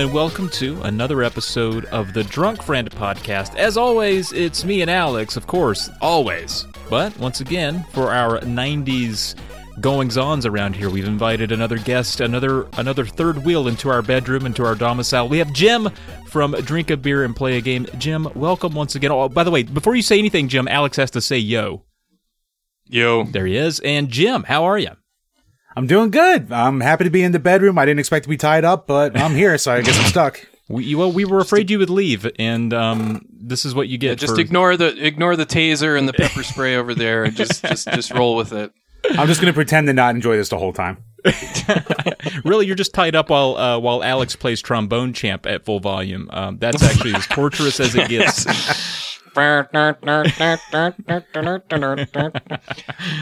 And welcome to another episode of the Drunk Friend podcast. As always, it's me and Alex, of course, always. But once again, for our 90s goings ons around here, we've invited another guest, another another third wheel into our bedroom, into our domicile. We have Jim from Drink a Beer and Play a Game. Jim, welcome once again. Oh, by the way, before you say anything, Jim, Alex has to say yo. Yo. There he is. And Jim, how are you? I'm doing good. I'm happy to be in the bedroom. I didn't expect to be tied up, but I'm here, so I guess I'm stuck. We, well, we were afraid you would leave, and um, this is what you get. Just for- ignore the ignore the taser and the pepper spray over there and just just just roll with it. I'm just going to pretend to not enjoy this the whole time. really, you're just tied up while uh, while Alex plays trombone champ at full volume. Um, that's actually as torturous as it gets.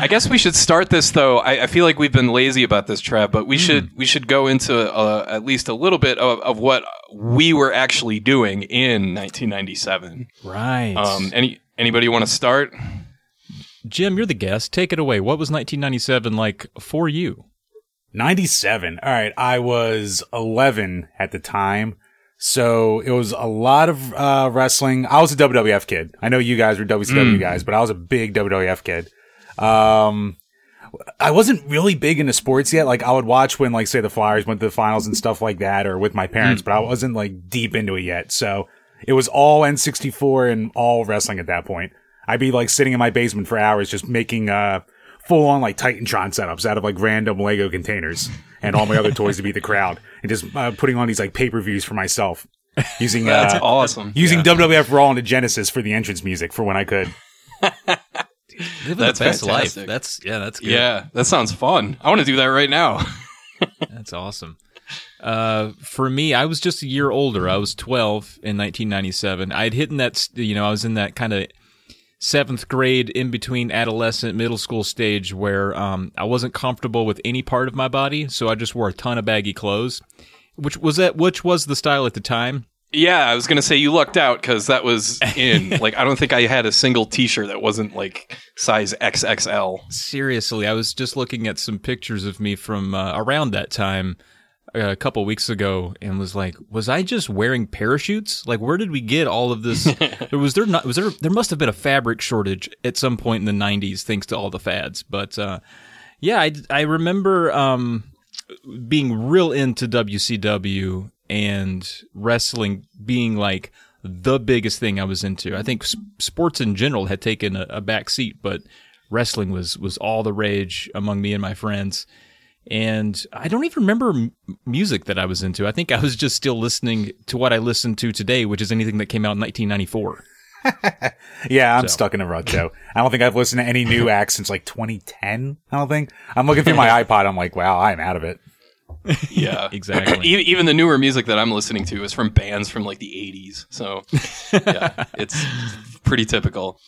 I guess we should start this though. I, I feel like we've been lazy about this, Trav, but we should we should go into uh, at least a little bit of, of what we were actually doing in 1997. Right. Um, any anybody want to start? Jim, you're the guest. Take it away. What was 1997 like for you? 97. All right. I was 11 at the time. So it was a lot of uh, wrestling. I was a WWF kid. I know you guys were WCW guys, but I was a big WWF kid. Um, I wasn't really big into sports yet. Like I would watch when, like, say the Flyers went to the finals and stuff like that, or with my parents, but I wasn't like deep into it yet. So it was all N64 and all wrestling at that point. I'd be like sitting in my basement for hours just making uh full on like Titantron setups out of like random Lego containers and all my other toys to beat the crowd and just uh, putting on these like pay per views for myself using That's uh, awesome. using Yeah. WWF Raw and the Genesis for the entrance music for when I could. Living That's the best life. fantastic. That's yeah. That's good. Yeah, that sounds fun. I want to do that right now. That's awesome. Uh, for me, I was just a year older. I was 12 in 1997. I had hit in that, you know, I was in that kind of seventh grade in between adolescent middle school stage where um, I wasn't comfortable with any part of my body, so I just wore a ton of baggy clothes, which was that which was the style at the time. Yeah, I was gonna say you lucked out because that was in. like, I don't think I had a single T-shirt that wasn't like size XXL. Seriously, I was just looking at some pictures of me from uh, around that time a couple weeks ago and was like, was I just wearing parachutes? Like, where did we get all of this? there was there not was there there must have been a fabric shortage at some point in the '90s thanks to all the fads. But uh, yeah, I I remember um, being real into WCW and wrestling being like the biggest thing I was into. I think sports in general had taken a, a back seat, but wrestling was was all the rage among me and my friends. And I don't even remember m- music that I was into. I think I was just still listening to what I listen to today, which is anything that came out in 1994. Yeah, I'm So. stuck in a rut though. I don't think I've listened to any new acts since like 2010. I don't think. I'm looking through my iPod. I'm like, wow, I'm out of it. Yeah, Exactly. E- Even the newer music that I'm listening to is from bands from like the '80s. So yeah, it's pretty typical.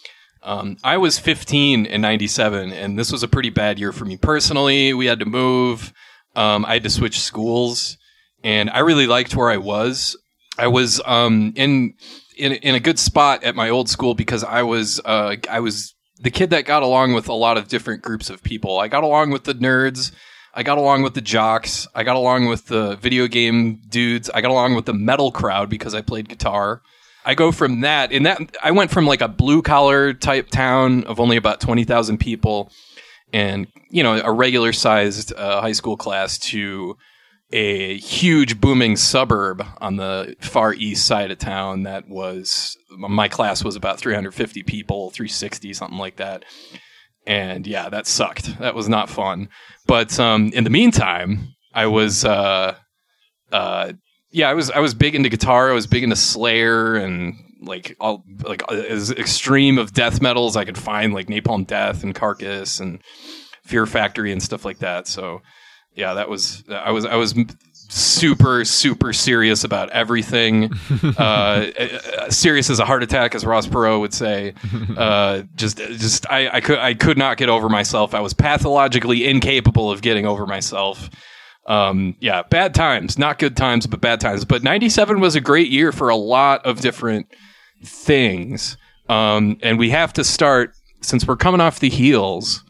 Um, I was 15 in '97, and this was a pretty bad year for me personally. We had to move. Um, I had to switch schools, and I really liked where I was. I was um, in in in a good spot at my old school because I was uh, I was the kid that got along with a lot of different groups of people. I got along with the nerds. I got along with the jocks. I got along with the video game dudes. I got along with the metal crowd because I played guitar. I go from that, and that I went from like a blue collar type town of only about twenty thousand people, and you know a regular sized uh, high school class to a huge booming suburb on the far east side of town that was my class was about 350 people 360 something like that. And yeah that sucked. That was not fun. But um, in the meantime i was uh, uh, yeah i was i was big into guitar. I was big into slayer and like all like as extreme of death metal as i could find like napalm death and carcass and fear factory and stuff like that. So yeah, that was I was I was super super serious about everything. Uh, uh, serious as a heart attack as ross perot would say. Uh, just just I, I could i could not get over myself. I was pathologically incapable of getting over myself um, yeah bad times. Not good times but bad times. But 97 was a great year for a lot of different things. Um, and we have to start since we're coming off the heels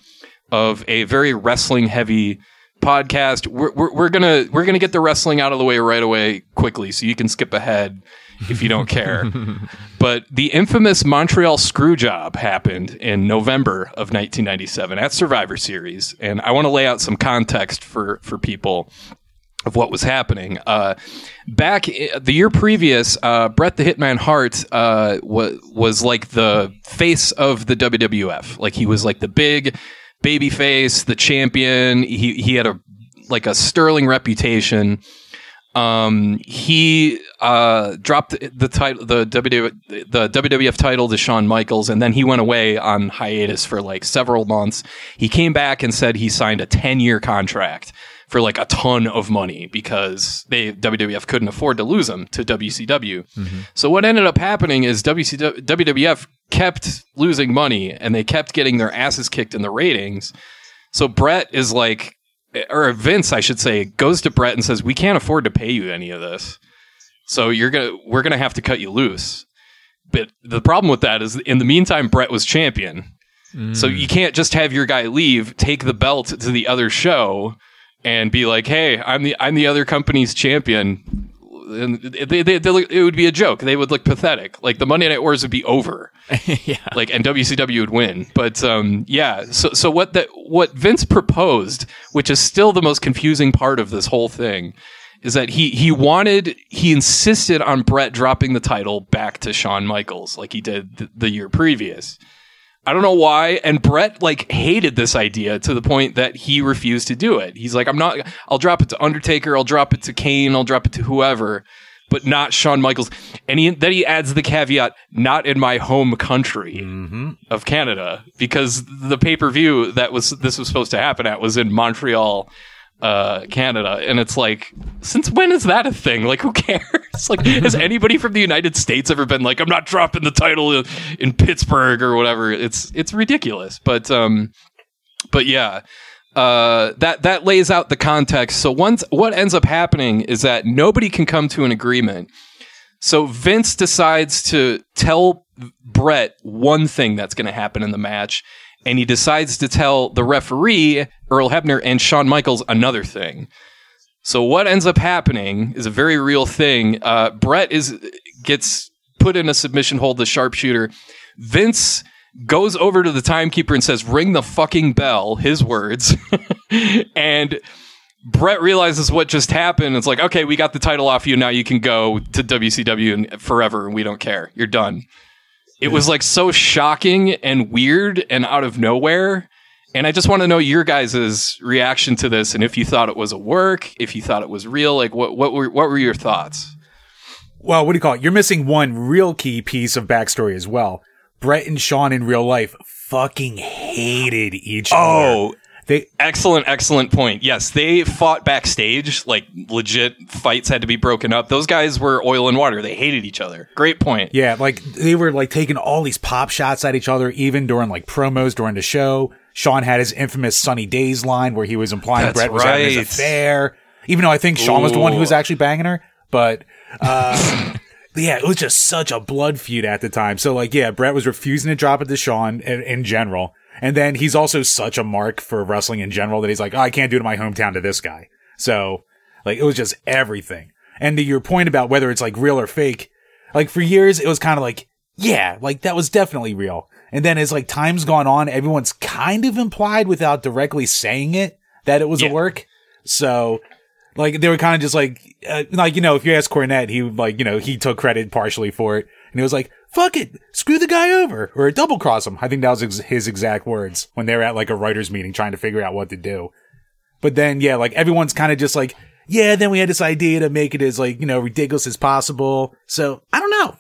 of a very wrestling heavy podcast. We're, we're, we're gonna we're gonna get the wrestling out of the way right away quickly, so you can skip ahead if you don't care. but the infamous Montreal Screwjob happened in November of 1997 at Survivor Series, and I want to lay out some context for for people of what was happening. Uh, back I- the year previous, uh, Bret the Hitman Hart uh, was was like the face of the WWF. Like he was like the big baby face, the champion. He he had a like a sterling reputation. Um, he uh, dropped the, title, the WW, the WWF title to Shawn Michaels, and then he went away on hiatus for like several months. He came back and said he signed a ten year contract for like a ton of money because they WWF couldn't afford to lose him to WCW. So what ended up happening is WCW, WWF kept losing money and they kept getting their asses kicked in the ratings. So Bret is like, or Vince, I should say, goes to Bret and says, "We can't afford to pay you any of this, so you're gonna, we're gonna have to cut you loose." But the problem with that is, in the meantime, Bret was champion, so mm. you can't just have your guy leave, take the belt to the other show, and be like, "Hey, I'm the I'm the other company's champion." And they, they, they look, it would be a joke. They would look pathetic. Like the Monday Night Wars would be over yeah. like and WCW would win. But um, yeah, so so what that what Vince proposed, which is still the most confusing part of this whole thing, is that he he wanted he insisted on Bret dropping the title back to Shawn Michaels like he did th- the year previous. I don't know why. And Bret like hated this idea to the point that he refused to do it. He's like, I'm not, I'll drop it to Undertaker. I'll drop it to Kane. I'll drop it to whoever, but not Shawn Michaels. And he, then he adds the caveat, not in my home country mm-hmm. of Canada, because the pay per view that was, this was supposed to happen at was in Montreal, uh, Canada. And it's like, since when is that a thing? Like, who cares? Like, has anybody from the United States ever been like, I'm not dropping the title in, in Pittsburgh or whatever? It's, it's ridiculous. But, um, but yeah, uh, that, that lays out the context. So once, what ends up happening is that nobody can come to an agreement. So Vince decides to tell Bret one thing that's going to happen in the match, and he decides to tell the referee Earl Hebner and Shawn Michaels another thing. So what ends up happening is a very real thing. Uh, Bret is gets put in a submission hold, the sharpshooter. Vince goes over to the timekeeper and says, "Ring the fucking bell." His words, and Bret realizes what just happened. It's like, okay, we got the title off you. Now you can go to WCW and forever, and we don't care. You're done. It was like so shocking and weird and out of nowhere. And I just want to know your guys' reaction to this, and if you thought it was a work, if you thought it was real, like what what were what were your thoughts? Well, what do you call it? You're missing one real key piece of backstory as well. Bret and Shawn in real life fucking hated each other. Oh, They excellent, excellent point. Yes, they fought backstage, like legit fights had to be broken up. Those guys were oil and water. They hated each other. Great point. Yeah, like they were like taking all these pop shots at each other, even during like promos during the show. Shawn had his infamous Sunny Days line where he was implying That's Bret was having right. his affair, even though I think Shawn was the one who was actually banging her. But uh, yeah, it was just such a blood feud at the time. So like, yeah, Bret was refusing to drop it to Shawn in, in general, and then he's also such a mark for wrestling in general that he's like, oh, I can't do it in my hometown to this guy. So like, it was just everything. And to your point about whether it's like real or fake, like for years it was kind of like, yeah, like that was definitely real. And then as like time's gone on, everyone's kind of implied without directly saying it that it was Yeah. a work. So like they were kind of just like, uh, like, you know, if you ask Cornette, he would like, you know, he took credit partially for it and he was like, fuck it, screw the guy over or double cross him. I think that was ex- his exact words when they were at like a writer's meeting trying to figure out what to do. But then, yeah, like everyone's kind of just like, yeah, then we had this idea to make it as like, you know, ridiculous as possible. So I don't know.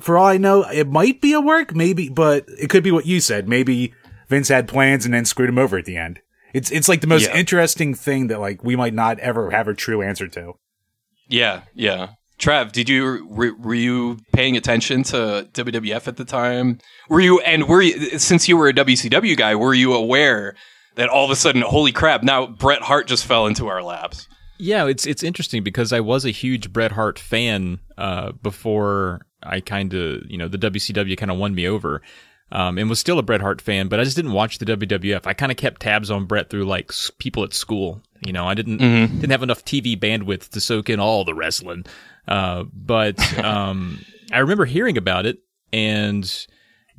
For all I know, it might be a work, maybe, but it could be what you said. Maybe Vince had plans and then screwed him over at the end. It's, it's like the most Yeah. interesting thing that like we might not ever have a true answer to. Yeah, yeah. Trav, did you were, were you paying attention to WWF at the time? Were you and were you since you were a WCW guy, were you aware that all of a sudden, holy crap, now Bret Hart just fell into our laps? Yeah, it's it's interesting because I was a huge Bret Hart fan uh, before I kind of you know the WCW kind of won me over. Um, and was still a Bret Hart fan, but I just didn't watch the WWF. I kind of kept tabs on Bret through like s- people at school. You know, I didn't didn't have enough TV bandwidth to soak in all the wrestling. Uh, but um, I remember hearing about it and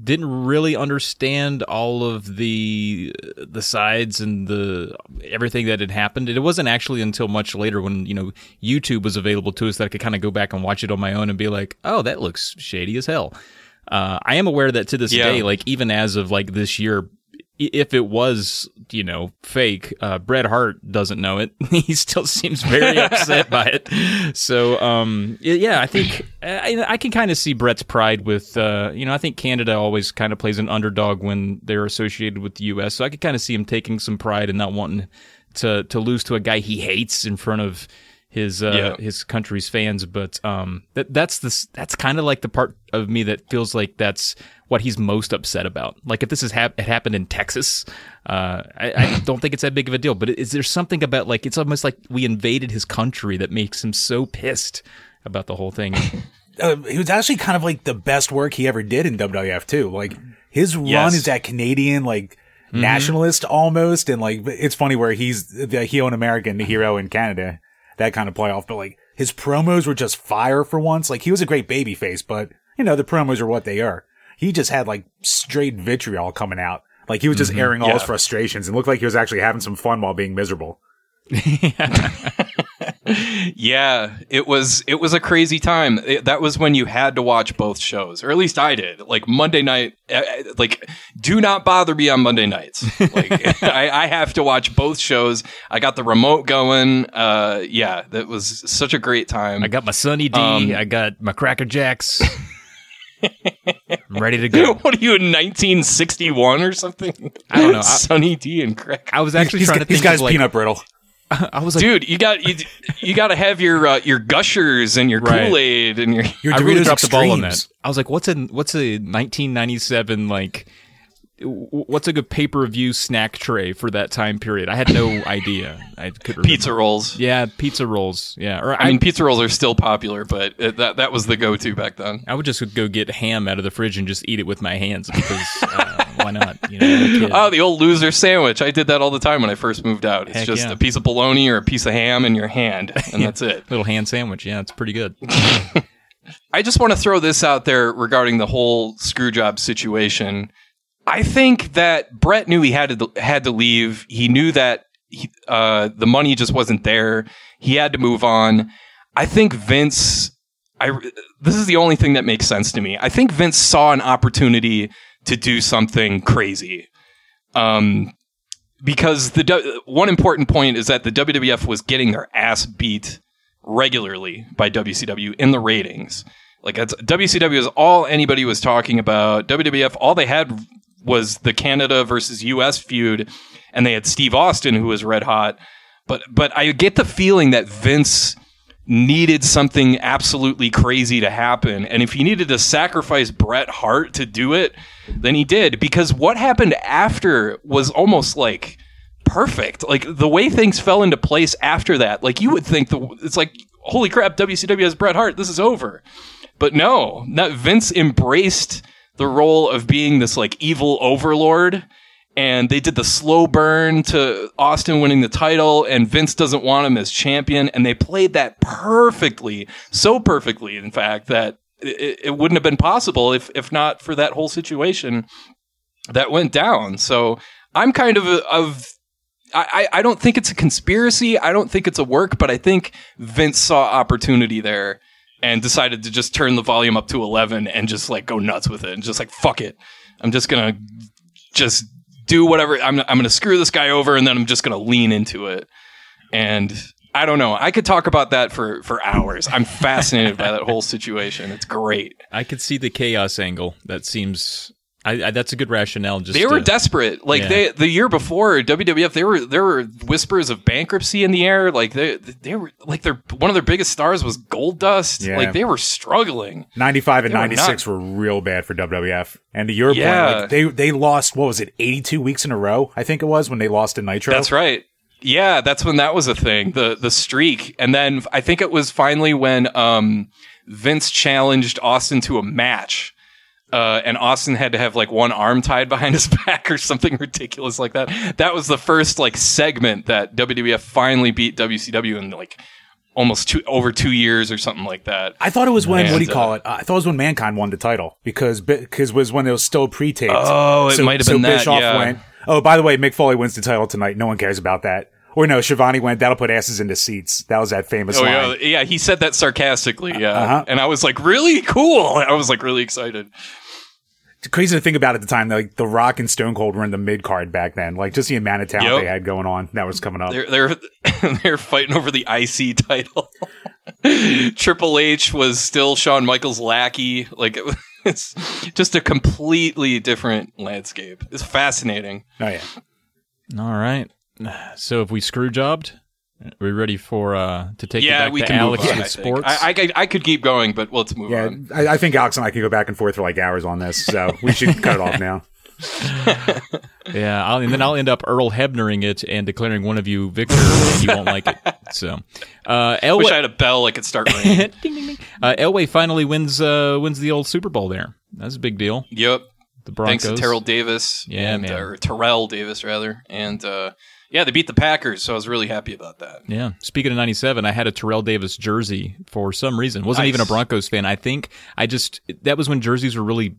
didn't really understand all of the the sides and the everything that had happened. It wasn't actually until much later when you know YouTube was available to us that I could kind of go back and watch it on my own and be like, "Oh, that looks shady as hell." Uh, I am aware that to this Yeah. day, like even as of like this year, if it was you know fake, uh, Bret Hart doesn't know it. he still seems very upset by it. So um, yeah, I think I, I can kind of see Bret's pride with uh, you know I think Canada always kind of plays an underdog when they're associated with the U.S. So I could kind of see him taking some pride in not wanting to to lose to a guy he hates in front of his uh, Yeah. his country's fans. But um, that that's the that's kind of like the part of me that feels like that's what he's most upset about. Like if this has hap- it happened in Texas, uh, I, I don't think it's that big of a deal. But is there something about like it's almost like we invaded his country that makes him so pissed about the whole thing? uh, it was actually kind of like the best work he ever did in WWF too. Like his run Yes. is that Canadian like nationalist almost, and like it's funny where he's the hero in America and the hero in Canada, that kind of playoff. But like his promos were just fire for once. Like he was a great baby face, but you know the promos are what they are. He just had like straight vitriol coming out. Like he was just mm-hmm. airing all his frustrations and looked like he was actually having some fun while being miserable. Yeah, it was it was a crazy time. It- that was when you had to watch both shows, or at least I did. Like Monday night, uh, uh, like do not bother me on Monday nights. Like I, I have to watch both shows. I got the remote going. Uh, yeah, that was such a great time. I got my Sunny D, Um, I got my Cracker Jacks. I'm ready to go. what are you in 1961 or something? I don't know. I- Sunny D and crack. I was actually He's trying got, to he's think got of like peanut brittle. I was like Dude, you got you, you got to have your uh, your gushers and your Right. Kool Aid and your Your I really dropped the ball on that. I was like, "What's a what's a 1997 like? What's a good pay per view snack tray for that time period?" I had no idea. I could remember. pizza rolls. Yeah, pizza rolls. Yeah, or I mean, pizza rolls are still popular, but it, that that was the go-to back then. I would just go get ham out of the fridge and just eat it with my hands because uh, why not? You know, I'm a kid. Oh, the old loser sandwich. I did that all the time when I first moved out. It's Heck just yeah. a piece of bologna or a piece of ham in your hand, and that's it. little hand sandwich. Yeah, it's pretty good. I just want to throw this out there regarding the whole screw job situation. I think that Bret knew he had to had to leave. He knew that he, uh, the money just wasn't there. He had to move on. I think Vince. I this is the only thing that makes sense to me. I think Vince saw an opportunity to do something crazy. Um, because the one important point is that the WWF was getting their ass beat regularly by WCW in the ratings. Like that's, WCW is all anybody was talking about. WWF, all they had was the Canada versus US feud, and they had Steve Austin who was red hot. But but I get the feeling that Vince needed something absolutely crazy to happen, and if he needed to sacrifice Bret Hart to do it, then he did. Because what happened after was almost like perfect. Like the way things fell into place after that, like you would think the it's like holy crap, WCW has Bret Hart, this is over. But no, not Vince embraced the role of being this like evil overlord. And they did the slow burn to Austin winning the title, and Vince doesn't want him as champion. And they played that perfectly, so perfectly, in fact, that it, it wouldn't have been possible if, if not for that whole situation that went down. So I'm kind of of I, I don't think it's a conspiracy. I don't think it's a work, but I think Vince saw opportunity there and decided to just turn the volume up to 11 and just like go nuts with it and just like fuck it. I'm just gonna just do whatever. I'm I'm gonna screw this guy over and then I'm just gonna lean into it. And I don't know. I could talk about that for for hours. I'm fascinated by that whole situation. It's great. I could see the chaos angle. That seems I, I, that's a good rationale. Just they were to- desperate. Like Yeah. they the year before WWF, they were there were whispers of bankruptcy in the air. Like they they were like their one of their biggest stars was Goldust. Yeah. Like they were struggling. 95 and They were 96 were real bad for WWF. And to your Yeah. point, like, they, they lost, what was it, 82 weeks in a row? I think it was when they lost to Nitro. That's right. Yeah, that's when that was a thing. The the streak, and then I think it was finally when um, Vince challenged Austin to a match. Uh, and Austin had to have like one arm tied behind his back or something ridiculous like that. That was the first like segment that WWF finally beat WCW in like almost two over two years or something like that. I thought it was when, what do you And, call it? Uh, I thought it was when Mankind won the title because, because it was when it was still pre-taped. Oh, it might have so been that, Bischoff yeah. went, oh, by the way, Mick Foley wins the title tonight. No one cares about that. Or no, Schiavone went, that'll put asses into seats. That was that famous Oh line. yeah, yeah. He said that sarcastically, yeah. Uh-huh. And I was like, really cool. I was like really excited. Crazy to think about at the time. Like the Rock and Stone Cold were in the mid card back then. Like just the amount of talent Yep. they had going on that was coming up. They're they're they're fighting over the IC title. Triple H was still Shawn Michaels' lackey. Like it it's just a completely different landscape. It's fascinating. oh yeah. All right. So if we screw jobbed, are we ready for uh to take yeah, it back we to can Alex move on. with I, sports? I, I, could- I could keep going, but let's move Yeah, on. I, I think Alex and I could go back and forth for like hours on this, so we should cut it off now. yeah, I'll, and then I'll end up Earl Hebnering it and declaring one of you victor, and you won't like it. So, uh, Elway, Wish I had a bell I could start ringing. ding, ding, ding. Uh, Elway finally wins uh, wins the old Super Bowl there. That's a big deal. yep. The Thanks Broncos. to Terrell Davis. Yeah, and, man. uh, or Terrell Davis rather, and uh, yeah, they beat the Packers, so I was really happy about that. Yeah. Speaking of 97, I had a Terrell Davis jersey for some reason. Wasn't even a Broncos fan. I think I just, that was when jerseys were really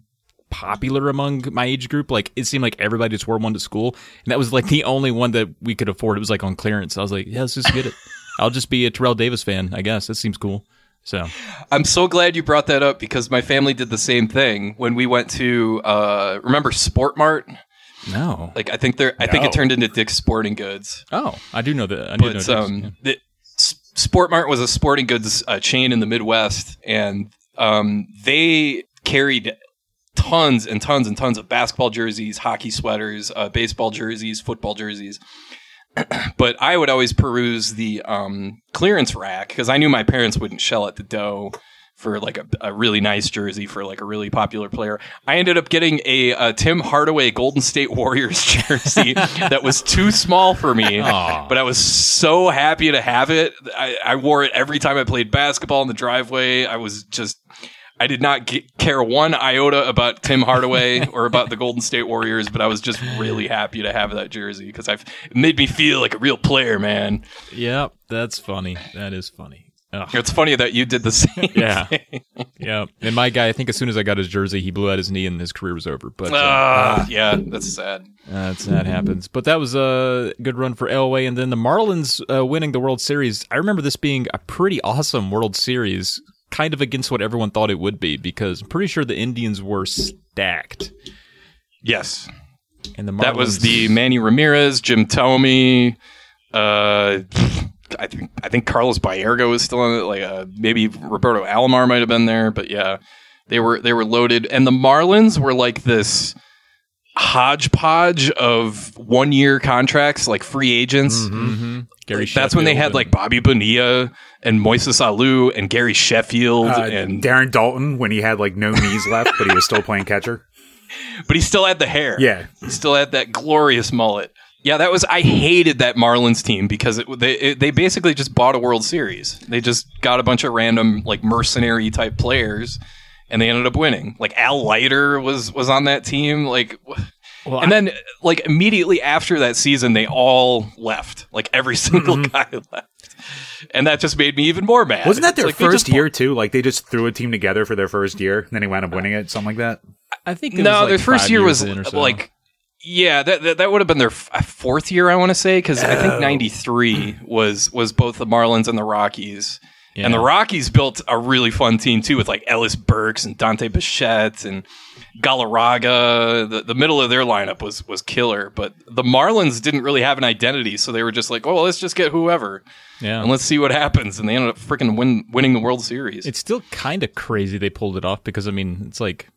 popular among my age group. Like it seemed like everybody just wore one to school. And that was like the only one that we could afford. It was like on clearance. I was like, yeah, let's just get it. I'll just be a Terrell Davis fan, I guess. That seems cool. So, I'm so glad you brought that up because my family did the same thing when we went to uh, remember Sport Mart. No. Like I think there, I think No. it turned into Dick's Sporting Goods. Oh, I do know that. I do know But this. um, the, S- Sport Mart was a sporting goods uh, chain in the Midwest, and um, they carried tons and tons and tons of basketball jerseys, hockey sweaters, uh, baseball jerseys, football jerseys. but I would always peruse the um, clearance rack because I knew my parents wouldn't shell at the dough for like a, a really nice jersey for like a really popular player. I ended up getting a, a Tim Hardaway Golden State Warriors jersey that was too small for me, Aw. but I was so happy to have it. I, I wore it every time I played basketball in the driveway. I was just. I did not get, care one iota about Tim Hardaway or about the Golden State Warriors, but I was just really happy to have that jersey because it made me feel like a real player, man. Yep. That's funny. That is funny. Ugh. It's funny that you did the same. Yeah. thing. Yeah. And my guy, I think as soon as I got his jersey, he blew out his knee and his career was over. But uh, Ah, yeah, that's sad. That's that happens. But that was a good run for Elway, and then the Marlins uh, winning the World Series. I remember this being a pretty awesome World Series, kind of against what everyone thought it would be, because I'm pretty sure the Indians were stacked, Yes, and the Marlins, that was the Manny Ramirez, Jim Thome. Uh, I think I think Carlos Baerga was still on it. Like uh, maybe Roberto Alomar might have been there, but yeah, they were they were loaded, and the Marlins were like this hodgepodge of one year contracts, like free agents. Mhm. Gary. That's when they had like Bobby Bonilla and Moises Alou and Gary Sheffield, Uh, and Darren Daulton when he had like no knees left, but he was still playing catcher. but he still had the hair. Yeah, He still had that glorious mullet. Yeah, that was. I hated that Marlins team because it, they it, they basically just bought a World Series. They just got a bunch of random like mercenary type players, and they ended up winning. Like Al Leiter was was on that team. Like, Well, and then like immediately after that season, they all left. Like every single mm-hmm. guy left, and that just made me even more mad. wasn't that their like first just- year too? Like they just threw a team together for their first year, and then he wound up winning it, something like that. I think it No, was like their first year was so. like, yeah, that that, that would have been their f- fourth year, I want to say, because I think '93 was was both the Marlins and the Rockies, Yeah. and the Rockies built a really fun team too with like Ellis Burks and Dante Bichette and Galarraga. The the middle of their lineup was was killer, but the Marlins didn't really have an identity, so they were just like, oh, let's just get whoever yeah. and let's see what happens, and they ended up freaking win, winning the World Series. It's still kind of crazy they pulled it off because I mean it's like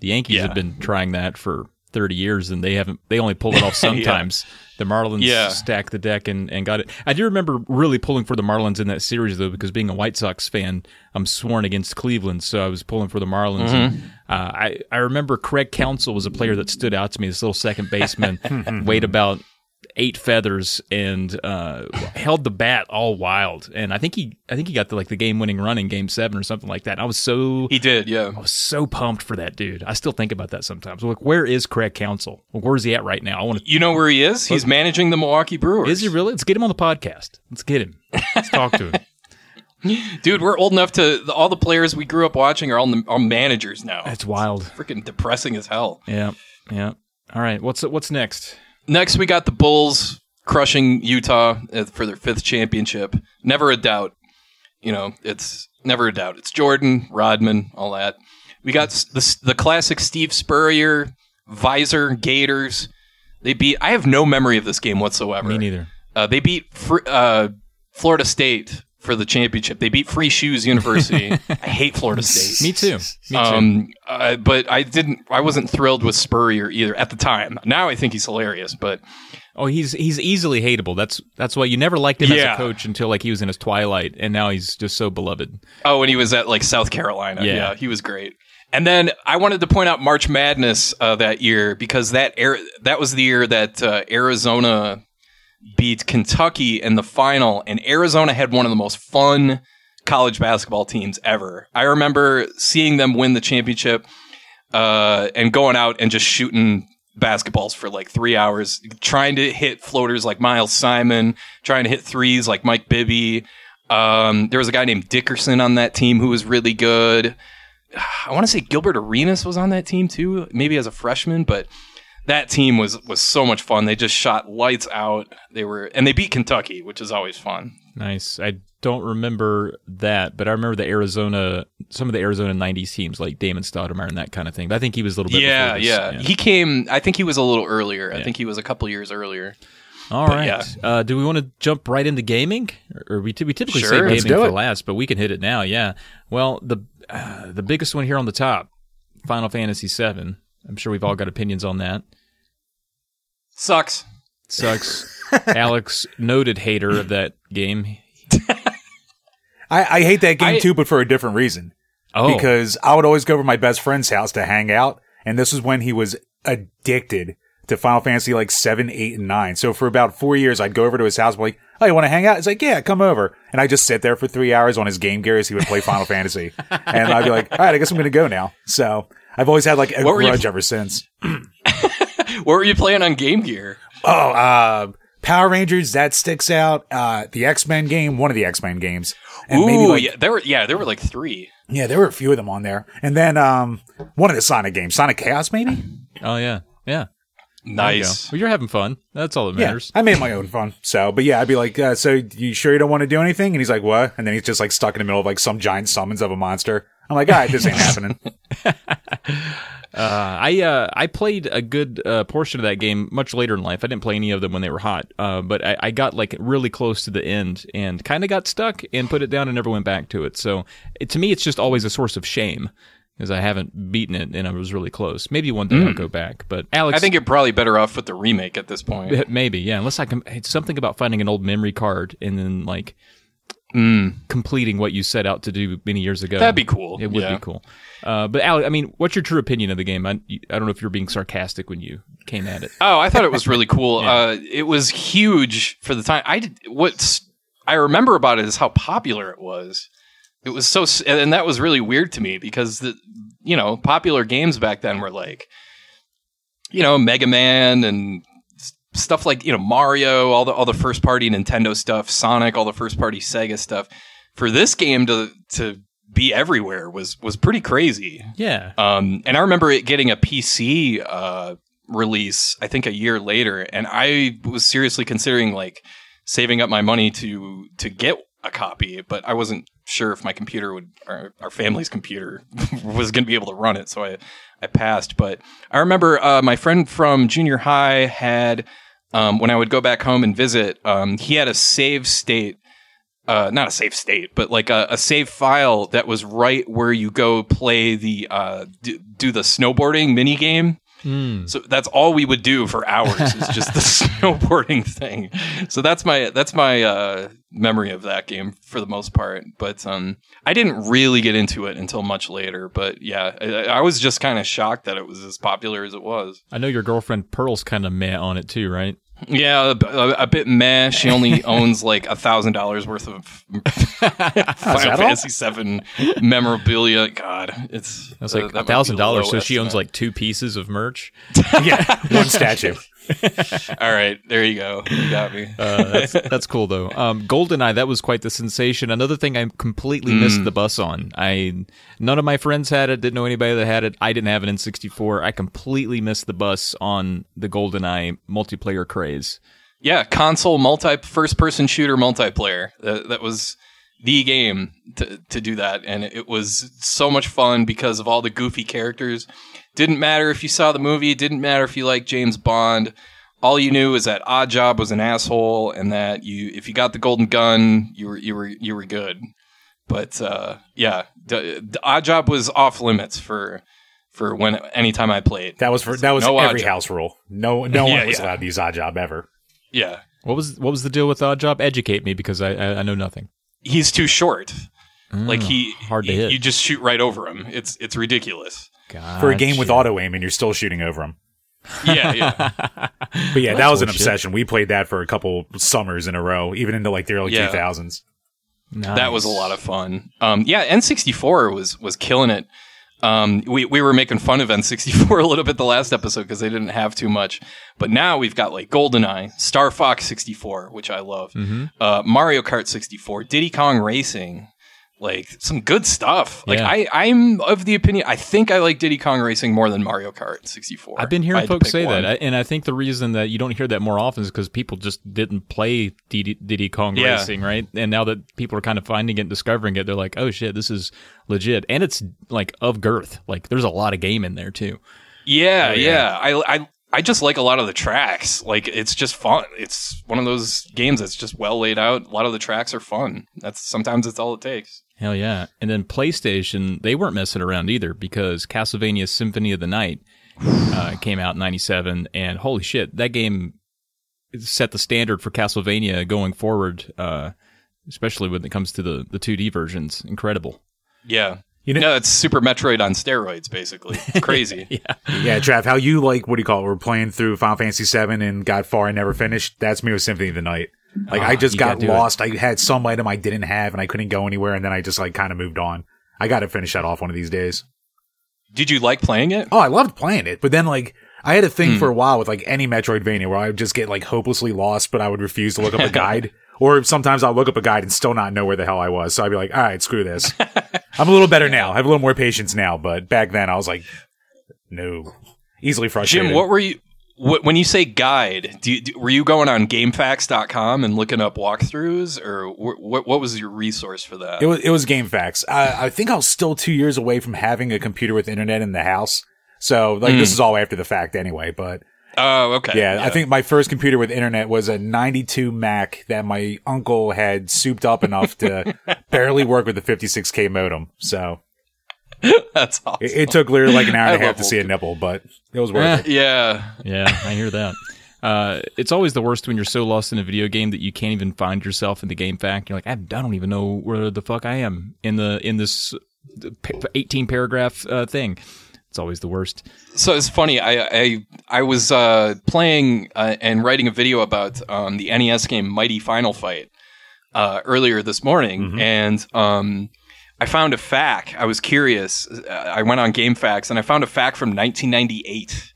The Yankees Yeah. have been trying that for 30 years, and they haven't. They only pull it off sometimes. The Marlins Yeah. stacked the deck and, and got it. I do remember really pulling for the Marlins in that series though, because being a White Sox fan, I'm sworn against Cleveland, so I was pulling for the Marlins. Mm-hmm. uh, I I remember Craig Counsell was a player that stood out to me. This little second baseman, weighed about eight feathers and uh, held the bat all wild. And I think he I think he got the like the game winning run in Game Seven or something like that. I was so He did, yeah. I was so pumped for that dude. I still think about that sometimes. Like, where is Craig Counsell? Like, where's he at right now? I want to. You know where he is? He's managing the Milwaukee Brewers. Is he really? Let's get him on the podcast. Let's get him. Let's talk to him. Dude, we're old enough to all the players we grew up watching are all, all managers now. That's wild. freaking depressing as hell. Yeah, yeah. All right. What's what's next? Next, we got the Bulls crushing Utah uh, for their fifth championship. Never a doubt. You know, it's never a doubt. It's Jordan, Rodman, all that. We got the, the classic Steve Spurrier, Visor, Gators. They beat. I have no memory of this game whatsoever. Me neither. Uh, they beat Fr- uh, Florida State for the championship. They beat Free Shoes University. I hate Florida State. Me too. Me too. Um, uh, but I didn't. I wasn't thrilled with Spurrier either at the time. Now I think he's hilarious. But oh, he's he's easily hateable. That's that's why you never liked him as a coach until like he was in his twilight, and now he's just so beloved. oh, when he was at like South Carolina, Yeah. yeah, he was great. And then I wanted to point out March Madness uh, that year because that air, that was the year that uh, Arizona beat Kentucky in the final, and Arizona had one of the most fun college basketball teams ever. I remember seeing them win the championship uh, and going out and just shooting basketballs for like three hours, trying to hit floaters like Miles Simon, trying to hit threes like Mike Bibby. Um, there was a guy named Dickerson on that team who was really good. I want to say Gilbert Arenas was on that team too, maybe as a freshman, but that team was was so much fun. They just shot lights out. They were and they beat Kentucky, which is always fun. Nice. I don't remember that, but I remember the Arizona, some of the Arizona '90s teams like Damon Stoudamire and that kind of thing. But I think he was a little bit. Yeah, before yeah, this. He came. I think he was a little earlier. I think he was a couple years earlier. All But right. yeah. Uh, do we want to jump right into gaming, or, or we t- we typically Sure. say gaming for it. last, but we can hit it now. Yeah. Well, the uh, the biggest one here on the top, Final Fantasy VII. I'm sure we've all got opinions on that. Sucks. Sucks. Alex, noted hater of that game. I, I hate that game I- too, but for a different reason. Oh, Because I would always go over to my best friend's house to hang out, and this was when he was addicted to Final Fantasy like seven, eight, and nine. So for about four years, I'd go over to his house, be like, "Oh, you want to hang out?" He's like, "Yeah, come over." And I just sit there for three hours on his Game Gear as he would play Final Fantasy, and I'd be like, "All right, I guess I'm going to go now." So I've always had like a What were you- ever since. What were you playing on Game Gear? Oh, uh, Power Rangers that sticks out. Uh, the X Men game, one of the X Men games, and Ooh, maybe like yeah, there were yeah, there were like three. Yeah, there were a few of them on there. And then um one of the Sonic games, Sonic Chaos maybe? oh yeah, yeah. There you. Nice. Well, you're having fun. That's all that Yeah. matters. I made my own fun. So, but yeah, I'd be like, uh, so you sure you don't want to do anything? And he's like, what? And then he's just like stuck in the middle of like some giant summons of a monster. I'm like, all right, this ain't happening. Uh, I uh, I played a good uh, portion of that game much later in life. I didn't play any of them when they were hot, uh, but I, I got like really close to the end and kind of got stuck and put it down and never went back to it. So it, to me, it's just always a source of shame because I haven't beaten it and I was really close. Maybe one day I'll go back, but Alex, I think you're probably better off with the remake at this point. maybe yeah. Unless I can, it's something about finding an old memory card and then like Mm, completing what you set out to do many years ago. that'd be cool. It would yeah. be cool. Uh, but Alex, I mean, what's your true opinion of the game? I, I don't know if you're being sarcastic when you came at it. Oh, I thought it was really cool. uh, it was huge for the time. I did, what's I remember about it is how popular it was. It was so, and that was really weird to me because the you know popular games back then were like, you know, Mega Man and stuff like you know Mario, all the all the first party Nintendo stuff, Sonic, all the first party Sega stuff. For this game to to be everywhere was was pretty crazy. Yeah. Um, and I remember it getting a PC uh, release, I think a year later, and I was seriously considering like saving up my money to to get a copy, but I wasn't sure if my computer would, our, our family's computer, was going to be able to run it, so I I passed. But I remember uh, my friend from junior high had. Um, when I would go back home and visit, um, he had a save state uh, not a save state, but like a, a save file that was right where you go play the uh, do, do the snowboarding mini game. Mm. So that's all we would do for hours is just the snowboarding thing. So that's my that's my uh, memory of that game for the most part. But um, I didn't really get into it until much later. But yeah, I, I was just kind of shocked that it was as popular as it was. I know your girlfriend Pearl's kind of meh on it too, right? Yeah, a, a, a bit meh. She only owns like a thousand dollars worth of Final? Fantasy Seven memorabilia. God, it's That's uh, like a thousand dollars. low So she owns like two pieces of merch. yeah, one statue. All right, there you go. You got me. Uh, that's, that's cool though. Um, Goldeneye, that was quite the sensation. Another thing I completely missed the bus on. I none of my friends had it. Didn't know anybody that had it. I didn't have it in '64. I completely missed the bus on the Goldeneye multiplayer craze. Yeah, console multi first person shooter multiplayer. That, that was the game to, to do that. And it was so much fun because of all the goofy characters. Didn't matter if you saw the movie, didn't matter if you liked James Bond. All you knew is that Odd Job was an asshole and that you if you got the golden gun, you were you were you were good. But uh, yeah, the, the Oddjob was off limits for for when anytime I played. That was for that was No every house rule. No, no Yeah, one was yeah. allowed to use odd job ever. Yeah. What was what was the deal with Odd Job? Educate me because I I, I know nothing. He's too short. Like he hard to you- hit. You just shoot right over him. It's it's ridiculous. For a game with auto aim, and you're still shooting over them. Yeah, yeah. But yeah, that was an bullshit. obsession. We played that for a couple summers in a row, even into like the early Yeah. 2000s. That was a lot of fun. Um, yeah, N64 was was killing it. Um, we we were making fun of N64 a little bit the last episode because they didn't have too much, but now we've got like GoldenEye, Star Fox 64, which I love, Mm-hmm. uh, Mario Kart 64, Diddy Kong Racing, like some good stuff. Like Yeah. I I'm of the opinion I think I like Diddy Kong Racing more than Mario Kart 64. I've been if I hearing had to folks pick say one. that, I, and I think the reason that you don't hear that more often is because people just didn't play Diddy, Diddy Kong Yeah. Racing, right? And now that people are kind of finding it, and discovering it, they're like, "Oh shit, this is legit," and it's like of girth. Like there's a lot of game in there too. Yeah, yeah. yeah. I, I I just like a lot of the tracks. Like it's just fun. It's one of those games that's just well laid out. A lot of the tracks are fun. That's sometimes it's all it takes. Hell yeah! And then PlayStation, they weren't messing around either because Castlevania Symphony of the Night uh, came out in '97, and holy shit, that game set the standard for Castlevania going forward. Uh, especially when it comes to the the 2D versions, incredible. Yeah. You know- no, it's Super Metroid on steroids, basically. It's crazy. Yeah. Yeah, Trav, how you like what do you call it? We're playing through Final Fantasy VII and got far and never finished. That's me with Symphony of the Night. Like I Ah, just got gotta it. lost. I had some item I didn't have and I couldn't go anywhere, and then I just like kind of moved on. I got to finish that off one of these days. Did you like playing it? Oh, I loved playing it, but then like I had a thing for a while with like any Metroidvania where I would just get like hopelessly lost, but I would refuse to look up a guide. Or sometimes I'll look up a guide and still not know where the hell I was. So I'd be like, all right, screw this. I'm a little better now. I have a little more patience now, but back then I was like, no, easily frustrated. Jim, what were you when you say guide, do you, do, were you going on gamefaqs.com and looking up walkthroughs or wh- what what was your resource for that? It was it was I, I think I was still two years away from having a computer with internet in the house. So like this hmm. is all after the fact anyway. But oh, okay. yeah, I think my first computer with internet was a 92 Mac that my uncle had souped up enough to barely work with the 56k modem. So that's awesome. it, it took literally like an hour and a half to see a nipple, but it was worth it. yeah. Yeah, I hear that. Uh, it's always the worst when you're so lost in a video game that you can't even find yourself in the game FAQ. You're like, I, I don't even know where the fuck I am in the in this uh, 18 paragraph uh, thing. It's always the worst. So it's funny. I I, I was uh, playing uh, and writing a video about um, the NES game Mighty Final Fight uh, earlier this morning, and um, I found a FAQ. I was curious. Uh, I went on GameFAQs and I found a FAQ from 1998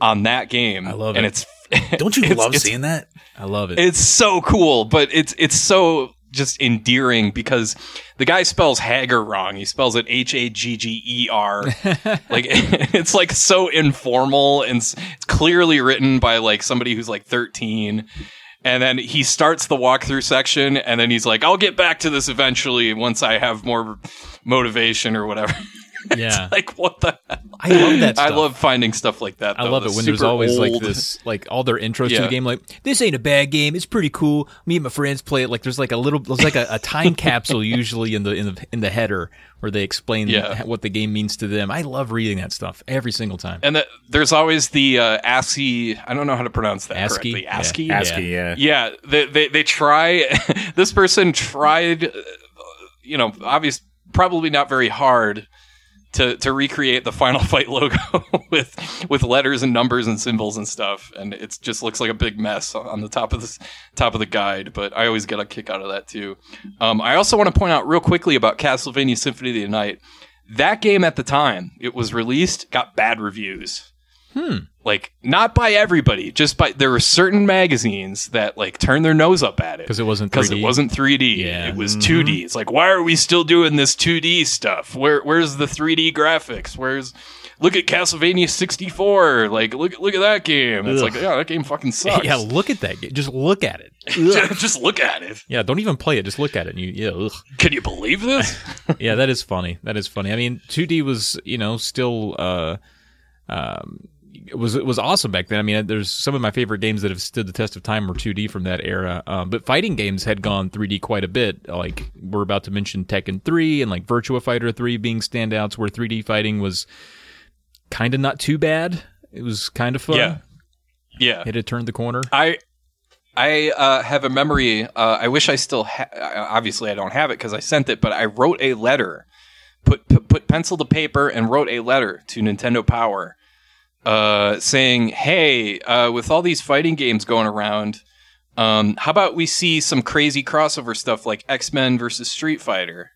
on that game. I love and it. it's Don't you it's- love it's- seeing that? I love it. It's so cool, but it's it's so just endearing because the guy spells Haggar wrong. He spells it H A G G E R. Like it's like so informal and it's clearly written by like somebody who's like 13. And then he starts the walkthrough section and then he's like, I'll get back to this eventually once I have more motivation or whatever. yeah, like what the hell? I love that I love finding stuff like that. I love the it when there's super always like this, like all their intros to the game. Like this ain't a bad game. It's pretty cool. Me and my friends play it. Like there's like a little, there's like a, a time capsule usually in the in the in the header where they explain Yeah. what the game means to them. I love reading that stuff every single time. And the, there's always the uh, ASCII. I don't know how to pronounce that ASCII? correctly. Yeah. ASCII. ASCII, yeah. Yeah, they they, they try. this person tried, uh, you know, obvious, probably not very hard to to recreate the Final Fight logo with with letters and numbers and symbols and stuff, and it just looks like a big mess on the top of this top of the guide. But I always get a kick out of that too. Um, I also want to point out real quickly about Castlevania Symphony of the Night. That game at the time it was released got bad reviews like not by everybody just by there were certain magazines that like turned their nose up at it 'Cause it wasn't because it wasn't 3d Yeah. it was 2d it's like why are we still doing this 2d stuff where where's the 3d graphics where's look at castlevania 64 like look look at that game it's Ugh. like yeah that game fucking sucks yeah, look at that. game. Just look at it. just, just look at it Yeah, don't even play it. Just look at it. And you, yeah, ugh. can you believe this yeah, that is funny. That is funny. I mean, 2D was, you know, still uh, um, it was it was awesome back then. I mean, there's some of my favorite games that have stood the test of time were 2D from that era. Um, but fighting games had gone 3D quite a bit. Like we're about to mention Tekken 3 and like Virtua Fighter 3 being standouts where 3D fighting was kind of not too bad. It was kind of fun. yeah yeah It had turned the corner. I I uh, have a memory. Uh, I wish I still ha- obviously I don't have it because I sent it, but I wrote a letter, put, put put pencil to paper, and wrote a letter to Nintendo Power, uh, saying, "Hey, uh, with all these fighting games going around, um, how about we see some crazy crossover stuff like X Men versus Street Fighter?"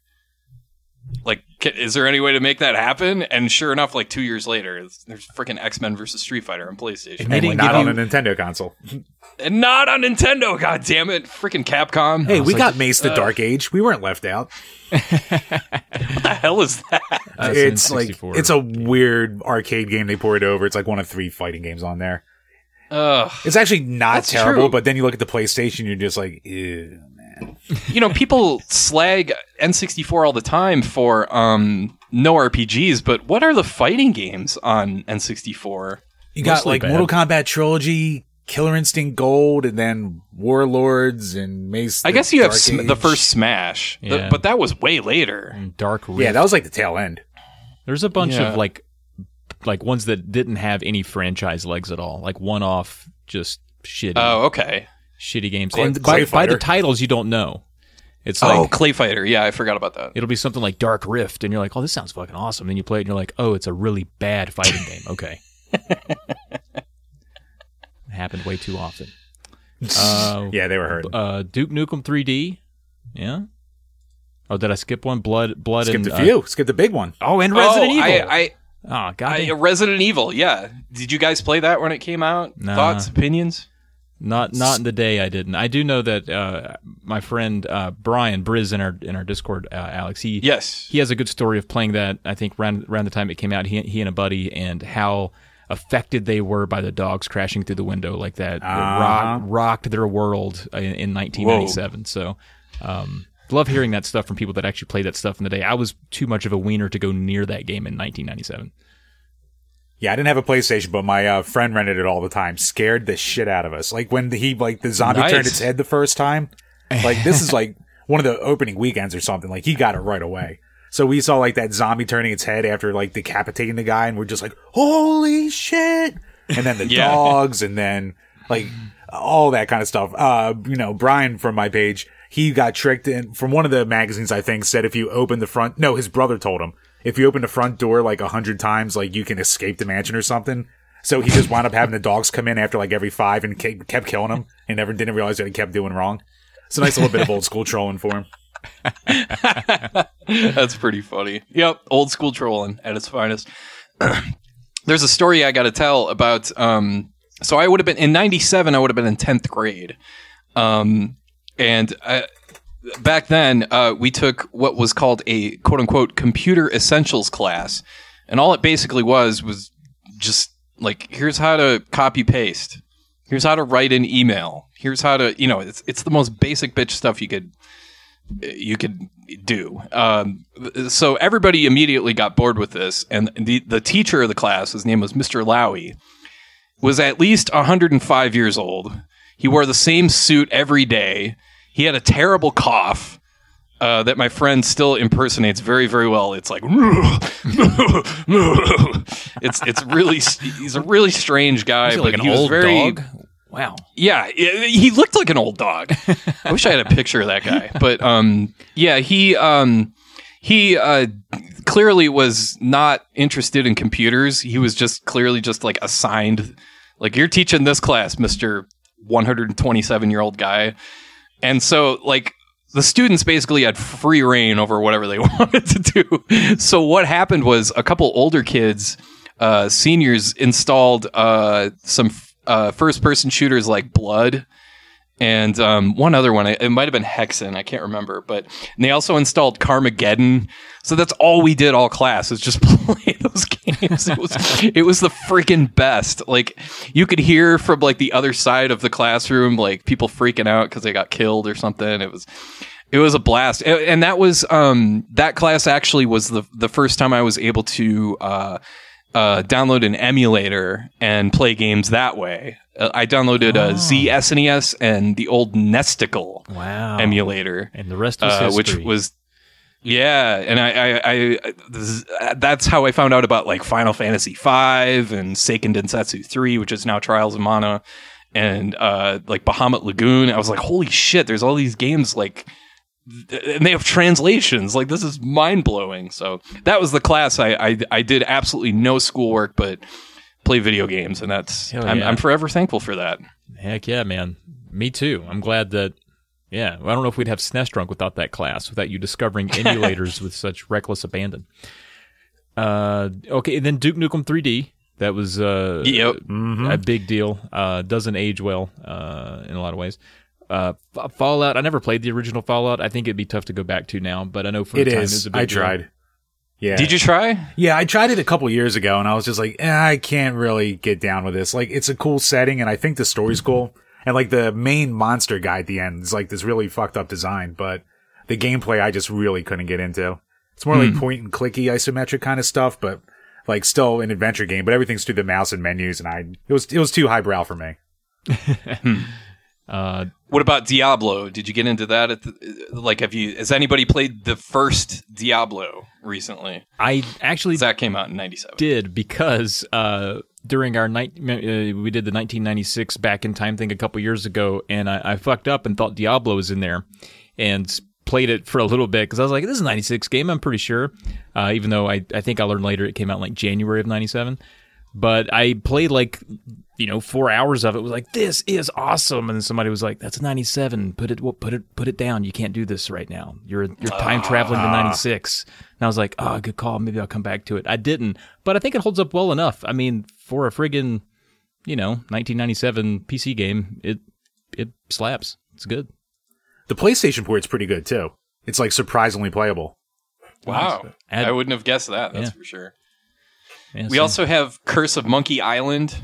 Like, ca- is there any way to make that happen? And sure enough, like two years later, there's freaking X Men versus Street Fighter on PlayStation. They And didn't not on you- a Nintendo console. And not on Nintendo, god damn it. Freaking Capcom. Hey, we like, got Mace the Dark Age. We weren't left out. what the hell is that? That's it's like it's a weird arcade game they poured over. It's like one of three fighting games on there. Ugh. It's actually not terrible, true. but then you look at the PlayStation, you're just like, ew, man. You know, people slag N64 all the time for um no RPGs, but what are the fighting games on N64? You got Mostly like bad. Mortal Kombat Trilogy, Killer Instinct Gold, and then War Gods and Mace. I guess you have sm- the first Smash, The- but that was way later. And Dark Rift. Yeah, that was like the tail end. There's a bunch Yeah. of like like ones that didn't have any franchise legs at all. Like one off just shitty Oh, okay. shitty games. Clay- and by, by the titles you don't know. It's like, oh, like Clay Fighter. Yeah, I forgot about that. it'll be something like Dark Rift and you're like, "Oh, this sounds fucking awesome." Then you play it and you're like, "Oh, it's a really bad fighting game." Okay. it happened way too often. Uh, Yeah, they were hurting. uh, Duke Nukem 3D. Yeah. Oh, did I skip one? Blood, blood, Skip and the uh, few. Skip the big one. oh, and Resident oh, Evil. I, I, oh, god I, Resident Evil. Yeah. Did you guys play that when it came out? Nah. Thoughts, opinions? Not not in the day I didn't. I do know that uh, my friend uh, Brian Briz in our in our Discord, uh, Alex. He Yes. he has a good story of playing that. I think around around the time it came out, he he and a buddy, and how affected they were by the dogs crashing through the window like that. Uh-huh. Rock, rocked their world in, in 1997. So. Um, Love hearing that stuff from people that actually played that stuff in the day. I was too much of a wiener to go near that game in 1997. Yeah, I didn't have a PlayStation, but my uh, friend rented it all the time. Scared the shit out of us. Like when the, he like the zombie Nice. turned its head the first time. Like this is like one of the opening weekends or something. Like he got it right away. So we saw like that zombie turning its head after like decapitating the guy, and we're just like, "Holy shit!" And then the Yeah. dogs, and then like all that kind of stuff. Uh, you know, Brian from my page, he got tricked in from one of the magazines. I think said if you open the front, no, his brother told him if you open the front door like a hundred times, like you can escape the mansion or something. So he just wound up having the dogs come in after like every five and kept killing him and never didn't realize that he kept doing wrong. It's a nice little bit of old school trolling for him. That's pretty funny. Yep, old school trolling at its finest. There's a story I got to tell about. Um, so I would have been in '97. I would have been in tenth grade, um, and I, back then uh, we took what was called a quote unquote computer essentials class, and all it basically was was just like here's how to copy paste, here's how to write an email, here's how to you know it's it's the most basic bitch stuff you could you could do. Um, so everybody immediately got bored with this, and the the teacher of the class, his name was Mr. Lowy, was at least 105 years old. He wore the same suit every day. He had a terrible cough. Uh, that my friend still impersonates very, very well. It's like, it's it's really he's a really strange guy, Is he but like an he was old very dog? Wow. yeah, he looked like an old dog. I wish I had a picture of that guy. But um, yeah, he um, he uh, clearly was not interested in computers. He was just clearly just like assigned, like you're teaching this class, Mister 127 year old guy, and so like the students basically had free reign over whatever they wanted to do. So what happened was a couple older kids, uh, seniors, installed uh, some uh, first person shooters like Blood and um, one other one. It might have been Hexen. I can't remember. But they also installed Carmageddon. So that's all we did all class is just play those games. It was it was the freaking best. Like you could hear from like the other side of the classroom, like people freaking out because they got killed or something. It was it was a blast, and that was um that class actually was the the first time I was able to uh uh download an emulator and play games that way. Uh, I downloaded a ZSNES and the old Nesticle Wow. emulator and the rest is uh, history. which was yeah and I, I, I is, that's how i found out about like final fantasy V and seiken densetsu 3 which is now trials of mana and uh like bahamut lagoon i was like holy shit there's all these games like and they have translations like this is mind-blowing so that was the class i i, I did absolutely no schoolwork but play video games and that's I'm. I'm forever thankful for that Heck yeah, man. Me too. I'm glad that. Yeah, I don't know if we'd have SNES drunk without that class, without you discovering emulators with such reckless abandon. Uh, okay, and then Duke Nukem 3D. That was uh, Yep. a big deal. Uh, doesn't age well uh, in a lot of ways. Uh, Fallout. I never played the original Fallout. I think it'd be tough to go back to now, but I know for It a time is. it's a big I deal. tried. Yeah. did you try Yeah, I tried it a couple years ago, and I was just like, eh, I can't really get down with this. Like, it's a cool setting, and I think the story's cool. And like the main monster guy at the end is like this really fucked up design, but the gameplay I just really couldn't get into. It's more like point and clicky isometric kind of stuff, but like still an adventure game. But everything's through the mouse and menus, and I it was it was too highbrow for me. Uh, What about Diablo? Did you get into that? At the, like, have you? Has anybody played the first Diablo recently? I actually That came out in '97. did because uh, during our night uh, we did the 1996 back in time thing a couple years ago, and I, I fucked up and thought Diablo was in there, and played it for a little bit because I was like, this is a 96 game, I'm pretty sure. Uh, even though I I think I learned later it came out in like January of 97, but I played like you know four hours of it. Was like this is awesome, and then somebody was like, that's a 97. Put it put it put it down. You can't do this right now. You're you're time traveling to ah. 96. And I was like, oh, good call. Maybe I'll come back to it. I didn't, but I think it holds up well enough. I mean, for a friggin', you know, 1997 PC game, it it slaps. It's good. The PlayStation port's pretty good too. It's like surprisingly playable. Wow, Add- I wouldn't have guessed that. That's Yeah. for sure. Yeah, We so- also have Curse of Monkey Island.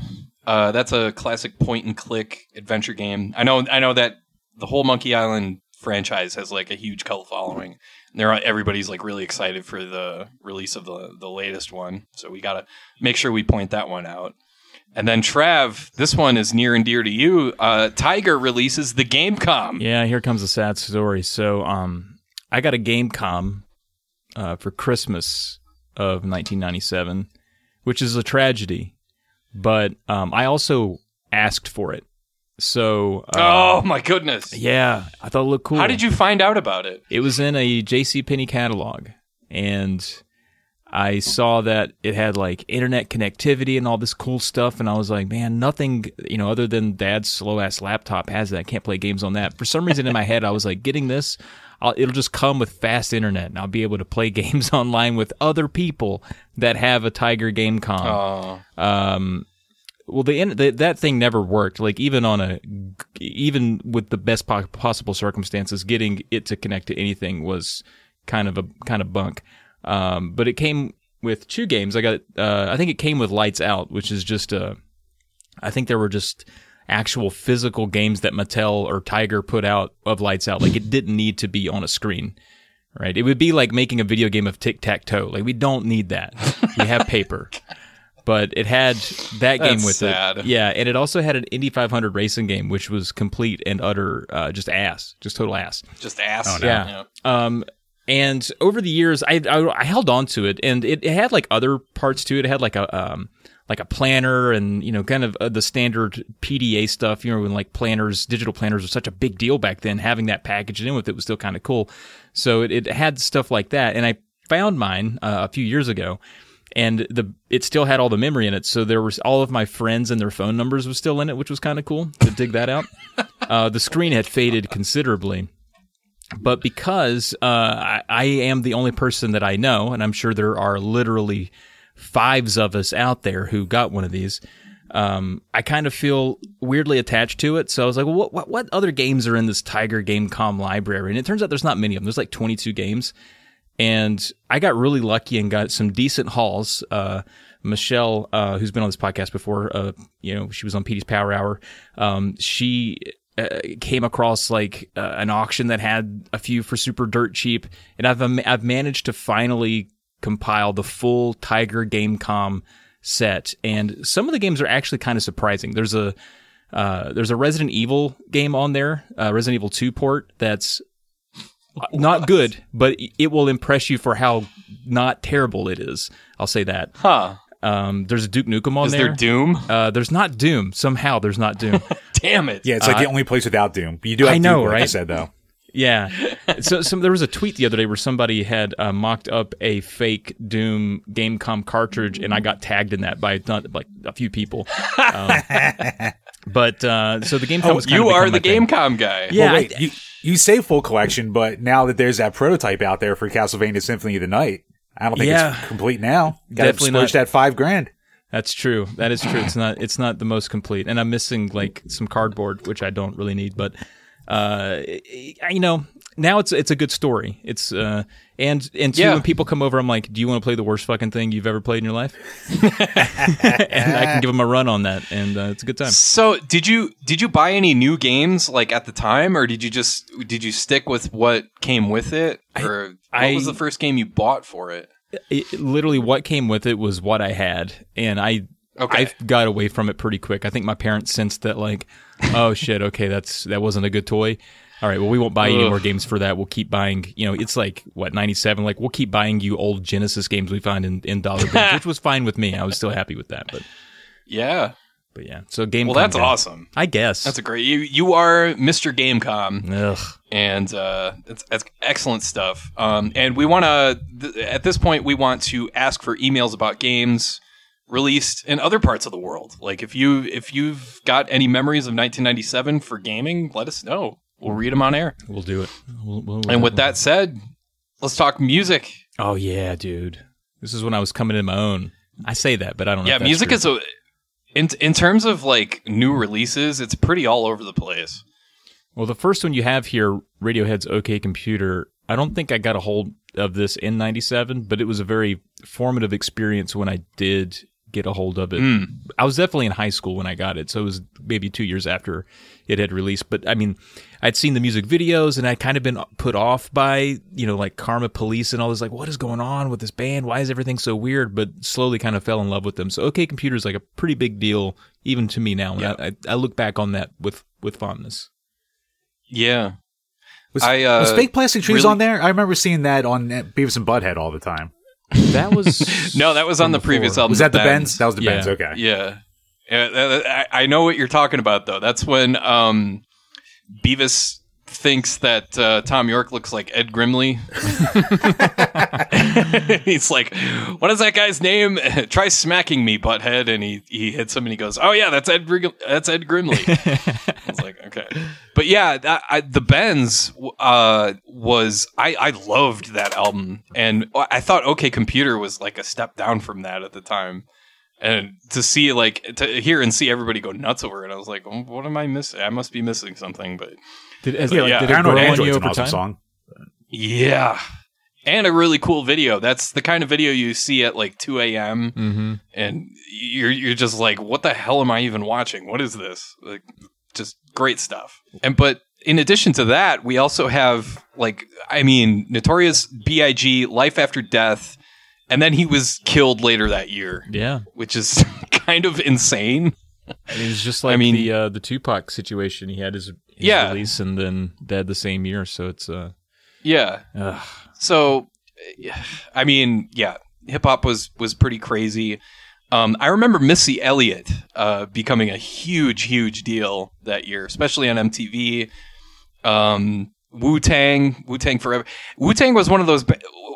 Uh, that's a classic point and click adventure game. I know. I know that the whole Monkey Island franchise has like a huge cult following. There, are, everybody's like really excited for the release of the the latest one. So we gotta make sure we point that one out. And then Trav, this one is near and dear to you. Uh, Tiger releases the Gamecom. Yeah, here comes a sad story. So, um, I got a Gamecom uh, for Christmas of 1997, which is a tragedy. But um, I also asked for it. So, uh, Oh my goodness! yeah, I thought it looked cool. How did you find out about it? It was in a J.C. Penney catalog, and I saw that it had like internet connectivity and all this cool stuff, and I was like, man, nothing, you know, other than Dad's slow ass laptop has that. I can't play games on that. For some reason in my head, I was like, getting this, I'll, it'll just come with fast internet, and I'll be able to play games online with other people that have a Tiger Gamecom. Oh, um well the, the that thing never worked. Like even on a even with the best po- possible circumstances getting it to connect to anything was kind of a kind of bunk. Um but it came with two games. I got uh i think it came with lights out which is just uh i think there were just actual physical games that mattel or tiger put out of lights out like it didn't need to be on a screen right? It would be like making a video game of tic tac toe. Like we don't need that. We have paper. But it had that game That's with sad. it. Yeah, and it also had an Indy 500 racing game, which was complete and utter, uh, just ass, just total ass. Just ass. Yeah. Um, and over the years, I, I I held on to it, and it, it had like other parts to it. It had like a um like a planner, and you know, kind of uh, the standard PDA stuff. You know, when like planners, digital planners were such a big deal back then. Having that packaged in with it was still kind of cool. So it, it had stuff like that, and I found mine uh, a few years ago. And the it still had all the memory in it, so there was all of my friends and their phone numbers was still in it, which was kind of cool to dig that out. Uh, the screen had faded considerably, but because uh, I, I am the only person that I know, and I'm sure there are literally fives of us out there who got one of these, um, I kind of feel weirdly attached to it. So I was like, well, what, what, what other games are in this Tiger Gamecom library? And it turns out there's not many of them. There's like 22 games. And I got really lucky and got some decent hauls. Uh, Michelle, uh, who's been on this podcast before, uh, you know, she was on Petey's Power Hour. Um, she uh, came across like uh, an auction that had a few for super dirt cheap, and I've I've managed to finally compile the full Tiger Gamecom set, and some of the games are actually kind of surprising. There's a uh, there's a Resident Evil game on there, uh, Resident Evil 2 port that's not good, but it will impress you for how not terrible it is. I'll say that. Huh. Um, there's a Duke Nukem on Is there. there Doom? uh, there's not Doom. Somehow there's not Doom. Damn it. Yeah, it's like the only place without Doom. But you do have I know, Duke, like right? you said though. Yeah. So, so there was a tweet the other day where somebody had uh, mocked up a fake Doom Gamecom cartridge, and I got tagged in that by not like a few people. Um, but uh, so the Gamecom was kind You of are the my thing. Gamecom guy. Yeah, Well, wait, I- you you say full collection, but now that there's that prototype out there for Castlevania Symphony of the Night, I don't think Yeah. it's complete now. Got to Definitely splurge not. that five grand. That's true. That is true. It's not. It's not the most complete, and I'm missing like some cardboard, which I don't really need. But uh, you know, now it's it's a good story. It's uh, and and two, Yeah. when people come over, I'm like, do you want to play the worst fucking thing you've ever played in your life? and I can give them a run on that, and uh, it's a good time. So did you did you buy any new games like at the time, or did you just did you stick with what came with it, or what I- was the first game you bought for it? It, literally, what came with it was what I had, and I Okay. I got away from it pretty quick. I think my parents sensed that, like, oh shit, okay, that's that wasn't a good toy. All right, well, we won't buy you any more games for that. We'll keep buying. You know, it's like what ninety seven. Like, we'll keep buying you old Genesis games we find in, in dollar bins, which was fine with me. I was still happy with that. But Yeah. but yeah, so game. Well, that's awesome. I guess That's a great. You you are Mr. Gamecom. Ugh. and uh, it's, it's excellent stuff. Um, and we want to, th- at this point, we want to ask for emails about games released in other parts of the world. Like if you if you've got any memories of 1997 for gaming, let us know. We'll read them on air. We'll do it. We'll, we'll- And with that said, let's talk music. oh yeah, dude, this is when I was coming in my own. I say that, but I don't know. Yeah, if that's music true. is a in in terms of like new releases, it's pretty all over the place. Well, the first one you have here, Radiohead's OK Computer, I don't think I got a hold of this in 97, but it was a very formative experience when I did get a hold of it. I was definitely in high school when I got it, so it was maybe two years after it had released. But I mean, I'd seen the music videos and I'd kind of been put off by, you know, like Karma Police and all this, like, what is going on with this band? Why is everything so weird? But slowly kind of fell in love with them. So OK Computer is like a pretty big deal, even to me now. And Yeah. I, I, I look back on that with, with fondness. Yeah. Was, I, uh, was fake plastic trees really- on there? I remember seeing that on Beavis and Butthead all the time. That was No, that was on the before. previous album. Was that the Bends. Bends? That was the Yeah. Bends. Okay. Yeah. Yeah, th- th- I I know what you're talking about, though. That's when um, Beavis thinks that uh, Thom Yorke looks like Ed Grimley. He's like, "What is that guy's name? Try smacking me, butthead." And he he hits him, and he goes, "Oh yeah, that's Ed. That's Ed Grimley." I was like, "Okay," but yeah, that, I, the Bends uh, was I I loved that album, and I thought OK Computer was like a step down from that at the time and to see like to hear and see everybody go nuts over it, I was like, "Oh, "What am I missing? I must be missing something." But Did, has, Yeah, like, yeah. did it Paranoid grow on Android's you an over awesome time? song. yeah, and a really cool video. That's the kind of video you see at like 2 a.m. Mm-hmm. and you're you're just like, "What the hell am I even watching? What is this?" Like just great stuff. And but in addition to that, we also have like I mean, Notorious B.I.G. Life After Death, and then he was killed later that year, Yeah, which is kind of insane. it was just like I mean- the uh, the Tupac situation. He had his, his Yeah. release and then dead the same year. So it's uh, Yeah. ugh. So, I mean, yeah, hip hop was was pretty crazy. Um, I remember Missy Elliott uh, becoming a huge, huge deal that year, especially on MTV. Um, Wu Tang, Wu Tang Forever. Wu Tang was one of those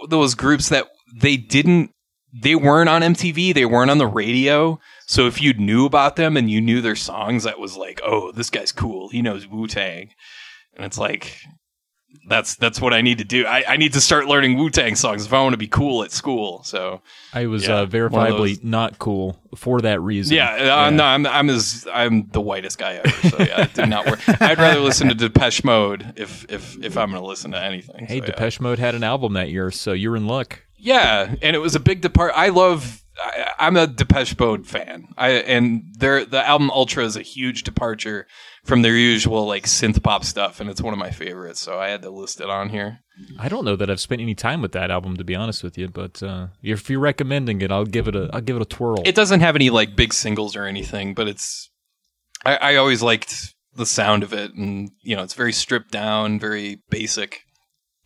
those groups that they didn't, they weren't on MTV, they weren't on the radio. So if you knew about them and you knew their songs, that was like, oh, this guy's cool. He knows Wu Tang, and it's like, that's that's what I need to do. I, I need to start learning Wu Tang songs if I want to be cool at school. So I was Yeah, uh, verifiably not cool for that reason. yeah, uh, no, I'm I'm as I'm the whitest guy ever. So yeah, it did not work. I'd rather listen to Depeche Mode if if if I'm going to listen to anything. Hey, so, yeah. Depeche Mode had an album that year, so you're in luck. Yeah, and it was a big depart. I love. I, I'm a Depeche Mode fan. I and their the album Ultra is a huge departure from their usual like synth pop stuff, and it's one of my favorites. So I had to list it on here. I don't know that I've spent any time with that album, to be honest with you. But uh, if you're recommending it, I'll give it a I'll give it a twirl. It doesn't have any like big singles or anything, but it's. I, I always liked the sound of it, and you know, it's very stripped down, very basic.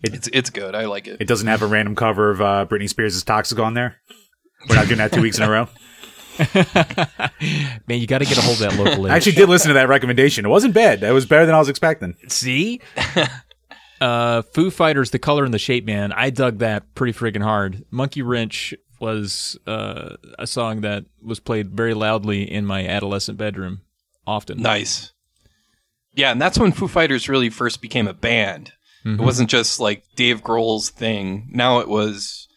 it's it's good. I like it. It doesn't have a random cover of uh, Britney Spears' Toxic on there. We're not doing that two weeks in a row. Man, you got to get a hold of that local. I actually did listen to that recommendation. It wasn't bad. It was better than I was expecting. See? uh, Foo Fighters, The Color and the Shape, man. I dug that pretty friggin' hard. Monkey Wrench was uh, a song that was played very loudly in my adolescent bedroom often. Nice. Yeah, and that's when Foo Fighters really first became a band. It wasn't just like Dave Grohl's thing. Now it was,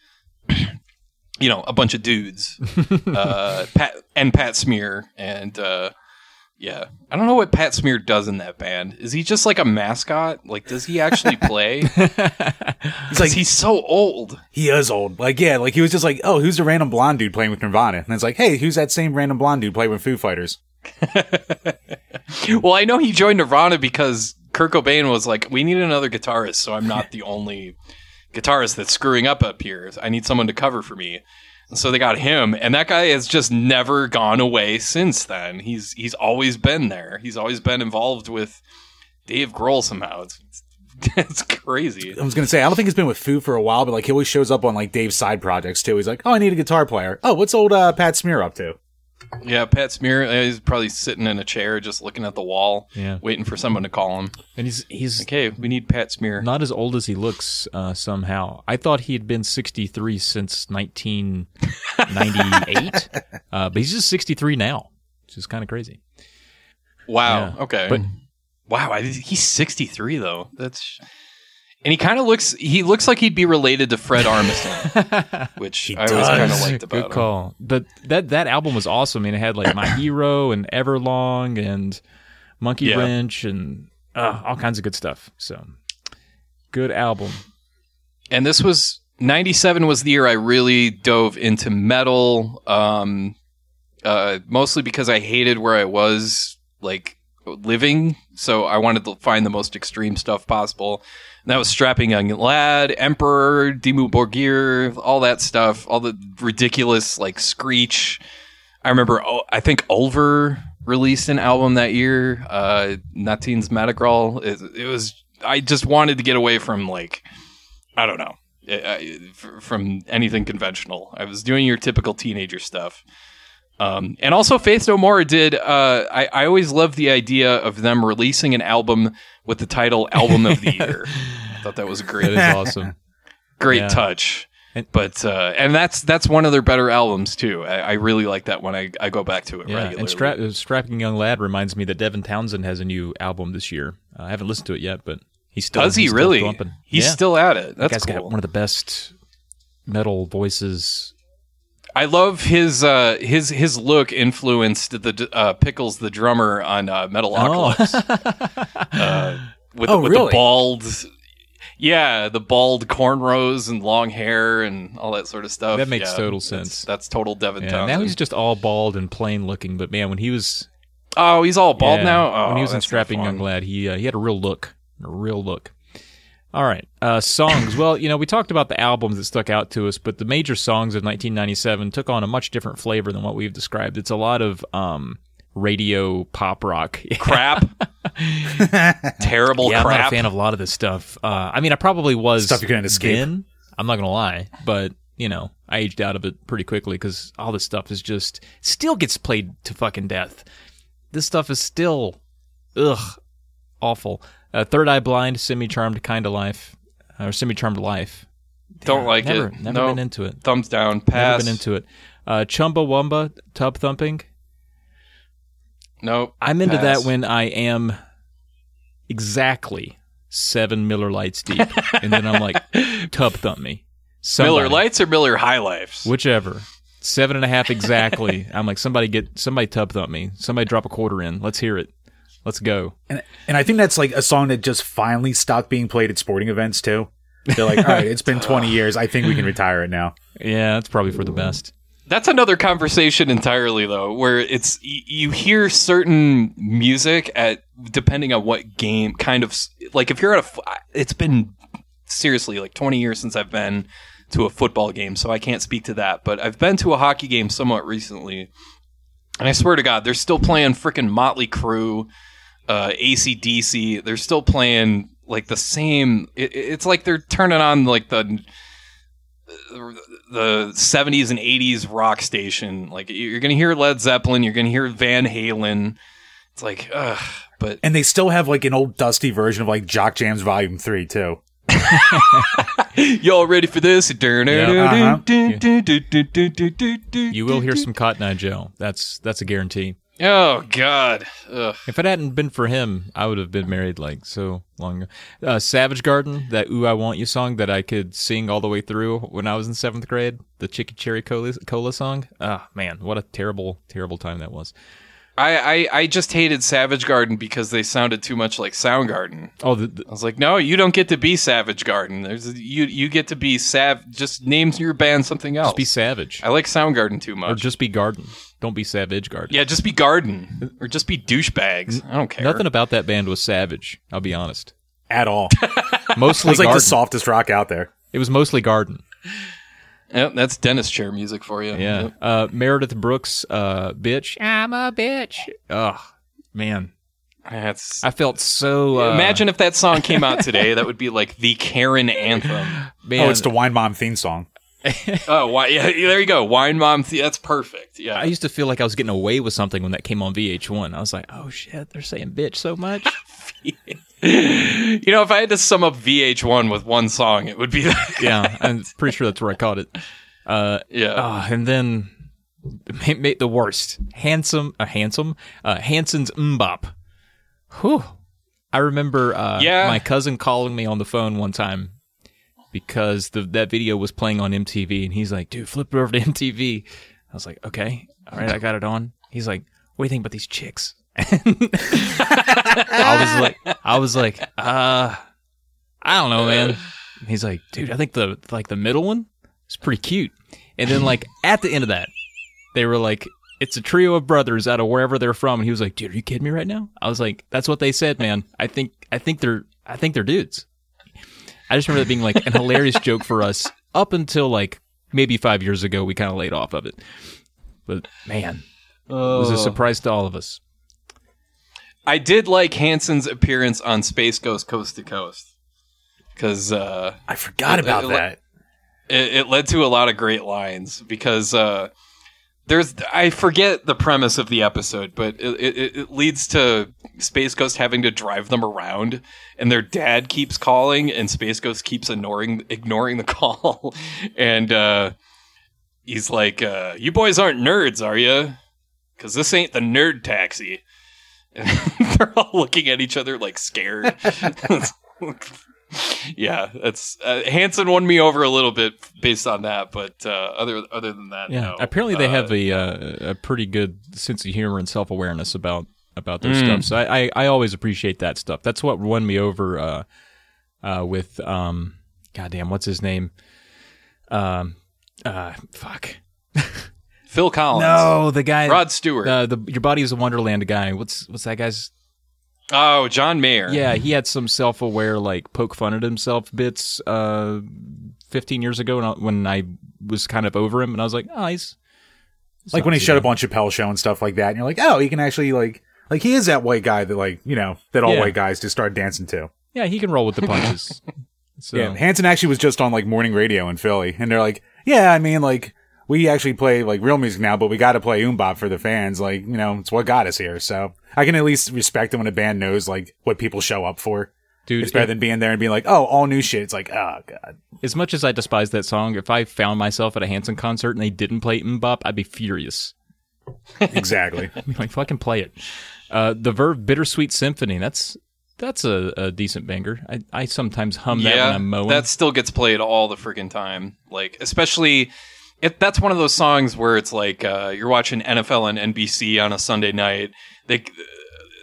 you know, a bunch of dudes, uh, Pat and Pat Smear, and uh, yeah, I don't know what Pat Smear does in that band. Is he just like a mascot? Like, does he actually play? He's Like, he's so old. he is old. Like, yeah, like he was just like, oh, who's the random blonde dude playing with Nirvana? And it's like, hey, who's that same random blonde dude playing with Foo Fighters? Well, I know he joined Nirvana because Kurt Cobain was like, "We need another guitarist, so I'm not the only guitarist that's screwing up up here. I need someone to cover for me." And so they got him, and that guy has just never gone away since then. He's he's always been there. He's always been involved with Dave Grohl somehow. It's it's, crazy. I was gonna say, I don't think he's been with Foo for a while, but like he always shows up on like Dave's side projects too. He's like, oh, I need a guitar player. Oh, what's old uh, Pat Smear up to? Yeah, Pat Smear uh, he's probably sitting in a chair just looking at the wall, Yeah. waiting for someone to call him. And he's he's Okay, we need Pat Smear. not as old as he looks uh, somehow. I thought he had been 63 since 1998, uh, but he's just 63 now, which is kind of crazy. Wow. Yeah. Okay. But- wow, I, he's 63 though. That's and he kind of looks he looks like he'd be related to Fred Armisen, which I always kind of liked about Good him. But that that album was awesome. I mean, it had like My Hero and Everlong and Monkey Yeah. Wrench and uh, all kinds of good stuff. So good album. And this was 97 was the year I really dove into metal um uh mostly because I hated where I was like living, so I wanted to find the most extreme stuff possible. That was Strapping Young Lad, Emperor, Dimmu Borgir, all that stuff, all the ridiculous like Screech. I remember, oh, I think Ulver released an album that year, uh, Nattens Madrigal. It, it was, I just wanted to get away from like, I don't know, I- I- f- from anything conventional. I was doing your typical teenager stuff. Um, and also, Faith No More did. Uh, I, I always loved the idea of them releasing an album with the title "Album of the Year." I thought that was great, is awesome. great Yeah. touch. And- but uh, and that's that's one of their better albums too. I, I really like that one. I, I go back to it Yeah, regularly. and Stra- uh, Strapping Young Lad reminds me that Devin Townsend has a new album this year. Uh, I haven't listened to it yet, but he's still Does he he's still really? thumping. He's yeah. still at it. That That's guy's got one of the best metal voices. I love his uh, his his look influenced the uh, Pickles the drummer on uh, Metalocalypse. uh, with, Oh, the, with really? the bald, yeah, the bald cornrows and long hair and all that sort of stuff. That makes Yeah, total sense. That's, total Devin Yeah, Townsend. now he's just all bald and plain looking, but man, when he was Oh, he's all bald Yeah. now. Oh, when he was in Strapping. Young Lad, he uh, he had a real look, a real look. All right, uh, songs. well, you know, we talked about the albums that stuck out to us, but the major songs of 1997 took on a much different flavor than what we've described. It's a lot of um, radio pop rock. crap. Terrible yeah, I'm not a fan of a lot of this stuff. Uh, I mean, I probably was Stuff you couldn't escape. then. I'm not gonna lie, but you know, I aged out of it pretty quickly because all this stuff is just still gets played to fucking death. This stuff is still, ugh, awful. Uh, Third Eye Blind, Semi Charmed Kind of Life, or Semi Charmed Life. Don't like never, it. Never No. been into it. Thumbs down. Never been into it. Uh, Chumbawamba, Tub Thumping. Nope. I'm into Pass. that when I am exactly seven Miller Lights deep, and then I'm like, tub thump me. Somebody, Miller Lights or Miller High Lifes. whichever. Seven and a half exactly. I'm like, somebody get somebody tub thump me. Somebody drop a quarter in. Let's hear it. Let's go. And, and I think that's like a song that just finally stopped being played at sporting events too. They're like, all right, it's been 20 years. I think we can retire it now. Yeah, that's probably for the best. That's another conversation entirely, though, where it's y- you hear certain music at depending on what game kind of like if you're at a it's been seriously like 20 years since I've been to a football game, so I can't speak to that. But I've been to a hockey game somewhat recently, and I swear to God, they're still playing freaking Motley Crue, uh, ACDC. They're still playing like the same. It, it's like they're turning on like the the 70s and 80s rock station. Like you're going to hear Led Zeppelin, you're going to hear Van Halen. It's like, ugh. But And they still have like an old dusty version of like Jock Jams Volume 3 too. y'all ready for this? uh-huh. You will hear some Cotton Eye Joe. That's that's a guarantee. Oh God. Ugh. If it hadn't been for him, I would have been married like so long ago. Uh, Savage Garden, that "Ooh I Want You" song that I could sing all the way through when I was in seventh grade, the Chicky Cherry Cola, Cola song. Ah, man, what a terrible, terrible time that was. I, I I just hated Savage Garden because they sounded too much like Soundgarden. Oh, the, the, I was like, no, you don't get to be Savage Garden. There's you you get to be Sav. Just name your band something else. just be savage, I like Soundgarden too much. or just be Garden. Don't be Savage Garden. yeah, just be Garden or just be douchebags. I don't care. Nothing about that band was savage. I'll be honest. At all. Mostly It's like Garden. the softest rock out there. it was mostly Garden. Yep, that's dentist chair music for you. Yeah. Yep. Uh, Meredith Brooks, uh, bitch. I'm a bitch. Oh man, That's I felt so. Uh, Imagine if that song came out today. That would be like the Karen anthem. man, Oh, it's the Wine Mom theme song. Oh, why, yeah, there you go. Wine Mom. Th- that's perfect. Yeah. I used to feel like I was getting away with something when that came on VH1. I was like, oh shit, they're saying bitch so much. you know, if I had to sum up VH1 with one song, it would be that. yeah, I'm pretty sure that's where I caught it. Uh, Yeah. ah, and then made, ma- the worst, handsome, uh, handsome, uh, Hanson's MMMBop. Whew. I remember uh, Yeah. my cousin calling me on the phone one time because the, that video was playing on MTV, and he's like, "Dude, flip it over to MTV." I was like, "Okay, all right, I got it on." He's like, "What do you think about these chicks?" I was like, I was like, uh, I don't know, man. He's like, dude, I think the like the middle one is pretty cute. And then like at the end of that, they were like, it's a trio of brothers out of wherever they're from. And he was like, dude, are you kidding me right now? I was like, that's what they said, man. I think I think they're I think they're dudes. I just remember that being like an hilarious joke for us up until like maybe five years ago. We kind of laid off of it, but man, it was a surprise to all of us. I did like Hanson's appearance on Space Ghost Coast to Coast because uh, I forgot It- about it- that. it, it led to a lot of great lines because uh, there's I forget the premise of the episode, but it, it, it leads to Space Ghost having to drive them around, and their dad keeps calling, and Space Ghost keeps ignoring ignoring the call, and uh, he's like, uh, "You boys aren't nerds, are you? Because this ain't the nerd taxi." And they're all looking at each other like scared. Yeah, that's uh, Hanson won me over a little bit based on that, but uh, other other than that, Yeah, no. apparently they Uh, have a uh, a pretty good sense of humor and self awareness about about their Mm. stuff. So I, I I always appreciate that stuff. That's what won me over uh, uh, with um, goddamn, what's his name? Um, uh, fuck. Phil Collins. No, the guy. Rod Stewart. Uh, the your body is a wonderland guy. What's what's that guy's? Oh, John Mayer. Yeah, he had some self-aware like poke fun at himself bits. Uh, fifteen years ago when I, when I was kind of over him, and I was like, oh, he's. he's like when he too showed bad. up on Chappelle's show and stuff like that, and you're like, oh, he can actually like, like he is that white guy that like, you know, that all Yeah. white guys just start dancing to. Yeah, he can roll with the punches. so Yeah, Hanson actually was just on like morning radio in Philly, and they're like, yeah, I mean, like we actually play like real music now, but we got to play MMMBop for the fans. Like, you know, it's what got us here. So I can at least respect it when a band knows like what people show up for. dude, It's better it- than being there and being like, oh, all new shit. It's like, oh god. as much as I despise that song, if I found myself at a Hanson concert and they didn't play MMMBop, I'd be furious. Exactly. I'd be like, fucking play it. Uh, the Verve Bittersweet Symphony. That's that's a, a decent banger. I, I sometimes hum that when yeah, I'm mowing. that still gets played all the freaking time. Like, especially, it, that's one of those songs where it's like uh, you're watching NFL and NBC on a Sunday night. They,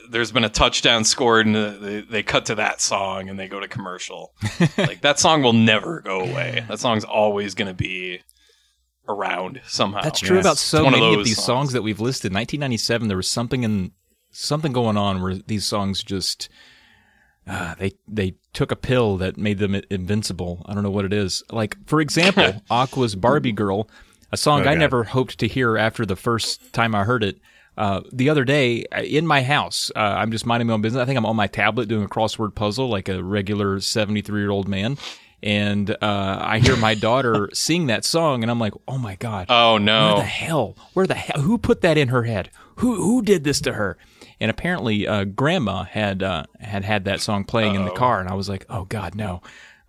there's been a touchdown scored, and uh, they, they cut to that song, and they go to commercial. like that song will never go away. That song's always going to be around somehow. That's true Yes. about so It's one of many of, those these songs. songs. that we've listed. 1997, there was something in something going on where these songs just uh, they they took a pill that made them invincible. I don't know what it is. Like for example, Aqua's "Barbie Girl," a song Oh, I God. never hoped to hear after the first time I heard it. Uh, the other day uh, in my house, uh, I'm just minding my own business. I think I'm on my tablet doing a crossword puzzle like a regular 73 year old man. And uh, I hear my daughter sing that song, and I'm like, "Oh my god! Oh Where no! the hell? Where the hell? Who put that in her head? Who who did this to her? And apparently, uh, Grandma had uh, had had that song playing in the car, and I was like, oh God, no.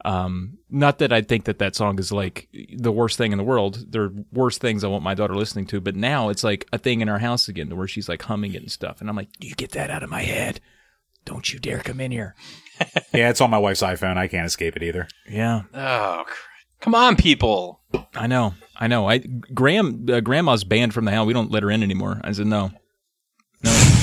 Um, not that I think that that song is like the worst thing in the world. There are worse things I want my daughter listening to, but now it's like a thing in our house again, to where she's like humming it and stuff, and I'm like, you get that out of my head. Don't you dare come in here. yeah, it's on my wife's iPhone. I can't escape it either. Yeah, Oh, cr- come on, people! I know, I know. I Graham, uh, Grandma's banned from the house. We don't let her in anymore. I said no, no.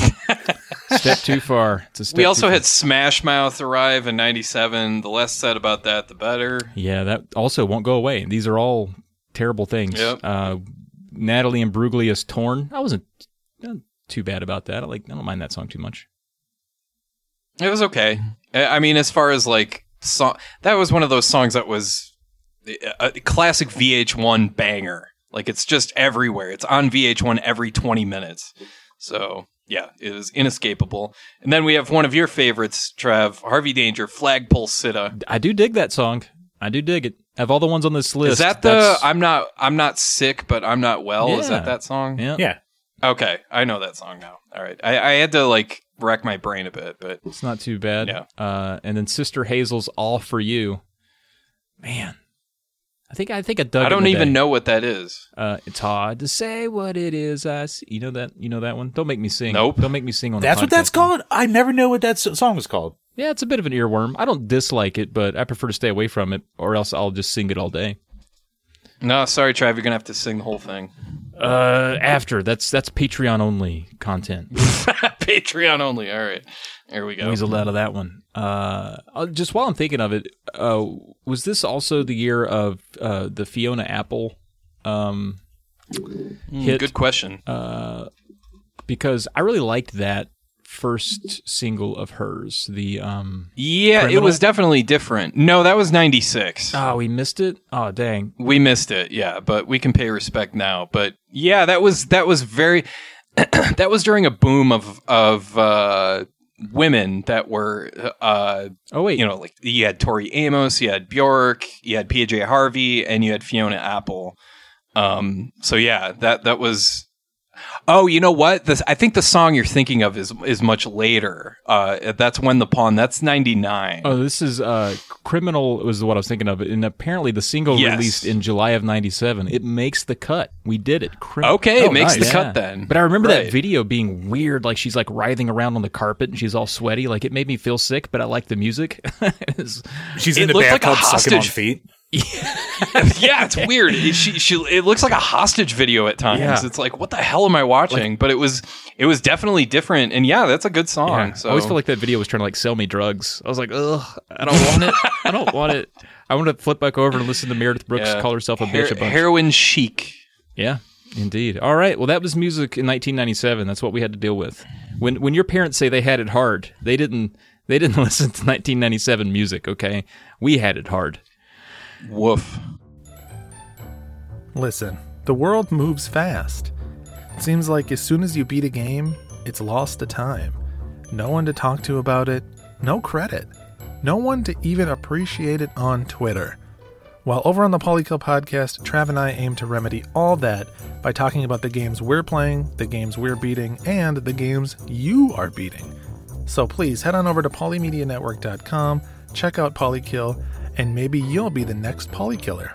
Step too far. It's a step We also had Smash Mouth arrive in '97. The less said about that, the better. Yeah, that also won't go away. These are all terrible things. Yep. Uh, Natalie Imbruglia's "Torn." I wasn't too bad about that. I like. I don't mind that song too much. It was okay. I mean, as far as like song, that was one of those songs that was a, a classic VH1 banger. Like it's just everywhere. It's on VH1 every 20 minutes. So yeah, it was inescapable. And then we have one of your favorites, Trav, Harvey Danger, Flagpole Sitta. I do dig that song. I do dig it. Of all the ones on this list, Is that the that's- I'm not I'm not sick, but I'm not well? Is that that song? yeah. Yeah. Okay, I know that song now. All right, I, I had to like rack my brain a bit, but It's not too bad. Yeah. Uh, and then Sister Hazel's "All for You." Man, I think I think I dug. I don't even day. know what that is. Uh, it's hard to say what it is. I see. You know that. You know that one. Don't make me sing. Nope. Don't make me sing on. the That's what that's podcast. called? I never know what that song is called. Yeah, it's a bit of an earworm. I don't dislike it, but I prefer to stay away from it, or else I'll just sing it all day. No, sorry, Trav. You're gonna have to sing the whole thing. Uh, after that's that's Patreon only content. Patreon only. All right, there we go. Weasel out of that one. Uh, uh, just while I'm thinking of it, uh, was this also the year of uh the Fiona Apple, um, Hmm, hit? Good question. Uh, because I really liked that first single of hers. The um, Yeah, it was definitely different. No, that was '96. oh, we missed it. Oh, dang. we missed it. Yeah, but we can pay respect now. But yeah, that was that was very. that was during a boom of of uh, women that were uh, Oh wait, you know like you had Tori Amos, you had Bjork, you had PJ Harvey, and you had Fiona Apple. Um, so yeah, that that was. Oh, you know what? This I think the song you're thinking of is is much later. Uh, that's when the pawn. That's ninety nine. Oh, this is uh, criminal was what I was thinking of, and apparently the single Yes. released in July of '97. It makes the cut. We did it. Criminal. okay, Oh, it makes nice. the cut then. But I remember Right. that video being weird. Like she's like writhing around on the carpet and she's all sweaty. Like it made me feel sick, but I like the music. Was- She's in the looked like a sucking on feet. yeah, it's weird. It, she, she, it looks like a hostage video at times. Yeah. It's like, what the hell am I watching? but it was, it was definitely different. And yeah, that's a good song. yeah. So I always feel like that video was trying to like sell me drugs. I was like, ugh, I don't want it. I don't want it. I want to flip back over and listen to Meredith Brooks Yeah. call herself a Her- bitch a bunch. heroin chic. yeah, Indeed. All right. Well, that was music in 1997. That's what we had to deal with. When when your parents say they had it hard, they didn't they didn't listen to 1997 music. Okay, we had it hard. Woof. Listen, the world moves fast. It seems like as soon as you beat a game, it's lost to time. No one to talk to about it, no credit. No one to even appreciate it on Twitter. While over on the Polykill podcast, Trav and I aim to remedy all that by talking about the games we're playing, the games we're beating, and the games you are beating. So please head on over to polymedianetwork.com, check out Polykill, and maybe you'll be the next Polykiller.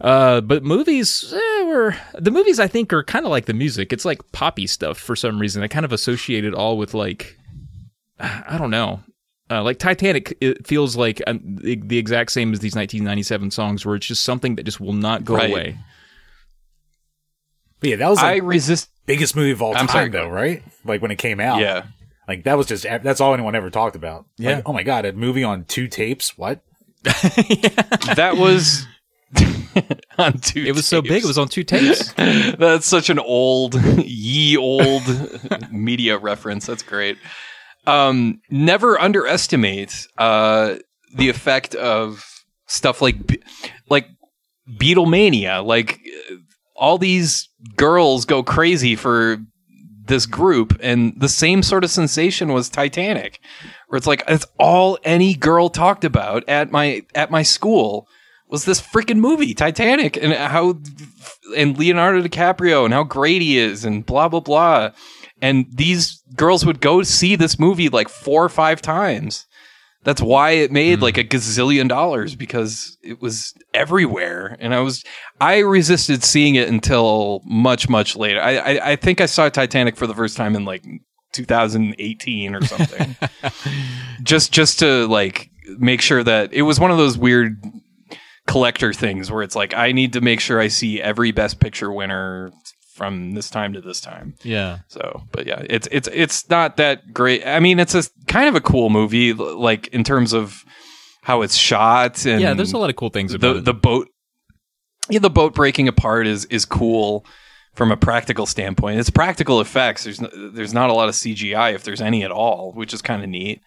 Uh, but movies eh, were the movies I think are kind of like the music. It's like poppy stuff for some reason. I kind of associate it all with like I don't know. Uh, like Titanic, it feels like um, the, the exact same as these 1997 songs, where it's just something that just will not go Right. away. But yeah, that was I the resist. biggest movie of all I'm time, sorry, though, right? Like when it came out. Yeah. Like that was just that's all anyone ever talked about. Yeah. Like, oh my god, a movie on two tapes? What? That was on two. It was so big; it was on two tapes. That's such an old, ye old media reference. That's great. Um, never underestimate uh, the effect of stuff like Be- like Beatlemania. Like uh, all these girls go crazy for this group, and the same sort of sensation was Titanic, where it's like it's all any girl talked about at my at my school was this freaking movie Titanic and how and Leonardo DiCaprio and how great he is and blah blah blah. And these girls would go see this movie like four or five times. That's why it made hmm. like a gazillion dollars because it was everywhere. And I was I resisted seeing it until much much later. I I, I think I saw Titanic for the first time in like 2018 or something. just just to like make sure that it was one of those weird collector things where it's like I need to make sure I see every best picture winner from this time to this time. yeah, So, but yeah, it's it's it's not that great. I mean, it's a kind of a cool movie like in terms of how it's shot and yeah. There's a lot of cool things about the it. the boat yeah, the boat breaking apart is is cool from a practical standpoint. It's practical effects. There's no, there's not a lot of CGI if there's any at all, which is kind of neat.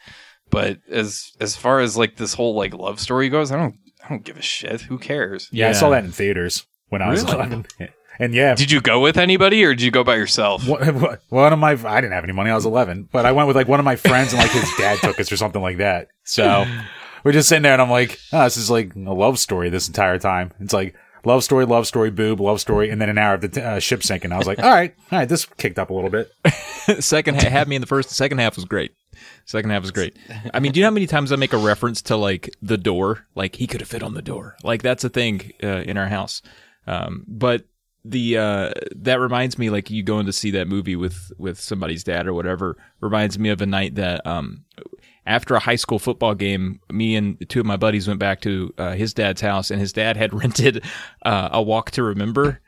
But as as far as like this whole like love story goes, I don't I don't give a shit. Who cares? Yeah, I saw that in theaters when I was Really? 11. And yeah, Did you go with anybody or did you go by yourself? one one of my I didn't have any money. I was 11, but I went with like one of my friends and like his dad took us or something like that. So we're just sitting there and I'm like, oh, this is like a love story this entire time. It's like love story, love story, boob, love story, and then an hour of the t- uh, ship sinking. I was like, all right, all right, this kicked up a little bit. second ha- had me in the first. Second half was great. Second half was great. I mean, do you know how many times I make a reference to like the door? Like he could have fit on the door. Like that's a thing uh, in our house. Um, but the uh, that reminds me, like you going to see that movie with with somebody's dad or whatever, reminds me of a night that um, after a high school football game, me and two of my buddies went back to uh, his dad's house, and his dad had rented uh, a Walk to Remember,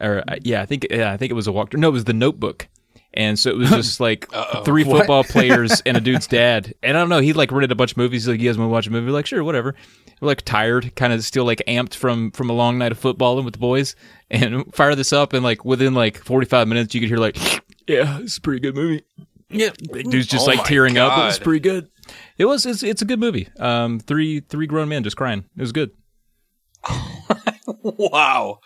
or uh, yeah, I think yeah, I think it was a Walk. To, no, it was the Notebook. And so it was just like three football players and a dude's dad. And I don't know, he like rented a bunch of movies. He's like, you guys want to watch a movie? We're like, sure, whatever. We're like tired, kind of still like amped from from a long night of footballing with the boys, and fire this up. And like within like forty five minutes, you could hear like, yeah, it's a pretty good movie. Yeah, dude's just Oh like my tearing up. It was pretty good. It was. It's, it's a good movie. Um, three three grown men just crying. It was good. wow.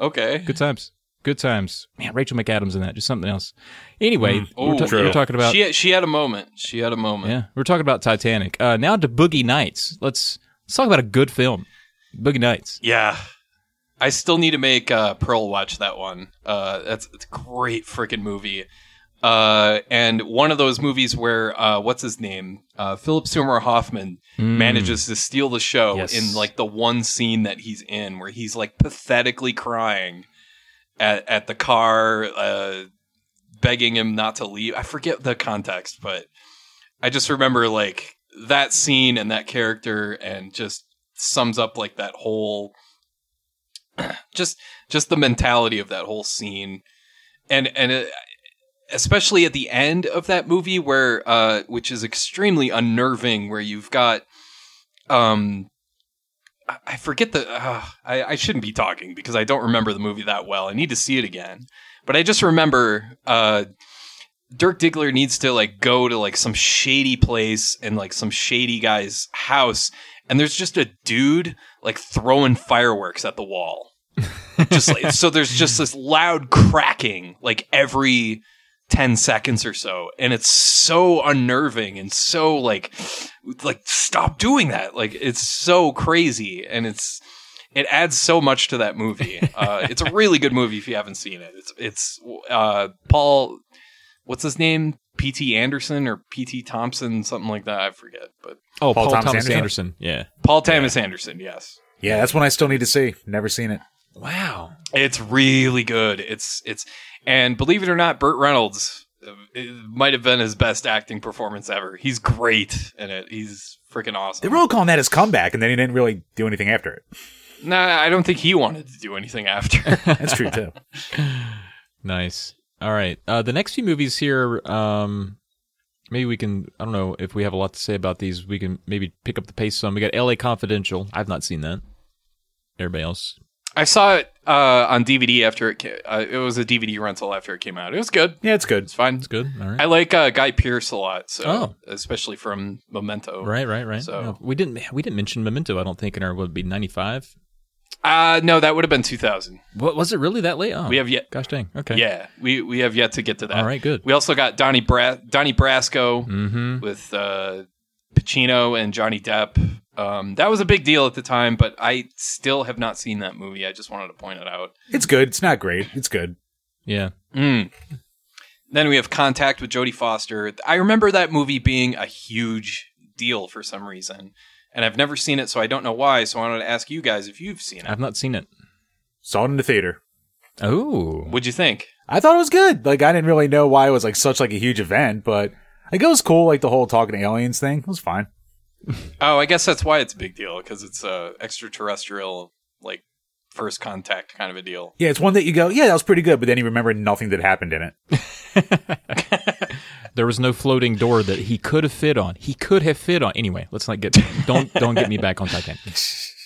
Okay. Good times. Good times. Man, Rachel McAdams in that. Just something else. Anyway, we're, ta- we're talking about she she had a moment. She had a moment. Yeah, we're talking about Titanic. Uh, now to Boogie Nights. Let's let's talk about a good film. Boogie Nights. Yeah. I still need to make uh, Pearl watch that one. Uh, that's it's a great freaking movie. Uh, and one of those movies where uh, what's his name? Uh, Philip Seymour Hoffman manages to steal the show Yes. in like the one scene that he's in where he's like pathetically crying at at the car, uh, begging him not to leave. I forget the context, but I just remember like that scene and that character and just sums up like that whole just just the mentality of that whole scene and and it, especially at the end of that movie where uh which is extremely unnerving where you've got um I- I forget the. Uh, I, I shouldn't be talking because I don't remember the movie that well. I need to see it again. But I just remember uh, Dirk Diggler needs to like go to like some shady place and like some shady guy's house, and there's just a dude like throwing fireworks at the wall. just like so, there's just this loud cracking like every 10 seconds or so and it's so unnerving and so like like stop doing that like it's so crazy and it's it adds so much to that movie uh it's a really good movie if you haven't seen it it's it's uh paul what's his name pt anderson or pt thompson something like that i forget but Oh, Paul Paul, Thomas Thomas, Anderson? Anderson. Yeah. paul thomas anderson yes Yeah, that's one I still need to see. Never seen it. Wow. It's really good. It's it's and believe it or not, Burt Reynolds uh, it might have been his best acting performance ever. He's great in it. He's freaking awesome. They awesome. were all calling that his comeback, and then he didn't really do anything after it. Nah, I don't think he wanted to do anything after. That's true too. Nice. All right. Uh, the next few movies here, um, maybe we can, I don't know if we have a lot to say about these. We can maybe pick up the pace some. We got LA Confidential. I've not seen that. Everybody else? I saw it uh, on DVD after it. Came, uh, it was a DVD rental after it came out. It was good. Yeah, it's good. It's fine. It's good. All right. I like uh, Guy Pearce a lot. So Oh. especially from Memento. right, right, right. So- No, we didn't we didn't mention Memento, I don't think, in our would be 95. Uh no, that would have been 2000. What was it really that late? Oh. We have yet. Gosh dang. Okay. Yeah, we we have yet to get to that. All right, good. We also got Donnie Bra- Donnie Brasco. Mhm. with uh, Pacino and Johnny Depp. Um, that was a big deal at the time, but I still have not seen that movie. I just wanted to point it out. It's good. It's not great. It's good. Yeah. Mm. Then we have Contact with Jodie Foster. I remember that movie being a huge deal for some reason, and I've never seen it, so I don't know why. So I wanted to ask you guys if you've seen it. I've not seen it. Saw it in the theater. Oh. What'd you think? I thought it was good. Like I didn't really know why it was like such like a huge event, but like it was cool. Like the whole talking to aliens thing it was fine. Oh, I guess that's why it's a big deal because it's a extraterrestrial, like first contact kind of a deal. Yeah, it's one that you go, yeah, that was pretty good, but then you remember nothing that happened in it. There was no floating door that he could have fit on. He could have fit on. Anyway, let's not get don't don't get me back on Titanic.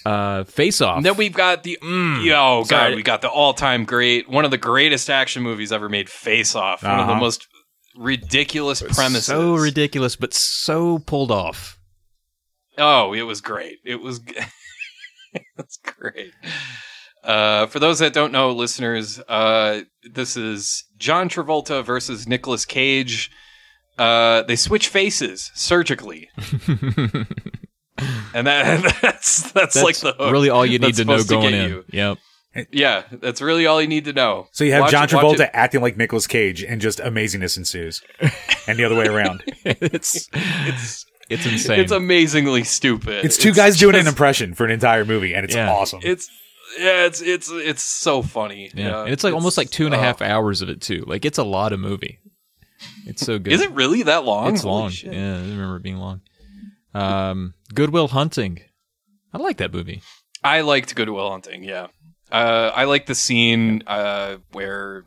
Uh, Face Off. And then we've got the yo god, Sorry. we got the all-time great, one of the greatest action movies ever made, Face Off. One of the Uh-huh. most ridiculous premises. So ridiculous, but so pulled off. Oh, it was great. It was g- it was great. Uh, for those that don't know, listeners, uh, this is John Travolta versus Nicolas Cage. Uh, they switch faces surgically, and that that's that's, That's like the hook really all you need to know supposed to going in. you. Yep. Yeah, that's really all you need to know. So you have Watch John Travolta acting like Nicolas Cage, and just amazingness ensues, and the other way around. it's it's it's insane. It's amazingly stupid. It's two guys doing an impression for an entire movie, and it's Yeah. awesome. It's yeah, it's it's it's so funny. yeah, and it's like almost like two and a half and a half hours of it too. Like it's a lot of movie. It's so good. Is it really that long? It's Holy long. shit. Yeah, I remember it being long. Um, Goodwill Hunting. I like that movie. I liked Goodwill Hunting. Yeah, uh, I like the scene uh, where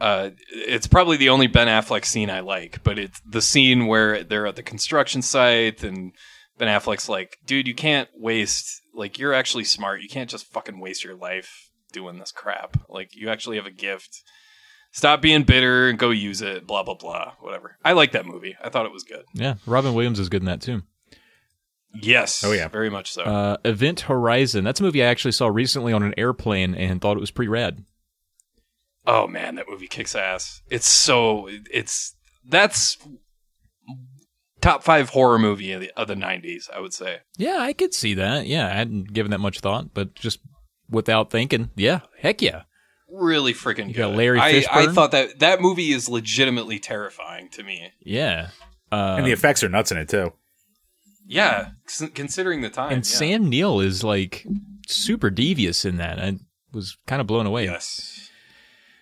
uh, it's probably the only Ben Affleck scene I like, but it's the scene where they're at the construction site and Ben Affleck's like, "Dude, you can't waste. Like, you're actually smart. You can't just fucking waste your life doing this crap. Like, you actually have a gift." Stop being bitter and go use it. Blah blah blah. Whatever. I like that movie. I thought it was good. Yeah, Robin Williams is good in that too. Yes. Oh, yeah. Very much so. Uh, Event Horizon. That's a movie I actually saw recently on an airplane and thought it was pretty rad. Oh man, that movie kicks ass. It's so it's that's top five horror movie of the, of the '90s. I would say. Yeah, I could see that. Yeah, I hadn't given that much thought, but just without thinking, yeah, heck yeah. Really freaking You good. got Larry I, I thought that that movie is legitimately terrifying to me. Yeah. Uh, and the effects are nuts in it too. Yeah, c- considering the time. and yeah. Sam Neill is like super devious in that. I was kind of blown away. Yes.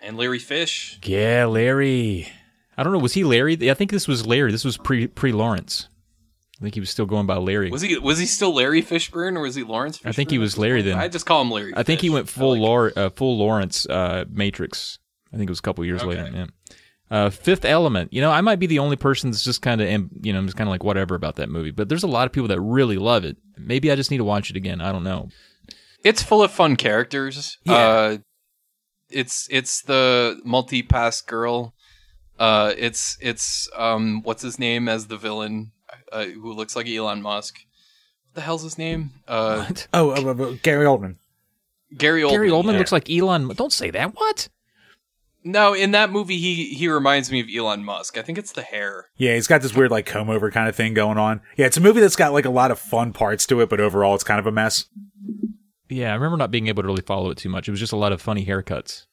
And Larry Fish. Yeah, Larry. I don't know. Was he Larry? I think this was Larry. This was pre pre Lawrence. I think he was still going by Larry. Was he was he still Larry Fishburne or was he Lawrence? Fishburne I think he was Larry then. I just call him Larry. I think he went full like. Uh, full Lawrence uh, Matrix. I think it was a couple years Okay. later. Yeah. Uh, Fifth Element. You know, I might be the only person that's just kind of, you know, I'm just kind of like whatever about that movie. But there's a lot of people that really love it. Maybe I just need to watch it again. I don't know. It's full of fun characters. Yeah. It's it's the multi-pass girl. Uh, it's it's um, what's his name as the villain uh, who looks like Elon Musk. What the hell's his name? Uh, What? Oh, uh, Gary Oldman. Gary Oldman. Gary Oldman yeah. looks like Elon. Don't say that. What? No, in that movie, he he reminds me of Elon Musk. I think it's the hair. Yeah, he's got this weird like comb over kind of thing going on. Yeah, it's a movie that's got like a lot of fun parts to it, but overall it's kind of a mess. Yeah, I remember not being able to really follow it too much. It was just a lot of funny haircuts.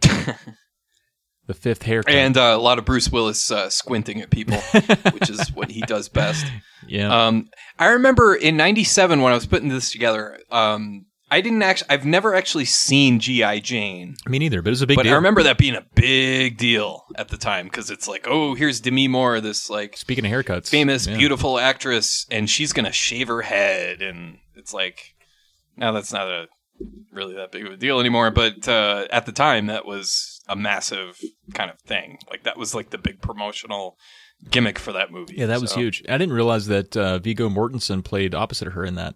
the fifth haircut. and uh, a lot of Bruce Willis uh, squinting at people, which is what he does best. yeah. Um, I remember in '97 when I was putting this together. Um, I didn't actually. I've never actually seen GI Jane, Me neither, but it was a big but deal. I remember that being a big deal at the time because it's like, oh, here's Demi Moore, this like Speaking of haircuts, famous, yeah. beautiful actress, and she's gonna shave her head, and it's like, now that's not a really that big of a deal anymore. But uh, at the time, that was a massive kind of thing. Like that was like the big promotional gimmick for that movie. Yeah, that was huge. I didn't realize that uh, Viggo Mortensen played opposite of her in that.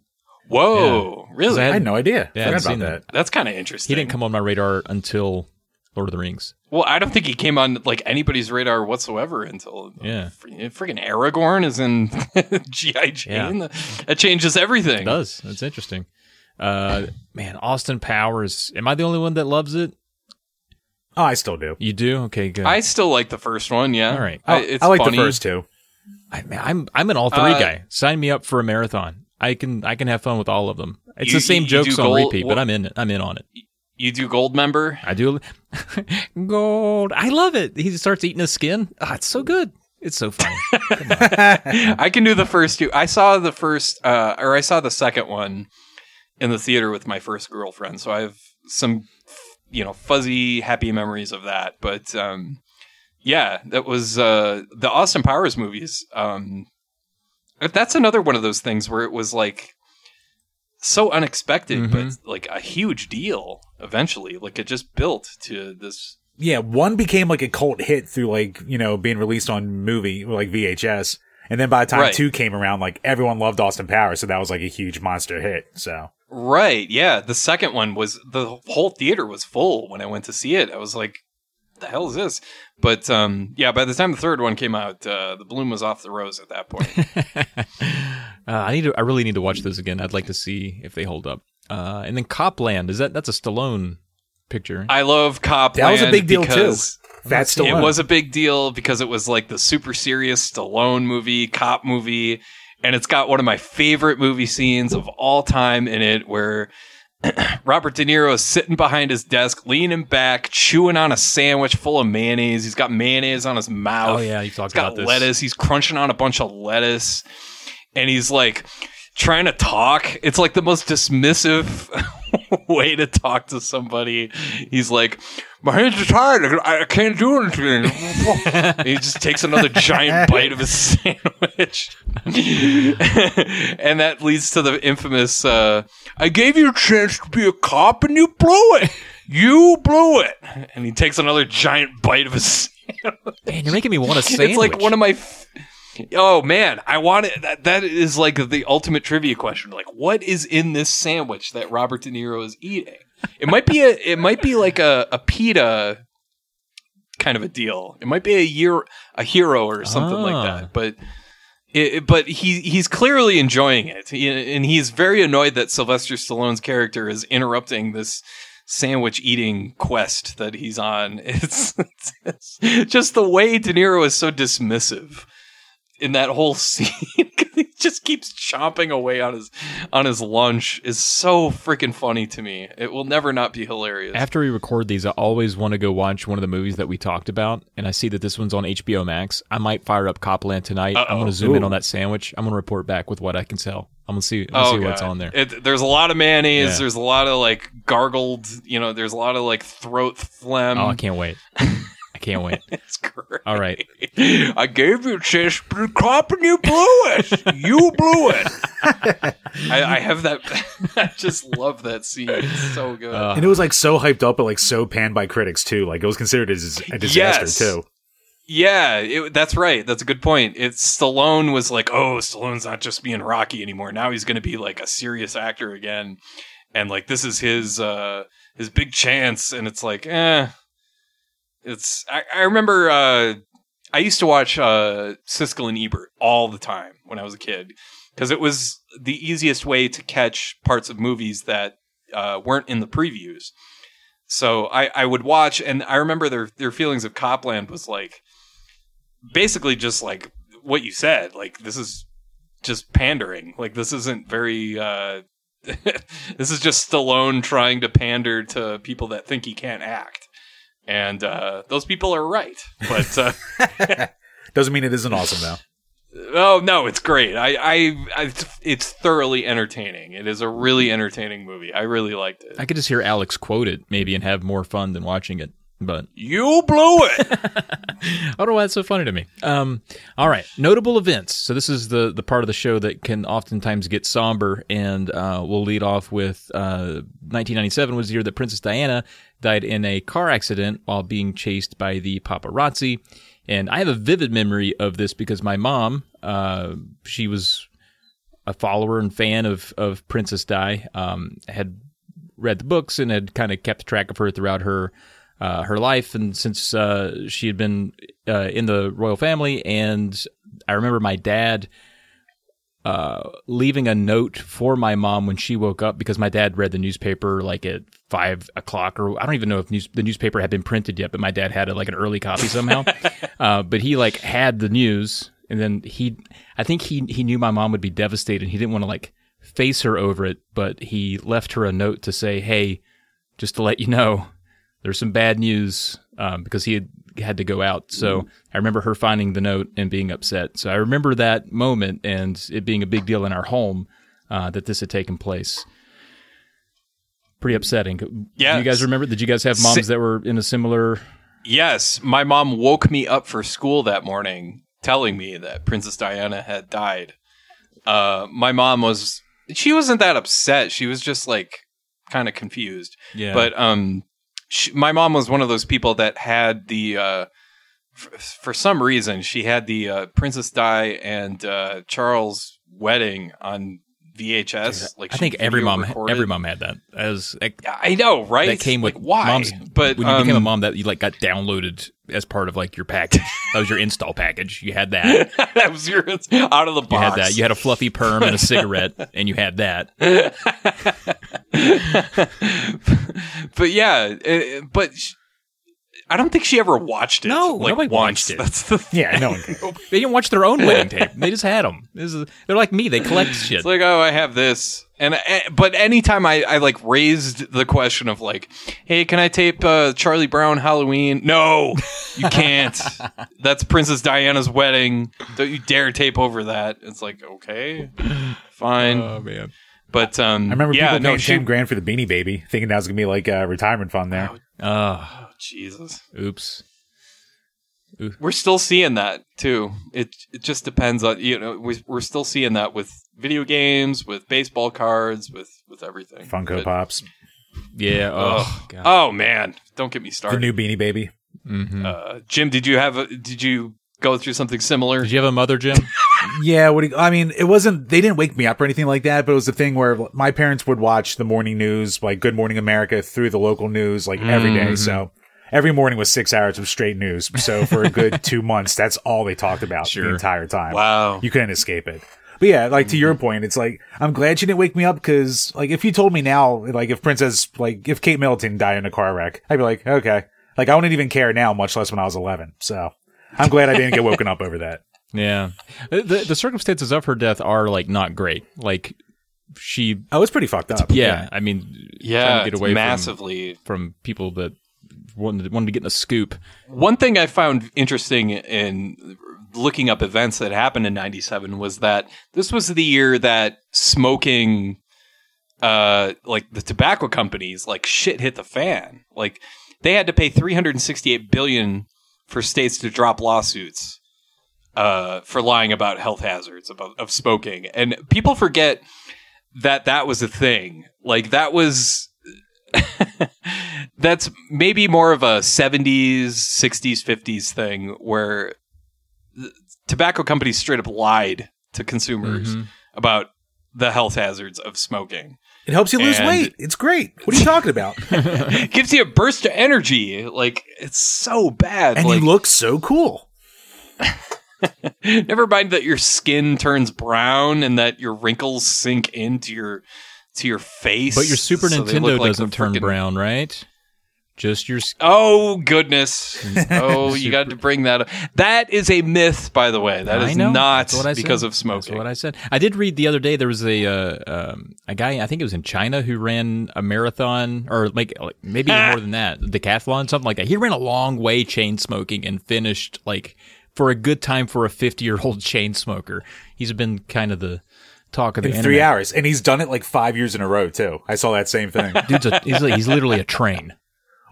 Whoa, really? I I had no idea. Yeah, I Forgot about seen that. that. That's kind of interesting. He didn't come on my radar until Lord of the Rings. Well, I don't think he came on like anybody's radar whatsoever until Yeah. freaking Aragorn is in GI Jane. That changes everything. It does. That's interesting. Uh, man, Austin Powers. Am I the only one that loves it? Oh, I still do. You do? Okay, good. I still like the first one. Yeah, All right. I, I, it's I like funny. the first two. I, man, I'm I'm an all three Uh, guy. Sign me up for a marathon. I can I can have fun with all of them. It's You- the same you- you jokes do on gold- repeat, wha- but I'm in it. I'm in on it. You do Goldmember? I do. Gold. I love it. He starts eating his skin. Ah, it's so good. It's so funny. I can do the first two. I saw the first, uh, or I saw the second one in the theater with my first girlfriend, so I have some, you know, fuzzy, happy memories of that. But um, yeah, that was uh, the Austin Powers movies. Um, that's another one of those things where it was like so unexpected, but like a huge deal. Eventually, like it just built to this. Yeah, one became like a cult hit through like, you know, being released on movie like VHS. And then by the time Right. two came around, like everyone loved Austin Powers, so that was like a huge monster hit. So Right. Yeah. The second one was the whole theater was full when I went to see it. I was like, the hell is this? But um, yeah, by the time the third one came out, uh, the bloom was off the rose at that point. Uh, I need to. I really need to watch those again. I'd like to see if they hold up. Uh, and then Copland is that? That's a Stallone picture. I love Copland. That was a big deal, too. because Fat It was a big deal because it was like the super serious Stallone movie, cop movie, and it's got one of my favorite movie scenes of all time in it where Robert De Niro is sitting behind his desk, leaning back, chewing on a sandwich full of mayonnaise. He's got mayonnaise on his mouth. Oh, yeah, you've talked He's got about this. lettuce. He's crunching on a bunch of lettuce, and he's like trying to talk. It's like the most dismissive way to talk to somebody. He's like, "My hands are tired. I I can't do anything." He just takes another giant bite of his sandwich, and that leads to the infamous, uh, "I gave you a chance to be a cop, and you blew it. You blew it." And he takes another giant bite of his. Man, you're making me want a sandwich. It's like one of my. F- oh man, I want it. That, that is like the ultimate trivia question. Like, what is in this sandwich that Robert De Niro is eating? It might be a. It might be like a a pita kind of a deal. It might be a year a hero or something Ah. like that. But. It, it- but he he's clearly enjoying it, He- and he's very annoyed that Sylvester Stallone's character is interrupting this sandwich eating quest that he's on. It's, it's just the way De Niro is so dismissive in that whole scene. he just keeps chomping away on his on his lunch is so freaking funny to me. It will never not be hilarious. After we record these, I always want to go watch one of the movies that we talked about, and I see that this one's on HBO Max. I might fire up Copland tonight. I'm going to zoom in on that sandwich. I'm going to report back with what I can tell. I'm to see, I'm Oh, gonna see what's on there. It, there's a lot of mayonnaise. Yeah. There's a lot of like gargled. You know, there's a lot of like throat phlegm. oh, I can't wait. I can't wait. It's great. All right. I gave you a chance to cop and you blew it. You blew it. I, I have that. I just love that scene. It's so good. Uh, And it was like so hyped up, but like so panned by critics too. Like it was considered as a disaster Yes. too. yeah, it, that's right. That's a good point. It's Stallone was like, oh, Stallone's not just being Rocky anymore. Now he's going to be like a serious actor again, and like this is his uh his big chance. And it's like, eh. It's. I, I remember. uh I used to watch uh Siskel and Ebert all the time when I was a kid because it was the easiest way to catch parts of movies that uh, weren't in the previews. So I, I would watch, and I remember their their feelings of Copland was like basically just like what you said. Like this is just pandering. Like this isn't very. Uh, this is just Stallone trying to pander to people that think he can't act, and uh, those people are right. But uh, Doesn't mean it isn't awesome though. Oh no, it's great. I, I, I, it's, it's thoroughly entertaining. It is a really entertaining movie. I really liked it. I could just hear Alex quote it maybe and have more fun than watching it. But You blew it. I don't know why it's so funny to me. Um, all right, notable events. So this is the the part of the show that can oftentimes get somber, and uh, we'll lead off with uh, 1997 was the year that Princess Diana died in a car accident while being chased by the paparazzi. And I have a vivid memory of this because my mom, uh, she was a follower and fan of of Princess Di, um, had read the books and had kind of kept track of her throughout her uh, her life, and since uh, she had been uh, in the royal family, and I remember my dad uh, leaving a note for my mom when she woke up because my dad read the newspaper like at five o'clock, or I don't even know if news, the newspaper had been printed yet, but my dad had a, like an early copy somehow. uh, but he like had the news, and then he, I think he he knew my mom would be devastated. He didn't want to like face her over it, but he left her a note to say, "Hey, just to let you know." There's some bad news um, because he had had to go out. So I remember her finding the note and being upset. So I remember that moment and it being a big deal in our home uh, that this had taken place. Pretty upsetting. Do Yes. you guys remember? Did you guys have moms that were in a similar? yes, my mom woke me up for school that morning, telling me that Princess Diana had died. Uh, my mom was. She wasn't that upset. She was just like kind of confused. Yeah, But um, she, my mom was one of those people that had the uh, f- for some reason she had the uh, Princess Di and uh, Charles wedding on VHS. Like I think every mom, recorded. every mom had that. As like, I know, right? that came with like, why? moms. but when you became a um, mom, that you like got downloaded as part of like your package. that was your install package. You had that. that was your out of the box. You had that. You had a fluffy perm and a cigarette, and you had that. but yeah, uh, but sh- I don't think she ever watched it. No, like nobody once. watched it. That's the Yeah, no one can. They didn't watch their own wedding tape. They just had them. This is, they're like me. They collect shit. It's like, oh, I have this, and uh, but anytime I, I like raised the question of like, hey, can I tape uh, Charlie Brown Halloween? No, you can't. That's Princess Diana's wedding. Don't you dare tape over that. It's like, okay, fine, oh man. but um, I remember yeah, people no, paying she, ten grand for the Beanie Baby, thinking that was gonna be like a retirement fund there. Oh, oh, Jesus. oops. We're still seeing that too. It it just depends on you know we, we're still seeing that with video games, with baseball cards, with with everything. Funko But- Pops, Yeah. Oh, Oh, oh man, don't get me started. the new Beanie Baby. Mhm. uh, Jim, did you have a, did you go through something similar? Did you have a mother, Jim? Yeah, what do you- I mean, it wasn't. They didn't wake me up or anything like that, but it was the thing where my parents would watch the morning news, like Good Morning America, through the local news, like every day. So every morning was six hours of straight news. So for a good two months, that's all they talked about the entire time. Wow. you couldn't escape it. But yeah, like to your mm-hmm. point, it's like I'm glad she didn't wake me up because, like, if you told me now, like, if Princess, like, if Kate Middleton died in a car wreck, I'd be like, okay, like, I wouldn't even care now, much less when I was 11. So I'm glad I didn't get woken up over that. yeah. The, the circumstances of her death are like not great. Like she, Oh, it's pretty fucked up. yeah. I mean, trying yeah, to get it's away from, massively. from people that wanted, wanted to get in a scoop. One thing I found interesting in looking up events that happened in 97 was that this was the year that smoking uh like the tobacco companies like shit hit the fan. Like they had to pay 368 billion for states to drop lawsuits uh, for lying about health hazards about, of smoking, and people forget that that was a thing. Like that was. that's maybe more of a 70s, 60s, 50s thing where tobacco companies straight up lied to consumers Mhm. about the health hazards of smoking. It helps you lose And- weight. It's great. What are you talking about? gives you a burst of energy. Like it's so bad. and like you look so cool. never mind that your skin turns brown and that your wrinkles sink into your to your face. But your Super so Nintendo like doesn't turn frickin- brown, right? Just your. Oh goodness! Oh, you got to bring that up. That is a myth, by the way. That is not because of smoking. That's what I said. I did read the other day. There was a uh, um, a guy. I think it was in China who ran a marathon, or like, like maybe even more than that, decathlon, something like that. He ran a long way chain smoking and finished like for a good time for a fifty year old chain smoker. He's been kind of the talk of the In internet. three hours. And he's done it like five years in a row, too. I saw that same thing. Dude's a, he's, he's literally a train.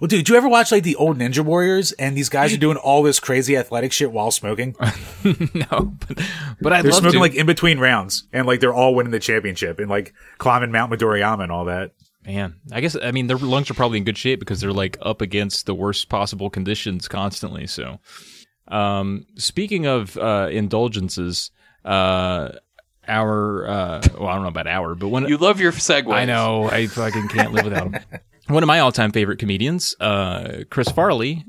well, dude, do you ever watch like the old Ninja Warriors? And these guys are doing all this crazy athletic shit while smoking. no, but, but I'd They're love smoking to. like in between rounds. And like they're all winning the championship and like climbing Mount Midoriyama and all that. Man, I guess I mean their lungs are probably in good shape because they're like up against the worst possible conditions constantly. So, um, speaking of uh, indulgences, uh, our uh, well, I don't know about our, but when You love your segues. I know I fucking can't live without him. One of my all-time favorite comedians, uh, Chris Farley,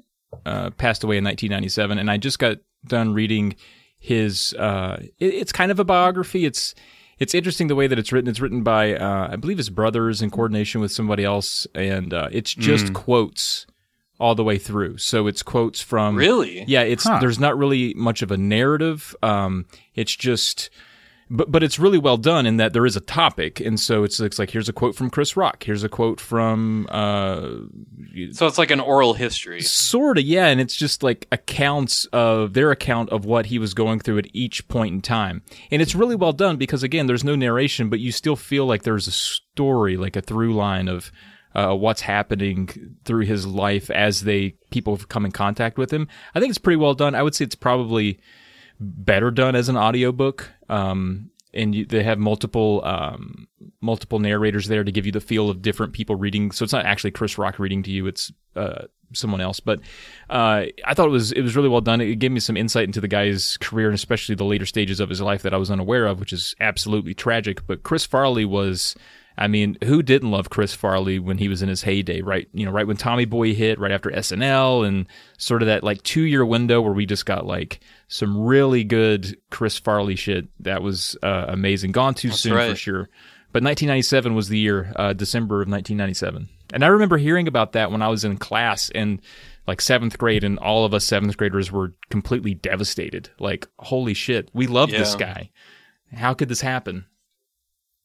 uh, passed away in 1997, and I just got done reading his. Uh, it- it's kind of a biography. It's it's interesting the way that it's written. It's written by uh, I believe his brothers in coordination with somebody else, and uh, it's just quotes all the way through. So it's quotes from Really? yeah, it's there's not really much of a narrative. Um, it's just, but but it's really well done in that there is a topic, and so it's it's like here's a quote from Chris Rock, here's a quote from uh, So it's like an oral history. sort of yeah, and it's just like accounts of their account of what he was going through at each point in time, and it's really well done because again, there's no narration, but you still feel like there's a story, like a through line of. Uh, what's happening through his life as they people come in contact with him. I think it's pretty well done. I would say it's probably better done as an audiobook. Um, and you, they have multiple um, multiple narrators there to give you the feel of different people reading. So it's not actually Chris Rock reading to you; it's uh, someone else. But uh, I thought it was it was really well done. It gave me some insight into the guy's career and especially the later stages of his life that I was unaware of, which is absolutely tragic. But Chris Farley was. I mean, who didn't love Chris Farley when he was in his heyday, right? You know, right when Tommy Boy hit, right after SNL, and sort of that like two year window where we just got like some really good Chris Farley shit that was uh, amazing. Gone too soon for sure. But 1997 was the year, uh, December of 1997. And I remember hearing about that when I was in class in like seventh grade, and all of us seventh graders were completely devastated. Like, holy shit, we love this guy. How could this happen?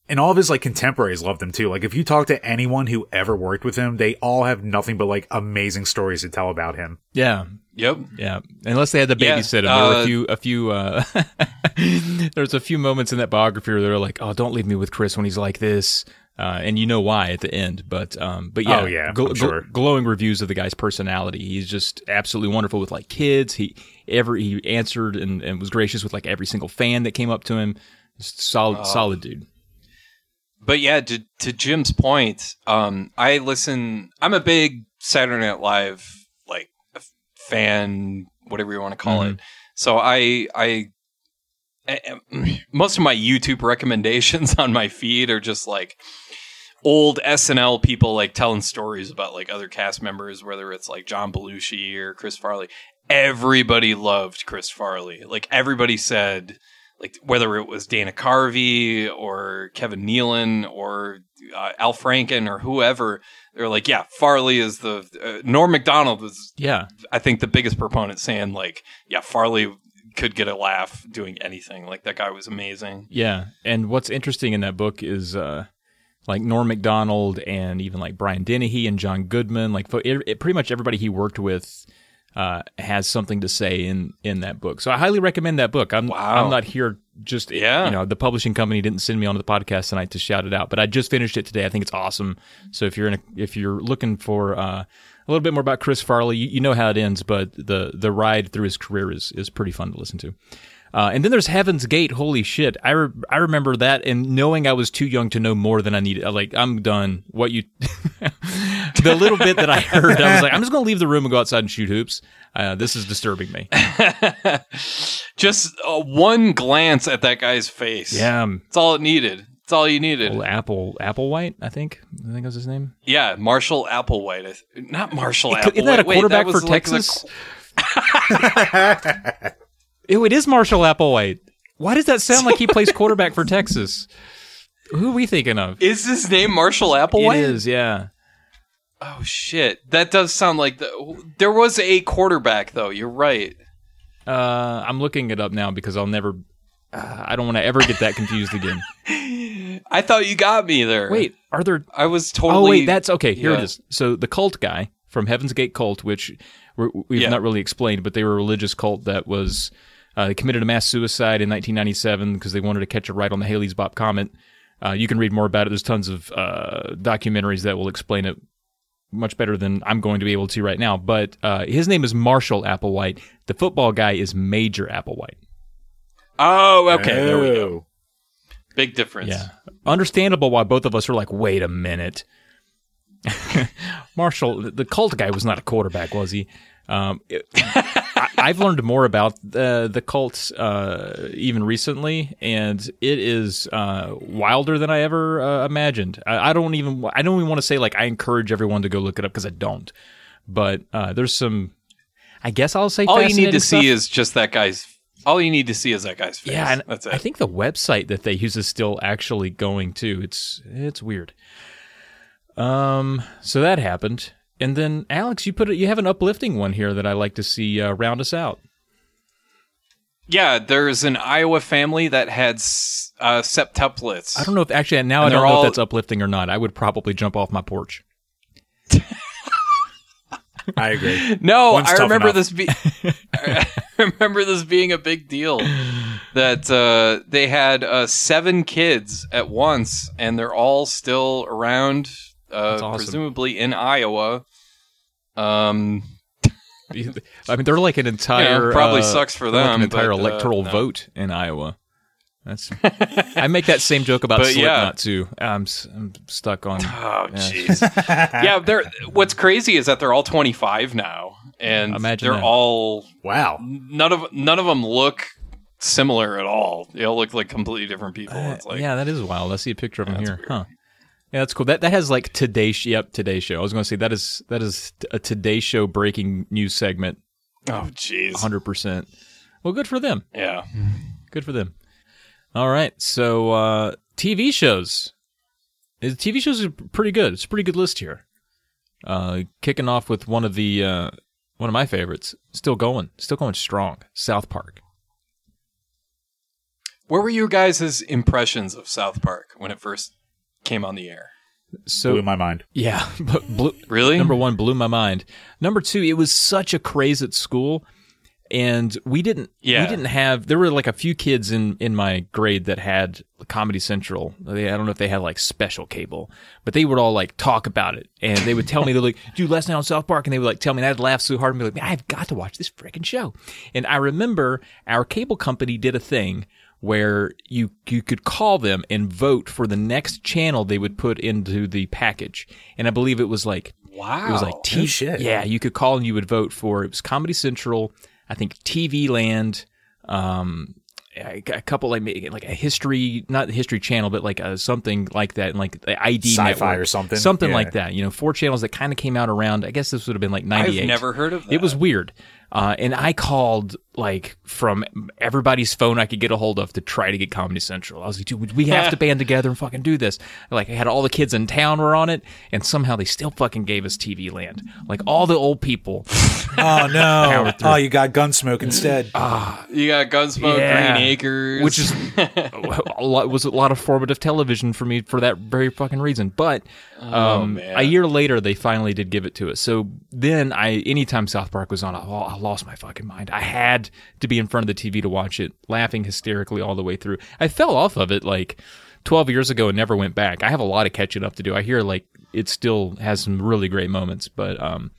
And all of his like contemporaries loved him too. Like if you talk to anyone who ever worked with him, they all have nothing but like amazing stories to tell about him. Yeah, Yep. Yeah, unless they had to Yeah, babysit him. there were a uh, few, a few. Uh, there's a few moments in that biography where they're like, "Oh, don't leave me with Chris when he's like this," uh, and you know why at the end. But, um, but yeah, Oh, yeah, gl- gl- sure. glowing reviews of the guy's personality. He's just absolutely wonderful with like kids. He ever he answered and, and was gracious with like every single fan that came up to him. Just solid, solid dude. But yeah, to, to Jim's point, um, I listen. I'm a big Saturday Night Live like fan, whatever you want to call it. So I, I, I- most of my YouTube recommendations on my feed are just like old SNL people like telling stories about like other cast members, whether it's like John Belushi or Chris Farley. Everybody loved Chris Farley. Like everybody said, like whether it was Dana Carvey or Kevin Nealon or uh, Al Franken or whoever, they're like, yeah, Farley is the uh, Norm Macdonald was, Yeah, I think, the biggest proponent saying like, yeah, Farley could get a laugh doing anything. Like that guy was amazing. Yeah, and what's interesting in that book is uh, like Norm Macdonald and even like Brian Dennehy and John Goodman, like it, it- pretty much everybody he worked with uh, has something to say in in that book. So I highly recommend that book. I'm Wow. I'm not here just Yeah. you know the publishing company didn't send me onto the podcast tonight to shout it out, but I just finished it today. I think it's awesome. So if you're in a, if you're looking for uh, a little bit more about Chris Farley, you, you know how it ends, but the the ride through his career is is pretty fun to listen to. Uh, and then there's Heaven's Gate. Holy shit! I re- I remember that, and knowing I was too young to know more than I needed. Like I'm done. What you, the little bit that I heard, I was like, I'm just gonna leave the room and go outside and shoot hoops. Uh, this is disturbing me. Just uh, one glance at that guy's face. Yeah, That's all it needed. That's all you needed. old Apple Applewhite. I think I think that was his name. Yeah, Marshall Applewhite. I Not Marshall Applewhite. Isn't that a Wait, quarterback was for like the Ew, it is Marshall Applewhite. Why does that sound like he plays quarterback for Texas? Who are we thinking of? Is his name Marshall Applewhite? It is, yeah. Oh shit, that does sound like the. There was a quarterback though. You're right. Uh, I'm looking it up now because I'll never. Uh, I don't want to ever get that confused again. I thought you got me there. Wait, are there? I was totally. Oh wait, that's okay. Here yeah. it is. So the cult guy from Heaven's Gate cult, which we've Yeah. not really explained, but they were a religious cult that was uh, they committed a mass suicide in 1997 because they wanted to catch a ride on the Haley's Bopp comet. Uh, you can read more about it. There's tons of uh, documentaries that will explain it much better than I'm going to be able to right now. But uh, his name is Marshall Applewhite. The football guy is Major Applewhite. Oh, okay. There we go. Oh. Big difference. Yeah. Understandable why both of us are like, wait a minute. Marshall, the cult guy was not a quarterback, was he? Um, it- I, I've learned more about the the cult uh, even recently, and it is uh, wilder than I ever uh, imagined. I, I don't even I don't even want to say like I encourage everyone to go look it up because I don't. But uh, there's some. I guess I'll say All you need to stuff. see is just that guy's. All you need to see is that guy's face. Yeah, and that's it. I think the website that they use is still actually going too. It's it's weird. Um, so that happened, and then Alex, you put it. You have an uplifting one here that I like to see uh, round us out. yeah, there's an Iowa family that had uh, septuplets. I don't know if actually now I don't they're know all- if that's uplifting or not. I would probably jump off my porch. I agree. No, One's I remember enough. this. Be- I remember this being a big deal. That uh, they had uh, seven kids at once, and they're all still around, uh, awesome. presumably in Iowa. Um, I mean, they're like an entire probably uh, sucks for they're like them, an entire but, uh, electoral no. vote in Iowa. That's. I make that same joke about But yeah. Slipknot too. I'm s- I'm stuck on. oh, jeez. yeah, they're. What's crazy is that they're all 25 now, and Imagine they're that. all Wow. none of none of them look similar at all. They all look like completely different people. Uh, It's like yeah, that is wild. I see a picture of him that's here. weird. Huh. Yeah, that's cool. That that has like Today. Sh- Yep, Today Show. I was going to say that is that is a Today Show breaking news segment. oh, jeez. Hundred percent. Well, good for them. Yeah. Good for them. All right. So uh, TV shows. Uh, TV shows are pretty good. It's a pretty good list here. Uh, kicking off with one of the uh, one of my favorites. Still going. Still going strong. South Park. What were your guys' impressions of South Park when it first came on the air? So Blew my mind. Yeah, but blew, Really? number one blew my mind. Number two, it was such a craze at school, and we didn't. Yeah. we didn't have. There were like a few kids in in my grade that had Comedy Central. They, I don't know if they had like special cable, but they would all like talk about it, and they would tell me they're like, "Dude, last night on South Park," and they would like tell me, and I'd laugh so hard and be like, "Man, I've got to watch this freaking show." And I remember our cable company did a thing where you you could call them and vote for the next channel they would put into the package. And I believe it was like Wow. it was like T- shit. Yeah, you could call and you would vote for it was Comedy Central, I think TV Land, um a a couple like like a history, not the history channel, but like a, something like that, and like the ID Sci-fi network. or something? something Yeah. like that. You know, four channels that kind of came out around. I guess this would have been like ninety eight. I've never heard of that. It was weird. Uh, and I called like from everybody's phone I could get a hold of to try to get Comedy Central. I was like, dude, we have to band together and fucking do this. Like I had all the kids in town were on it, and somehow they still fucking gave us TV Land. Like all the old people. Oh no! oh, you got Gunsmoke instead. You got Gunsmoke, Yeah. Green Acres, which is a lot, was a lot of formative television for me for that very fucking reason. But um, man. a year later, they finally did give it to us. So then, I anytime South Park was on, I, I lost my fucking mind. I had to be in front of the TV to watch it, laughing hysterically all the way through. I fell off of it like. 12 years ago and never went back. I have a lot of catching up to do. I hear like it still has some really great moments, but um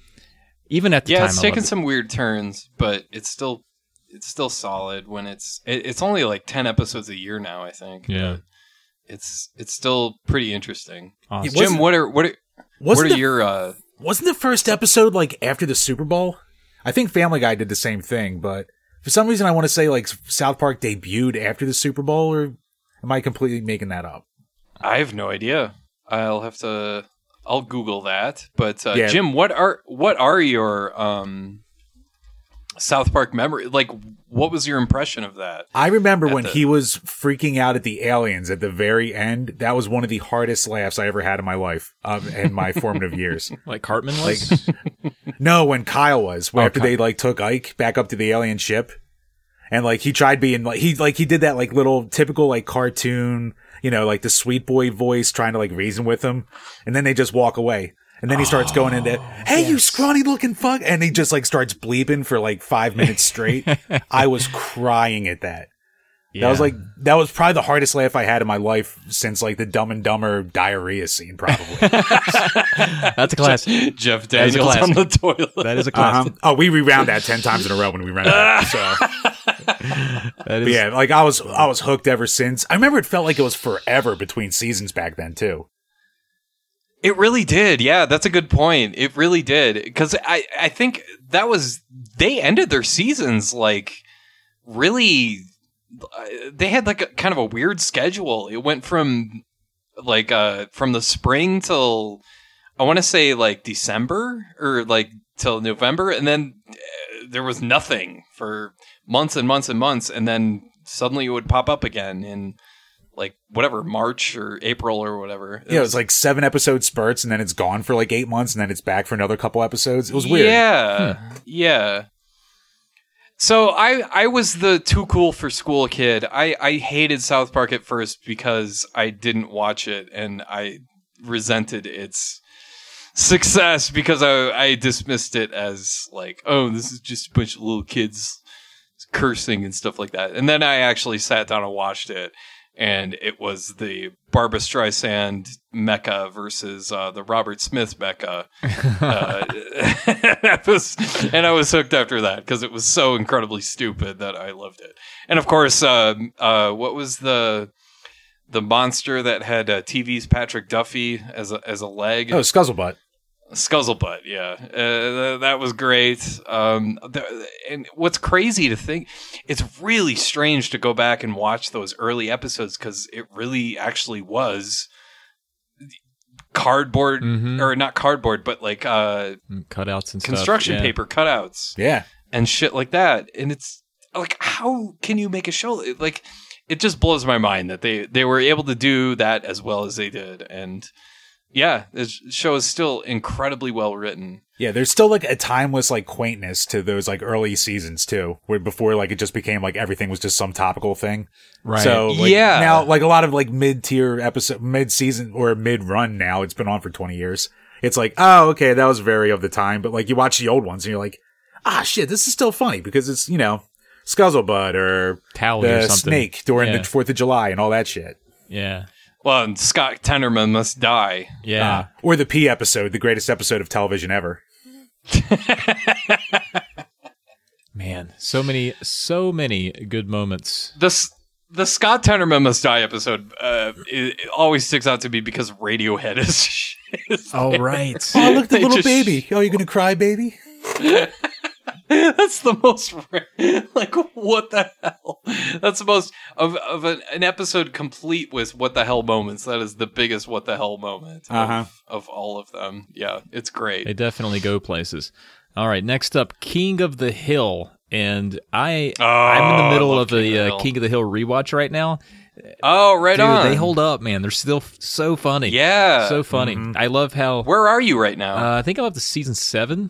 even at the yeah, time it's taken loved it. some weird turns, but it's still it's still solid when it's it, it's only like ten episodes a year now. I think. Yeah. it's it's still pretty interesting. Awesome. Jim, what are what are what Wasn't are the, your uh, wasn't the first episode like after the Super Bowl? I think Family Guy did the same thing, but for some reason I want to say like South Park debuted after the Super Bowl, or am I completely making that up? I have no idea. I'll have to. I'll Google that. But uh, Yeah. Jim, what are what are your um, South Park memory? Like, what was your impression of that? I remember when the- he was freaking out at the aliens at the very end. That was one of the hardest laughs I ever had in my life, um, in my formative years. like Cartman was. No, when Kyle was, Oh, after Kyle. they like took Ike back up to the alien ship, and like he tried being like he like he did that like little typical like cartoon, you know, like the sweet boy voice trying to like reason with him, and then they just walk away. And then he starts going into, "Hey, you scrawny looking fuck," and he just like starts bleeping for like five minutes straight. I was crying at that. That was like that was probably the hardest laugh I had in my life since like the Dumb and Dumber diarrhea scene, probably. That's a class. Jeff is a Daniels on classic. the toilet. That is a Uh-huh. classic. Oh, we rewound that ten times in a row when we ran it. So. That But is, yeah, like I was, I was hooked ever since. I remember it felt like it was forever between seasons back then too. It really did. Yeah, that's a good point. It really did because I I think that was they ended their seasons like really. uh, They had like a kind of a weird schedule. It went from like uh from the spring till I want to say like December or like till November, and then uh, there was nothing for months and months and months, and then suddenly it would pop up again in like whatever March or April or whatever. Yeah, it was like seven episode spurts, and then it's gone for like eight months, and then it's back for another couple episodes. It was weird. Yeah, hmm. yeah. So I I was the too cool for school kid. I I hated South Park at first because I didn't watch it and I resented its success because I I dismissed it as like oh this is just a bunch of little kids cursing and stuff like that. And then I actually sat down and watched it and it was the Barbara Streisand Mecha versus uh, the Robert Smith Mecha. Uh, that was, and I was hooked after that because it was so incredibly stupid that I loved it. And of course, uh, uh, what was the the monster that had uh, TV's Patrick Duffy as a, as a leg? Oh, Scuzzlebutt. Scuzzlebutt, yeah, uh, th- that was great. Um, th- and what's crazy to think, it's really strange to go back and watch those early episodes because it really actually was cardboard Mhm. or not cardboard, but like uh, cutouts and stuff. construction yeah. paper cutouts Yeah. and shit like that. And it's like, how can you make a show like? It just blows my mind that they they were able to do that as well as they did, and yeah, this show is still incredibly well written. Yeah, there's still like a timeless like quaintness to those like early seasons too, where before like it just became like everything was just some topical thing. Right. So like, Yeah. now like a lot of like mid tier episode, mid season or mid run now. It's been on for 20 years. It's like oh okay that was very of the time, but like you watch the old ones and you're like ah shit this is still funny because it's you know Scuzzlebutt or Tally or something. snake during Yeah. the Fourth of July and all that shit. Yeah. Well, and Scott Tenorman must die. Yeah. Uh, or the P episode, the greatest episode of television ever. Man, so many, so many good moments. The S- the Scott Tenorman must die episode uh, it, it always sticks out to me because Radiohead is. is Oh, right. Oh look the They little just- baby. Oh you're gonna cry baby? That's the most like what the hell? That's the most of of an, an episode complete with what the hell moments. That is the biggest what the hell moment of, Uh-huh. of all of them. Yeah, it's great. They definitely go places. All right, next up, King of the Hill, and I Oh, I'm in the middle of King of the a uh, King of the Hill rewatch right now. Oh, right Dude, on. they hold up, man. They're still f- so funny. Yeah. so funny. I love how. Where are you right now? Uh, I think I'm up to season seven.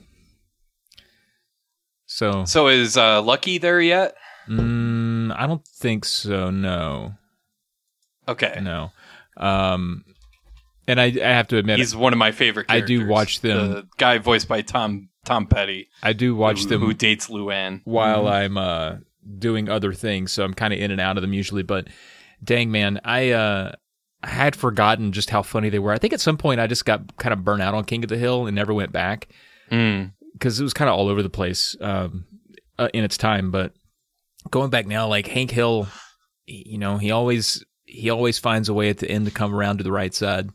So, so is uh, Lucky there yet? mm, I don't think so. No, Okay. no. Um, and I, I have to admit, He's one of my favorite Characters. I do watch them. The guy voiced by Tom Tom Petty. I do watch who, them who dates Luanne. while I'm uh, doing other things, so I'm kind of in and out of them usually. But dang, man, I uh, I had forgotten just how funny they were. I think at some point I just got kind of burnt out on King of the Hill and never went back Mm. Because it was kind of all over the place um, uh, in its time. But going back now, like Hank Hill, you know, he always he always finds a way at the end to come around to the right side.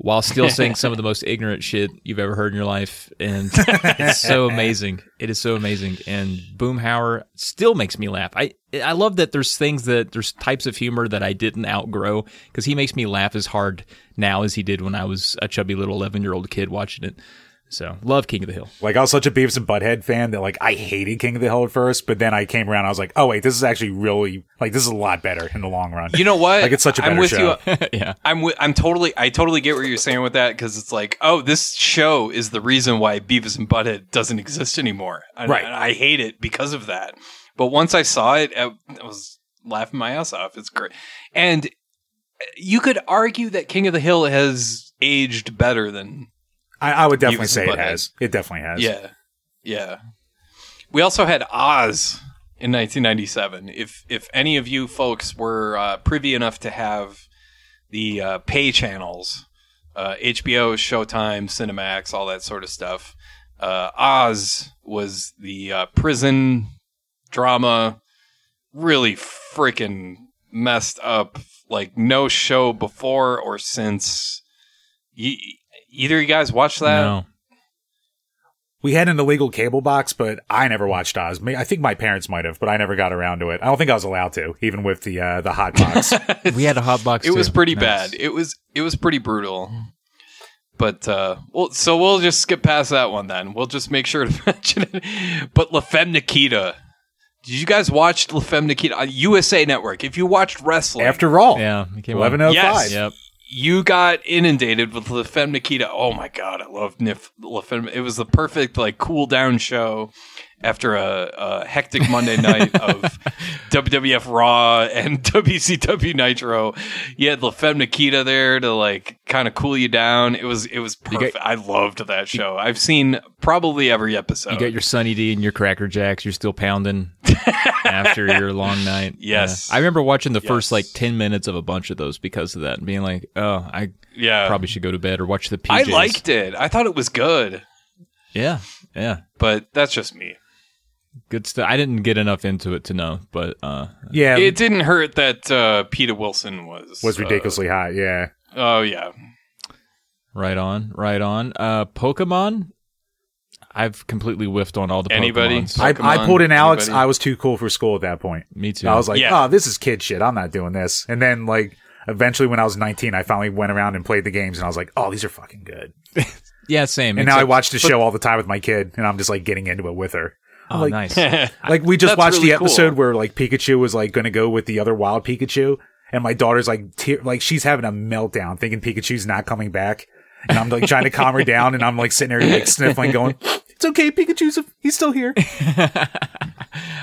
While still saying some of the most ignorant shit you've ever heard in your life, and it's so amazing. It is so amazing, and Boomhauer still makes me laugh. I I love that there's things that there's types of humor that I didn't outgrow because he makes me laugh as hard now as he did when I was a chubby little 11 year old kid watching it. So love King of the Hill. Like I was such a Beavis and Butthead fan that like I hated King of the Hill at first, but then I came around. I was like, oh wait, this is actually really like this is a lot better in the long run. You know what? Like, it's such a I'm with show. you. yeah, I'm wi- I'm totally I totally get what you're saying with that because it's like oh this show is the reason why Beavis and Butthead doesn't exist anymore. And, Right. and I hate it because of that. But once I saw it, I, I was laughing my ass off. It's great, and uh, you could argue that King of the Hill has aged better than I, I would definitely say it has. It definitely has. Yeah, yeah. We also had Oz in 1997. If if any of you folks were uh, privy enough to have the uh, pay channels, uh, HBO, Showtime, Cinemax, all that sort of stuff, uh, Oz was the uh, prison drama. Really freaking messed up. Like no show before or since. Y- either of you guys watch that? no, We had an illegal cable box, but I never watched Oz. I think my parents might have, but I never got around to it. I don't think I was allowed to, even with the uh, the hot box. we had a hot box. it was pretty Nice. bad. It was it was pretty brutal. But uh well so we'll just skip past that one then. We'll just make sure to mention it. But La Femme Nikita. Did you guys watch La Femme Nikita on USA Network? If you watched wrestling After all, Yeah, it came on. eleven oh Yes. Yep. You got inundated with La Femme Nikita. Oh my god, I love Nif It was the perfect like cool down show after a, a hectic Monday night of WWF Raw and WCW Nitro. You had La Femme Nikita there to like kind of cool you down. It was it was You perfect. I loved that show. I've seen probably every episode. You got your Sunny D and your Cracker Jacks. You're still pounding after your long night. Yes. Yeah. I remember watching the first like ten minutes of a bunch of those because of that, and being like, "Oh, I yeah, probably should go to bed or watch the PJs." I liked it. I thought it was good, Yeah, yeah, but that's just me. Good stuff. I didn't get enough into it to know, but uh, Yeah, It didn't hurt that uh, Peta Wilson was was uh, ridiculously hot. Yeah, Oh yeah, right on, right on. Uh, Pokemon. I've completely whiffed on all the Anybody? Pokemons. I, Pokemon, I pulled in Alex. anybody? I was too cool for school at that point. Me too. I was like, Yeah. oh, this is kid shit. I'm not doing this. And then like eventually when I was 19, I finally went around and played the games and I was like, oh, these are fucking good. yeah, same. And now I watch the show all the time with my kid and I'm just like getting into it with her. Oh, like- nice. Like we just That's watched really the episode cool. where like Pikachu was like going to go with the other wild Pikachu and my daughter's like tear like she's having a meltdown thinking Pikachu's not coming back. And I'm like trying to calm her down and I'm like sitting there like sniffling going, it's okay. Pikachu's, he's still here.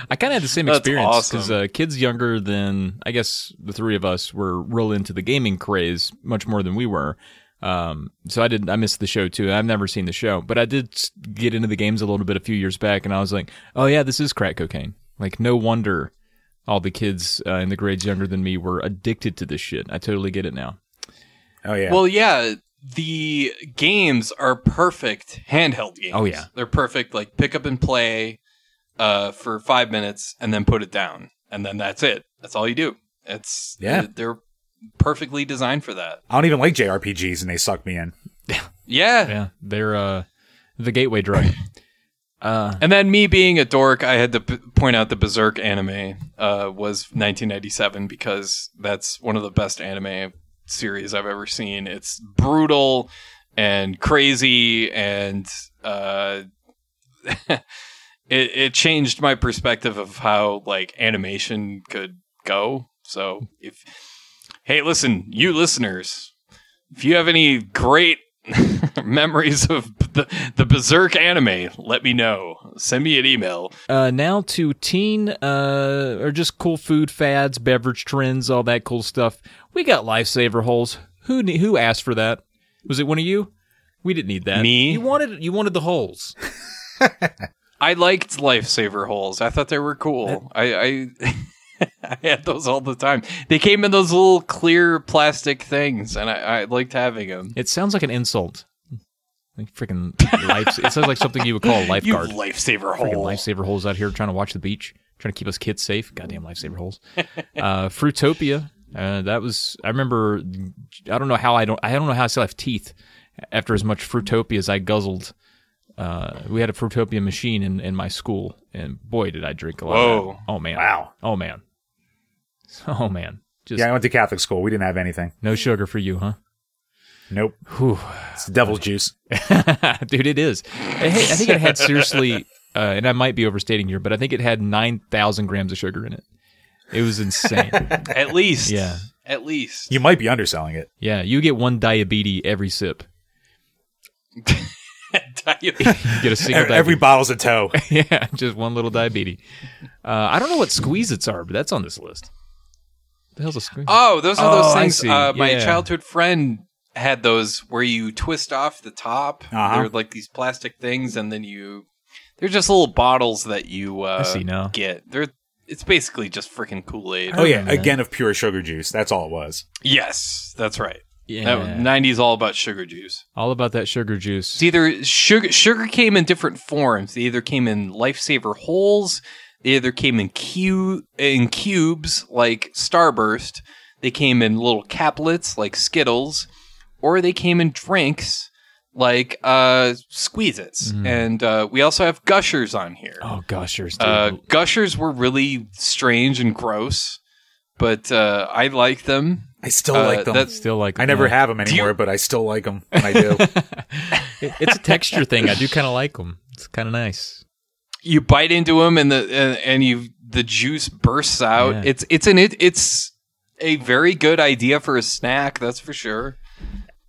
I kind of had the same That's experience awesome. because uh, kids younger than I guess the three of us were real into the gaming craze much more than we were. Um, so I did I missed the show too. I've never seen the show, but I did get into the games a little bit a few years back, and I was like, oh yeah, this is crack cocaine. Like no wonder all the kids uh, in the grades younger than me were addicted to this shit. I totally get it now. Oh yeah. Well, yeah, the games are perfect handheld games. Oh, yeah. they're perfect. Like pick up and play uh, for five minutes and then put it down, and then that's it. That's all you do. It's Yeah. they're, they're perfectly designed for that. I don't even like JRPGs and they suck me in. Yeah. Yeah, they're uh, the gateway drug. Uh, And then me being a dork, I had to p- point out the Berserk anime uh, was 1997 because that's one of the best anime series I've ever seen. It's brutal and crazy, and uh, it it changed my perspective of how like animation could go. So if hey, listen, you listeners, if you have any great memories of the the Berserk anime, let me know. Send me an email. Uh, now to teen uh, or just cool food fads, beverage trends, all that cool stuff. We got lifesaver holes. Who who asked for that? Was it one of you? We didn't need that. Me? You wanted you wanted the holes. I liked lifesaver holes. I thought they were cool. I I, I had those all the time. They came in those little clear plastic things, and I, I liked having them. It sounds like an insult. Like freaking life. it sounds like something you would call a You lifeguard. lifesaver Freaking hole. lifesaver holes out here trying to watch the beach, trying to keep us kids safe. Goddamn lifesaver holes. Uh, Fruitopia. Uh, that was. I remember. I don't know how I don't. I don't know how I still have teeth after as much Fruitopia as I guzzled. Uh, we had a Fruitopia machine in, in my school, and boy, did I drink a lot. Whoa. Oh man. Wow. Oh man. Oh man. Just Yeah, I went to Catholic school. We didn't have anything. no sugar for you, huh? Nope. Whew. It's devil's juice. Dude, it is. I, I think it had seriously, uh, and I might be overstating here, but I think it had 9,000 grams of sugar in it. It was insane. At least. Yeah. At least. You might be underselling it. yeah, you get one diabetes every sip. You get a single Every, every bottle's a toe. yeah, just one little diabetes. Uh, I don't know what squeeze-its are, but that's on this list. The hell's a squeeze? oh, those are Oh, those I things. see. Uh, my Yeah. childhood friend had those where you twist off the top. Uh-huh. They're like these plastic things, and then you. They're just little bottles that you uh, see now. get. They're. It's basically just freaking Kool Aid. Oh yeah, again of pure sugar juice. That's all it was. Yes, that's right. Yeah. That, 90s all about sugar juice. All about that sugar juice. It's either sugar sugar came in different forms. They either came in lifesaver holes, they either came in cu- in cubes like Starburst, they came in little caplets like Skittles, or they came in drinks like uh Squeeze Its. And uh, we also have Gushers on here. oh, gushers, dude. Uh, gushers were really strange and gross, but uh, I like them. I still Uh, like them. that's- Still like I never yeah. have them you- anymore, but I still like them I do. It's a texture thing. I do kind of like them. It's kind of nice. you bite into them and the and, and you the juice bursts out. Yeah. It's it's an it, it's a very good idea for a snack. That's for sure.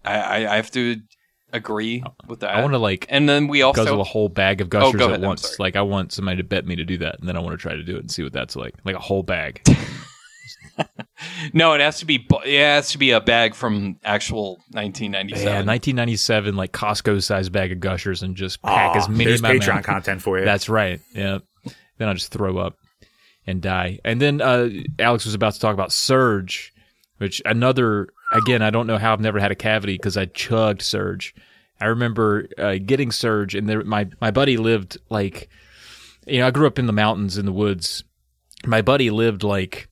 I I, I have to agree with that. I want to like and then we also guzzle a whole bag of gushers Oh, at once. Like I want somebody to bet me to do that, and then I want to try to do it and see what that's like. Like a whole bag. no. It has to be bu- it has to be a bag from actual 1997. yeah, 1997, like Costco size bag of gushers, and just pack Aw, as many there's my Patreon mouth. content for you. That's right. Yeah. Then I'll just throw up and die. And then uh, Alex was about to talk about Surge, which another again, I don't know how I've never had a cavity because I chugged Surge. I remember uh, getting Surge, and there, my my buddy lived like, you know, I grew up in the mountains in the woods. My buddy lived like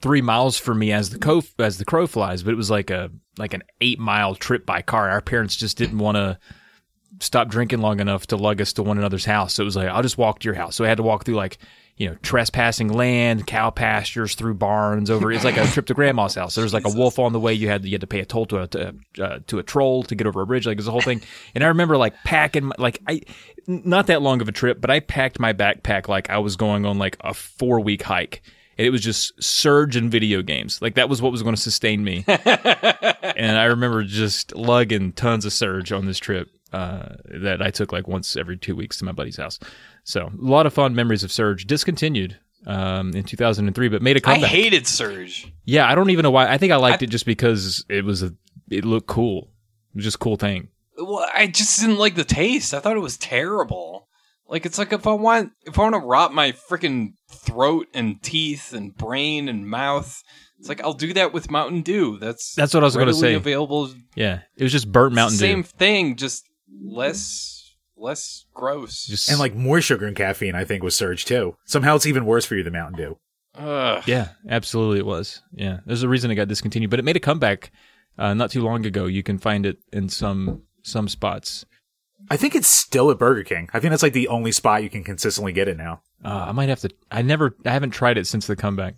three miles from me as the crow as the crow flies, but it was like a like an eight mile trip by car. Our parents just didn't want to stop drinking long enough to lug us to one another's house. So it was like, I'll just walk to your house. So I had to walk through like, you know, trespassing land, cow pastures, through barns, over. It's like a trip to grandma's house. There was like a wolf on the way. You had to, you had to pay a toll to a to, uh, to a troll to get over a bridge. Like it was a whole thing. And I remember like packing my, like I not that long of a trip, but I packed my backpack like I was going on like a four week hike. And it was just surge and video games. Like that was what was going to sustain me. and I remember just lugging tons of surge on this trip uh, that I took like once every two weeks to my buddy's house. So a lot of fond memories of Surge. Discontinued um, in 2003, but made a comeback. I hated Surge. yeah, I don't even know why. I think I liked it just because it was a. It looked cool. It was just a cool thing. Well, I just didn't like the taste. I thought it was terrible. Like it's like if I want if I want to rot my freaking throat and teeth and brain and mouth, it's like I'll do that with Mountain Dew. That's That's what I was gonna say. Available Yeah, it was just burnt Mountain same Dew. thing, just less less gross. Just and like more sugar and caffeine, I think, was Surge too. Somehow it's even worse for you than Mountain Dew. Ugh. Yeah, absolutely, it was. Yeah, there's a reason it got discontinued, but it made a comeback uh, not too long ago. You can find it in some some spots. I think it's still at Burger King. I think that's like the only spot you can consistently get it now. Uh, I might have to. I never. I haven't tried it since the comeback.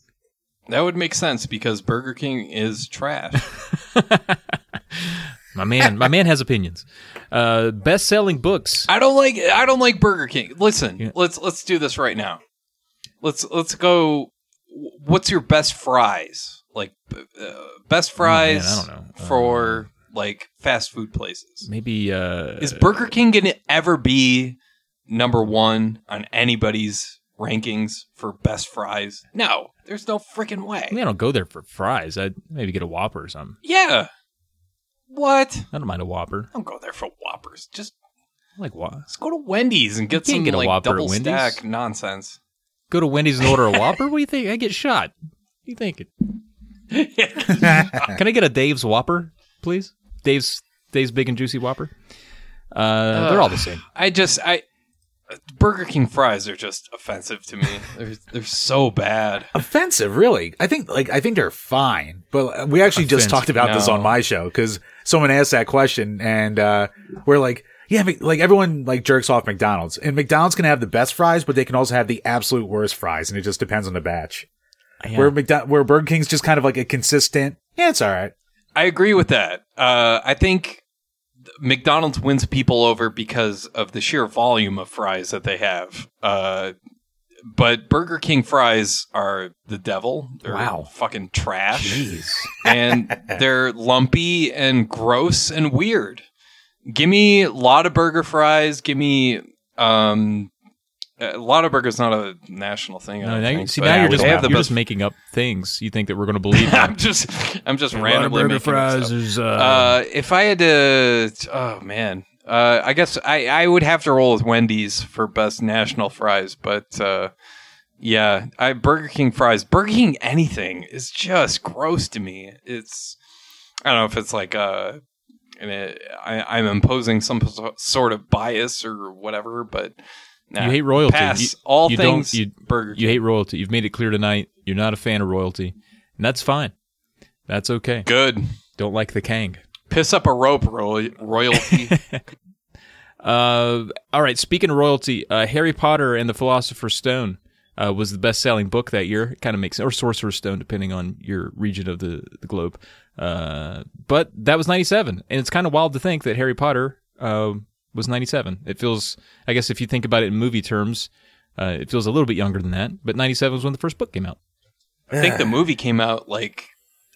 That would make sense because Burger King is trash. My man, my man has opinions. Uh, best selling books. I don't like I don't like Burger King. Listen, Yeah. let's let's do this right now. Let's let's go. What's your best fries? Like uh, best fries Oh, I don't know. for like fast food places. Maybe uh, Is Burger King gonna ever be number one on anybody's rankings for best fries? No, there's no freaking way. I mean, I don't go there for fries. I'd maybe get a Whopper or something. Yeah. What? I don't mind a Whopper. I don't go there for Whoppers. Just I like Whopper. let's go to Wendy's and get You some get a like Whopper at double Wendy's. stack nonsense. Go to Wendy's and order a Whopper. What do you think? I get shot. What do you thinking? Can I get a Dave's Whopper, please? Dave's Dave's Big and Juicy Whopper. Uh, they're all the same. I just I Burger King fries are just offensive to me. they're they're so bad. offensive, really. I think like I think they're fine, but we actually just talked about this on my show because someone asked that question, and uh, we're like, yeah, like everyone like jerks off McDonald's, and McDonald's can have the best fries, but they can also have the absolute worst fries, and it just depends on the batch. Where McDo- where Burger King's just kind of like a consistent, yeah, it's all right. I agree with that. Uh, I think McDonald's wins people over because of the sheer volume of fries that they have. Uh, but Burger King fries are the devil. They're Wow. fucking trash. Jeez. and they're lumpy and gross and weird. Give me a lot of burger fries. Give me um, a lot of. Not a national thing. I No, don't now, you- think, see, but now you're just have the you're best. just making up things you think that we're going to believe. I'm just I'm just A randomly burger making up fries. stuff. There's uh, Uh, if I had to, oh man, uh, I guess I, I would have to roll with Wendy's for best national fries, but uh, yeah, I Burger King fries, Burger King anything is just gross to me. It's I don't know if it's like uh, and it, I, I'm imposing some sort of bias or whatever, but nah, you hate royalty. Pass You, all you things you, Burger King. you hate royalty. You've made it clear tonight. You're not a fan of royalty, and that's fine. That's okay. Good. Don't like the Kang. Piss up a rope, roy- royalty. Uh, all right. Speaking of royalty, uh, Harry Potter and the Philosopher's Stone uh, was the best-selling book that year. It kind of makes or Sorcerer's Stone, depending on your region of the, the globe. Uh, but that was '97, and it's kind of wild to think that Harry Potter uh, was '97. It feels, I guess, if you think about it in movie terms, uh, it feels a little bit younger than that. But '97 was when the first book came out. I think the movie came out like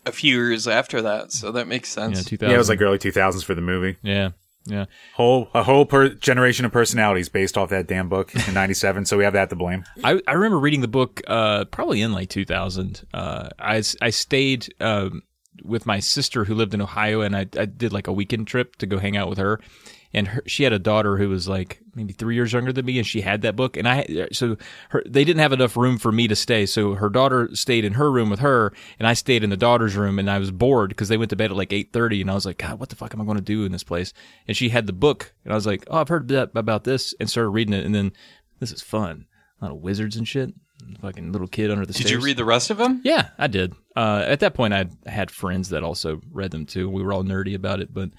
a few years after that, so that makes sense. 2000. Yeah, it was like early two thousands for the movie. yeah, yeah. Whole a whole per- generation of personalities based off that damn book in '97. so we have that to blame. I, I remember reading the book uh, probably in like 2000. Uh, I, s- I stayed um, with my sister who lived in Ohio, and I, I did like a weekend trip to go hang out with her. And her, she had a daughter who was like maybe three years younger than me, and she had that book. And I so her they didn't have enough room for me to stay, so her daughter stayed in her room with her, and I stayed in the daughter's room. And I was bored because they went to bed at like eight thirty, and I was like, God, what the fuck am I going to do in this place? And she had the book, and I was like, Oh, I've heard that, about this, and started reading it, and then this is fun. A lot of wizards and shit. Fucking little kid under the Did stairs. you read the rest of them? Yeah, I did. Uh, at that point, I had friends that also read them too. We were all nerdy about it, but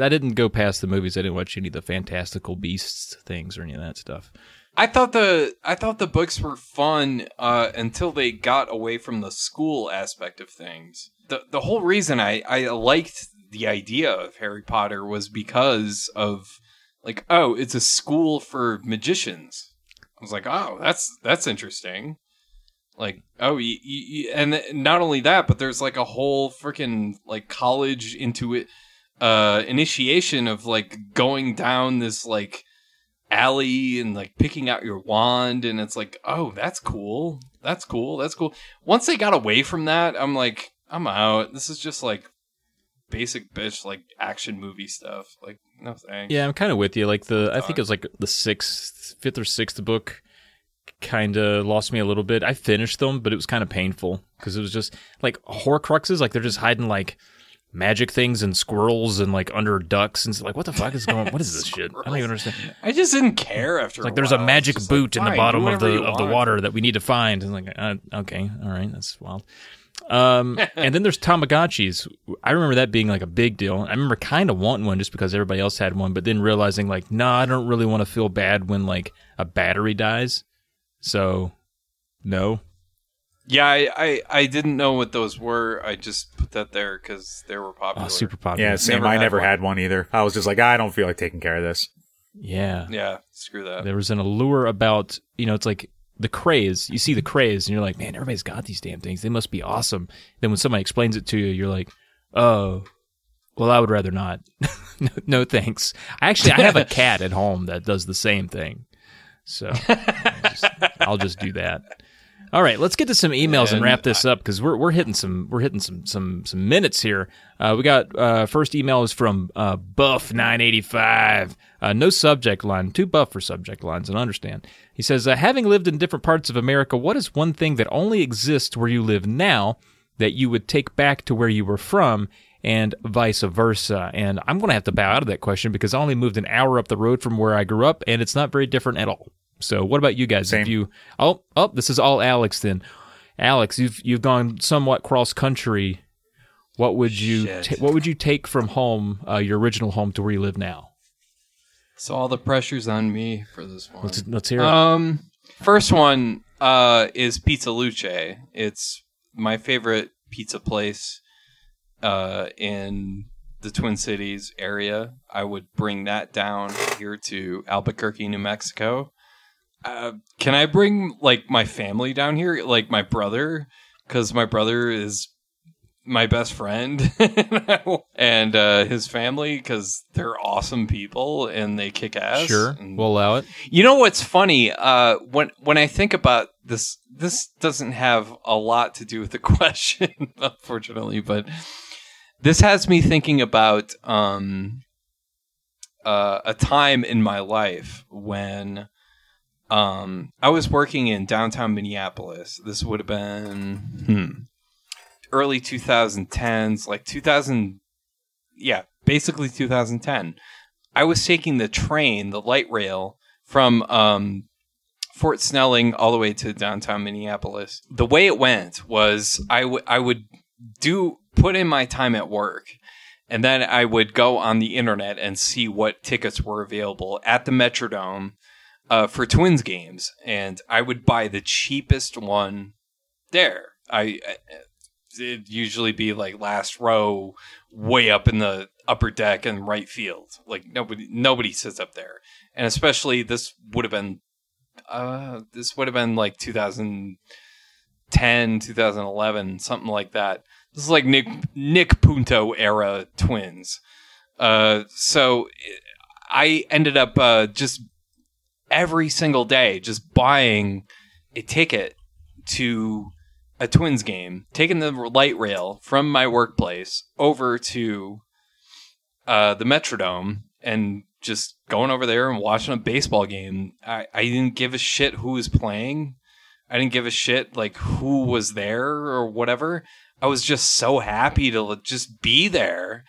I didn't go past the movies. I didn't watch any of the fantastical beasts things or any of that stuff. I thought the I thought the books were fun uh, until they got away from the school aspect of things. the The whole reason I I liked the idea of Harry Potter was because of like oh it's a school for magicians. I was like oh that's that's interesting. Like oh y- y- y- and not only that but there's like a whole freaking like college into it uh initiation of like going down this like alley and like picking out your wand and it's like oh that's cool that's cool that's cool once they got away from that i'm like i'm out this is just like basic bitch like action movie stuff like no thanks Yeah, I'm kind of with you. Like the, I think it was like the sixth, fifth or sixth book, kind of lost me a little bit. I finished them, but it was kind of painful because it was just like Horcruxes. Like they're just hiding like magic things and squirrels and like under ducks and like what the fuck is going? What is this shit? I don't even understand. i just didn't care after Like there's a. It's magic just like, boot in the bottom of the of the water that we need to find. And like, uh, okay, all right, that's wild. Um, and then there's Tamagotchis. I remember that being like a big deal. I remember kind of wanting one just because everybody else had one, but then realizing like, no, nah, I don't really want to feel bad when like a battery dies. So, no. Yeah, I, I, I didn't know what those were. I just put that there because they were oh, popular. Oh, super popular. Yeah, same. Never I had never one. had one either. I was just like, ah, I don't feel like taking care of this. Yeah. Yeah, screw that. There was an allure about, you know, it's like the craze. You see the craze and you're like, man, everybody's got these damn things. They must be awesome. Then when somebody explains it to you, you're like, oh, well, I would rather not. no, no, thanks. Actually, I have a cat at home that does the same thing. So I'll just, I'll just do that. All right, let's get to some emails and, And wrap this up because we're we're hitting some we're hitting some some some minutes here. Uh, we got uh, first email is from uh, Buff nine eighty five. Uh, no subject line, too buff for subject lines, and understand. He says, uh, having lived in different parts of America, what is one thing that only exists where you live now that you would take back to where you were from? And vice versa. And I'm going to have to bow out of that question because I only moved an hour up the road from where I grew up, and it's not very different at all. So, what about you guys? If you oh oh, this is all Alex then. Alex, you've you've gone somewhat cross country. What would you ta- what would you take from home, uh, your original home, to where you live now? So all the pressure's on me for this one. Let's let's hear it. Um, first one uh, is Pizza Luce. It's my favorite pizza place uh, in the Twin Cities area. I would bring that down here to Albuquerque, New Mexico. Uh, can I bring like my family down here, like my brother, because my brother is my best friend and uh, his family because they're awesome people and they kick ass. sure, And- we'll allow it. you know what's funny? Uh, when when I think about this, this doesn't have a lot to do with the question, unfortunately, but this has me thinking about um, uh, a time in my life when um, I was working in downtown Minneapolis. This would have been hmm, early 2010s, like 2000. Yeah, basically 2010. I was taking the train, the light rail, from um, Fort Snelling all the way to downtown Minneapolis. The way it went was I would I would do put in my time at work, and then I would go on the internet and see what tickets were available at the Metrodome uh, for Twins games, and I would buy the cheapest one there. I it'd usually be like last row, way up in the upper deck and right field. Like nobody nobody sits up there, and especially this would have been uh this would have been like 2010 2011 something like that this is like nick nick punto era twins uh so i ended up uh just every single day just buying a ticket to a twins game taking the light rail from my workplace over to uh the metrodome and just going over there and watching a baseball game. I, I didn't give a shit who was playing. I didn't give a shit like who was there or whatever. I was just so happy to just be there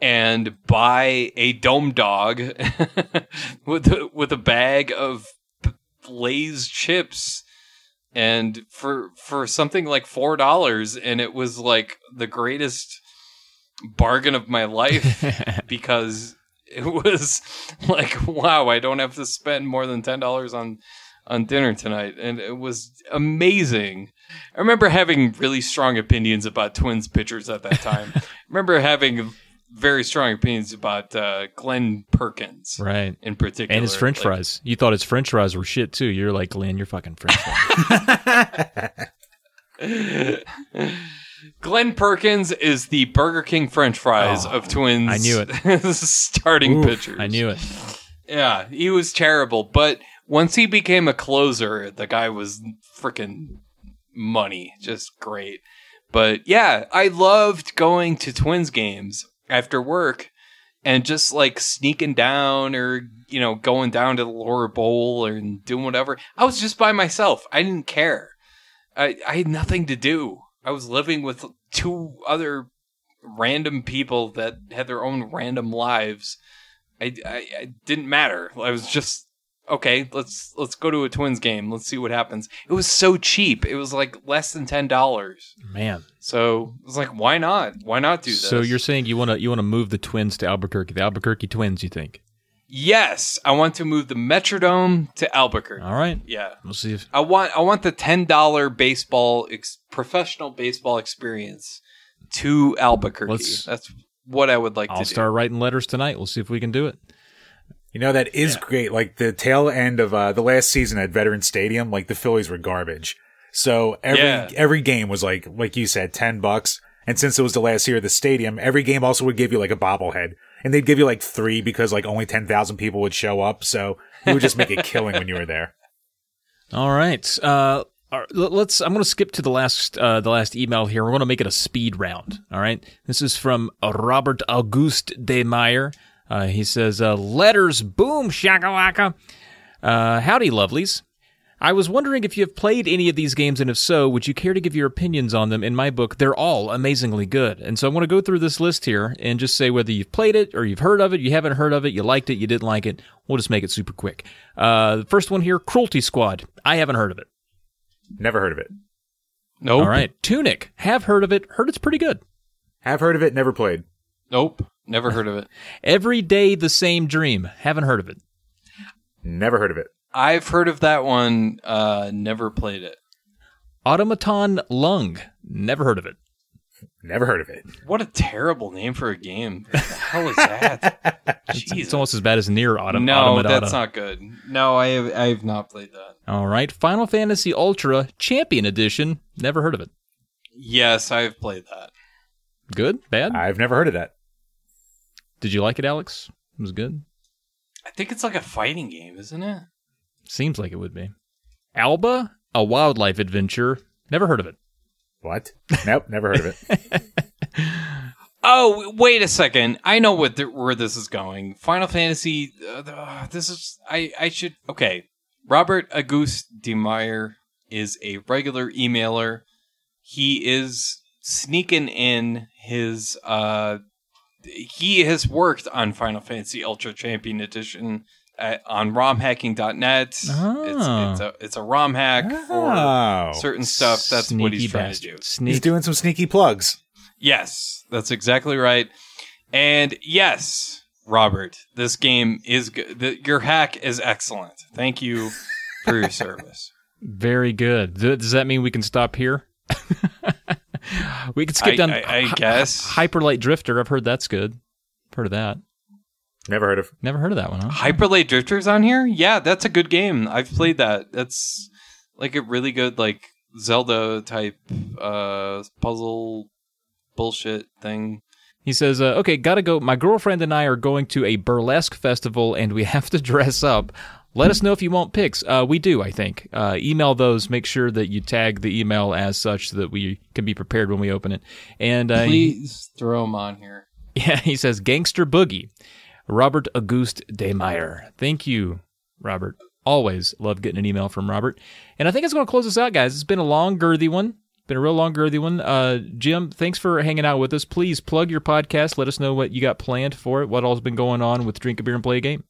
and buy a dome dog with a, with a bag of Lay's chips and for for something like four dollars. And it was like the greatest bargain of my life because it was like wow i don't have to spend more than $10 on on dinner tonight. And it was amazing. I remember having really strong opinions about twins pitchers at that time. I remember having very strong opinions about uh, glenn perkins Right. in particular And his French Like, fries. You thought his French fries were shit too. You're like, Glenn, you're fucking French fries. Glenn Perkins is the Burger King French fries Oh, of Twins. I knew it. starting Oof, pitchers. I knew it. Yeah, he was terrible, but once he became a closer, the guy was freaking money, just great. But yeah, I loved going to Twins games after work and just like sneaking down or you know going down to the lower bowl and doing whatever. I was just by myself. I didn't care. I I had nothing to do. I was living with two other random people that had their own random lives. I, I, I didn't matter. I was just okay. Let's let's go to a Twins game. Let's see what happens. It was so cheap. It was like less than ten dollars. Man. So I was like, why not? Why not do this? So you're saying you want to you want to move the Twins to Albuquerque, the Albuquerque Twins? You think? Yes, I want to move the Metrodome to Albuquerque. All right. Yeah. We'll see if I want I want the ten dollar baseball ex- professional baseball experience to Albuquerque. Let's- That's what I would like to do. I'll start writing letters tonight. We'll see if we can do it. You know, that is great. Like the tail end of uh, the last season at Veterans Stadium, like the Phillies were garbage. So every Yeah. every game was like like you said, ten bucks. And since it was the last year of the stadium, every game also would give you like a bobblehead. And they'd give you like three because like only ten thousand people would show up. So you would just make a killing when you were there. All right. Uh, all right, let's. I'm going to skip to the last uh, the last email here. We're going to make it a speed round. All right. This is from Robert Auguste de Meyer. Uh, he says, uh, "Letters, boom, shakalaka. Uh, howdy, lovelies. I was wondering if you have played any of these games, and if so, would you care to give your opinions on them? In my book, they're all amazingly good. And so I want to go through this list here and just say whether you've played it or you've heard of it, you haven't heard of it, you liked it, you didn't like it. We'll just make it super quick. Uh, the first one here, Cruelty Squad. I haven't heard of it. Never heard of it. Nope. All right. Tunic. Have heard of it. Heard it's pretty good. Have heard of it. Never played. Nope. Never heard of it. Every day the same dream. Haven't heard of it. Never heard of it. I've heard of that one. Uh, never played it. Automaton Lung. Never heard of it. Never heard of it. What a terrible name for a game. What the hell is that? It's almost as bad as NieR Autom- no, Automata. that's not good. No, I have I have not played that. All right. Final Fantasy Ultra Champion Edition. Never heard of it. Yes, I've played that. Good? Bad? I've never heard of that. Did you like it, Alex? It was good. I think it's like a fighting game, isn't it? Seems like it would be. Alba, a wildlife adventure. Never heard of it. What? Nope. Never heard of it. Oh, wait a second. I know what th- where this is going. Final Fantasy. Uh, uh, this is. I. I should. Okay. Robert Auguste de Meyer is a regular emailer. He is sneaking in his. Uh, he has worked on Final Fantasy Ultra Champion Edition at, on romhacking.net. Oh. It's, it's a it's a ROM hack for Oh. certain stuff. That's what he's Sneaky trying bastard. to do. Sneak. He's doing some sneaky plugs. Yes, that's exactly right. And yes, Robert, this game is good. The, your hack is excellent. Thank you for your service. Very good. Th- Does that mean we can stop here? we could skip I- down. I- I Hy- guess. Hyperlight Drifter. I've heard that's good. Heard of that. Never heard of. Never heard of that one. Huh? Hyperlight Drifters on here? Yeah, that's a good game. I've played that. That's like a really good like Zelda type uh puzzle bullshit thing. He says, uh, "Okay, gotta go. My girlfriend and I are going to a burlesque festival, and we have to dress up. Let us know if you want pics. Uh, we do, I think. Uh, email those. Make sure that you tag the email as such so that we can be prepared when we open it. And uh, he- Please throw them on here. yeah, he says, "Gangster Boogie." Robert Auguste de Meyer. Thank you, Robert. Always love getting an email from Robert. And I think it's going to close us out, guys. It's been a long, girthy one. Been a real long, girthy one. Uh, Jim, thanks for hanging out with us. Please plug your podcast. Let us know what you got planned for it. What all's been going on with Drink a Beer and Play a Game.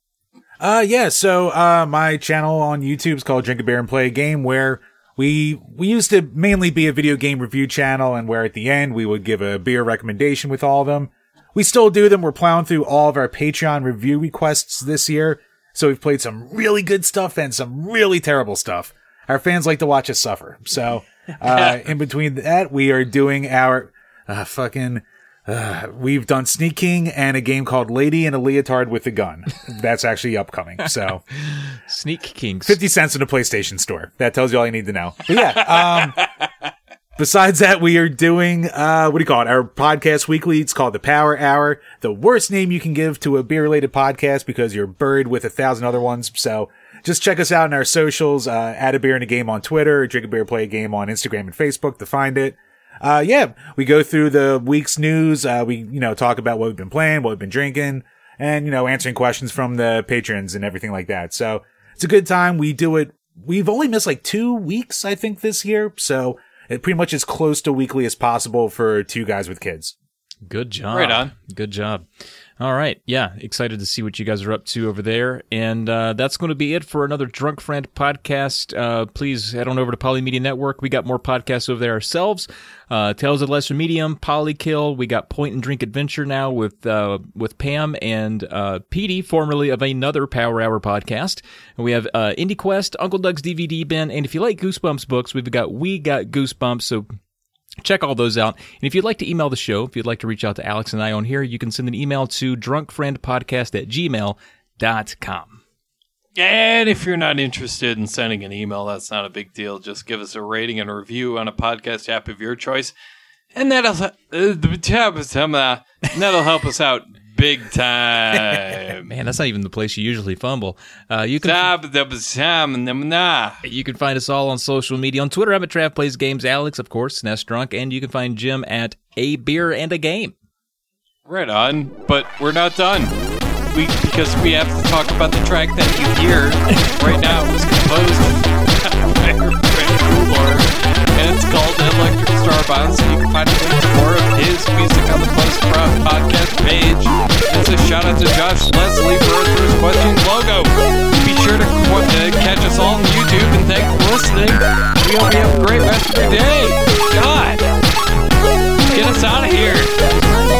Uh, yeah. So, uh, my channel on YouTube is called Drink a Beer and Play a Game, where we we used to mainly be a video game review channel, and where at the end we would give a beer recommendation with all of them. We still do them. We're plowing through all of our Patreon review requests this year, so we've played some really good stuff and some really terrible stuff. Our fans like to watch us suffer. So, uh, in between that, we are doing our uh, fucking. Uh, we've done sneaking and a game called Lady in a Leotard with a Gun. That's actually upcoming. So Sneak Kings. 50 cents in a PlayStation store. That tells you all you need to know. But yeah, um, besides that, we are doing, uh, what do you call it? Our podcast weekly. It's called the Power Hour. The worst name you can give to a beer related podcast because you're buried with a thousand other ones. So just check us out on our socials, uh, add a beer in a game on Twitter, drink a beer, play a game on Instagram and Facebook to find it. Uh, yeah, we go through the week's news. Uh, we, you know, talk about what we've been playing, what we've been drinking, and, you know, answering questions from the patrons and everything like that. So it's a good time. We do it. We've only missed like two weeks, I think, this year. So it pretty much as close to weekly as possible for two guys with kids. Good job. Right on. Good job. All right. Yeah. Excited to see what you guys are up to over there. And uh, that's going to be it for another Drunk Friend podcast. Uh, please head on over to Polymedia Network. We got more podcasts over there ourselves. Uh, Tales of the Lesser Medium, Polykill. We got Point and Drink Adventure now with uh, with Pam and uh, Petey, formerly of another Power Hour podcast. And we have uh, Indie Quest, Uncle Doug's DVD bin. And if you like Goosebumps books, we've got We Got Goosebumps. So check all those out. And if you'd like to email the show, if you'd like to reach out to Alex and I on here, you can send an email to drunkfriendpodcast at gmail.com. And if you're not interested in sending an email, that's not a big deal. Just give us a rating and a review on a podcast app of your choice, and that'll uh, that'll help us out big time. Man, that's not even the place you usually fumble. Uh, you can you can find us all on social media. On Twitter, I'm at Trav Plays Games. Alex, of course, Nest Drunk, and you can find Jim at A Beer and a Game. Right on, but we're not done. We because we have to talk about the track that you hear right now. It was composed and it's called Electric Starbound. So you can find a link more of his music on the Buzzsprout podcast page. It's a shout out to Josh Leslie for our first questions logo. Be sure to uh, catch us all on YouTube, and thanks for listening. We hope you have a great rest of your day. God, get us out of here.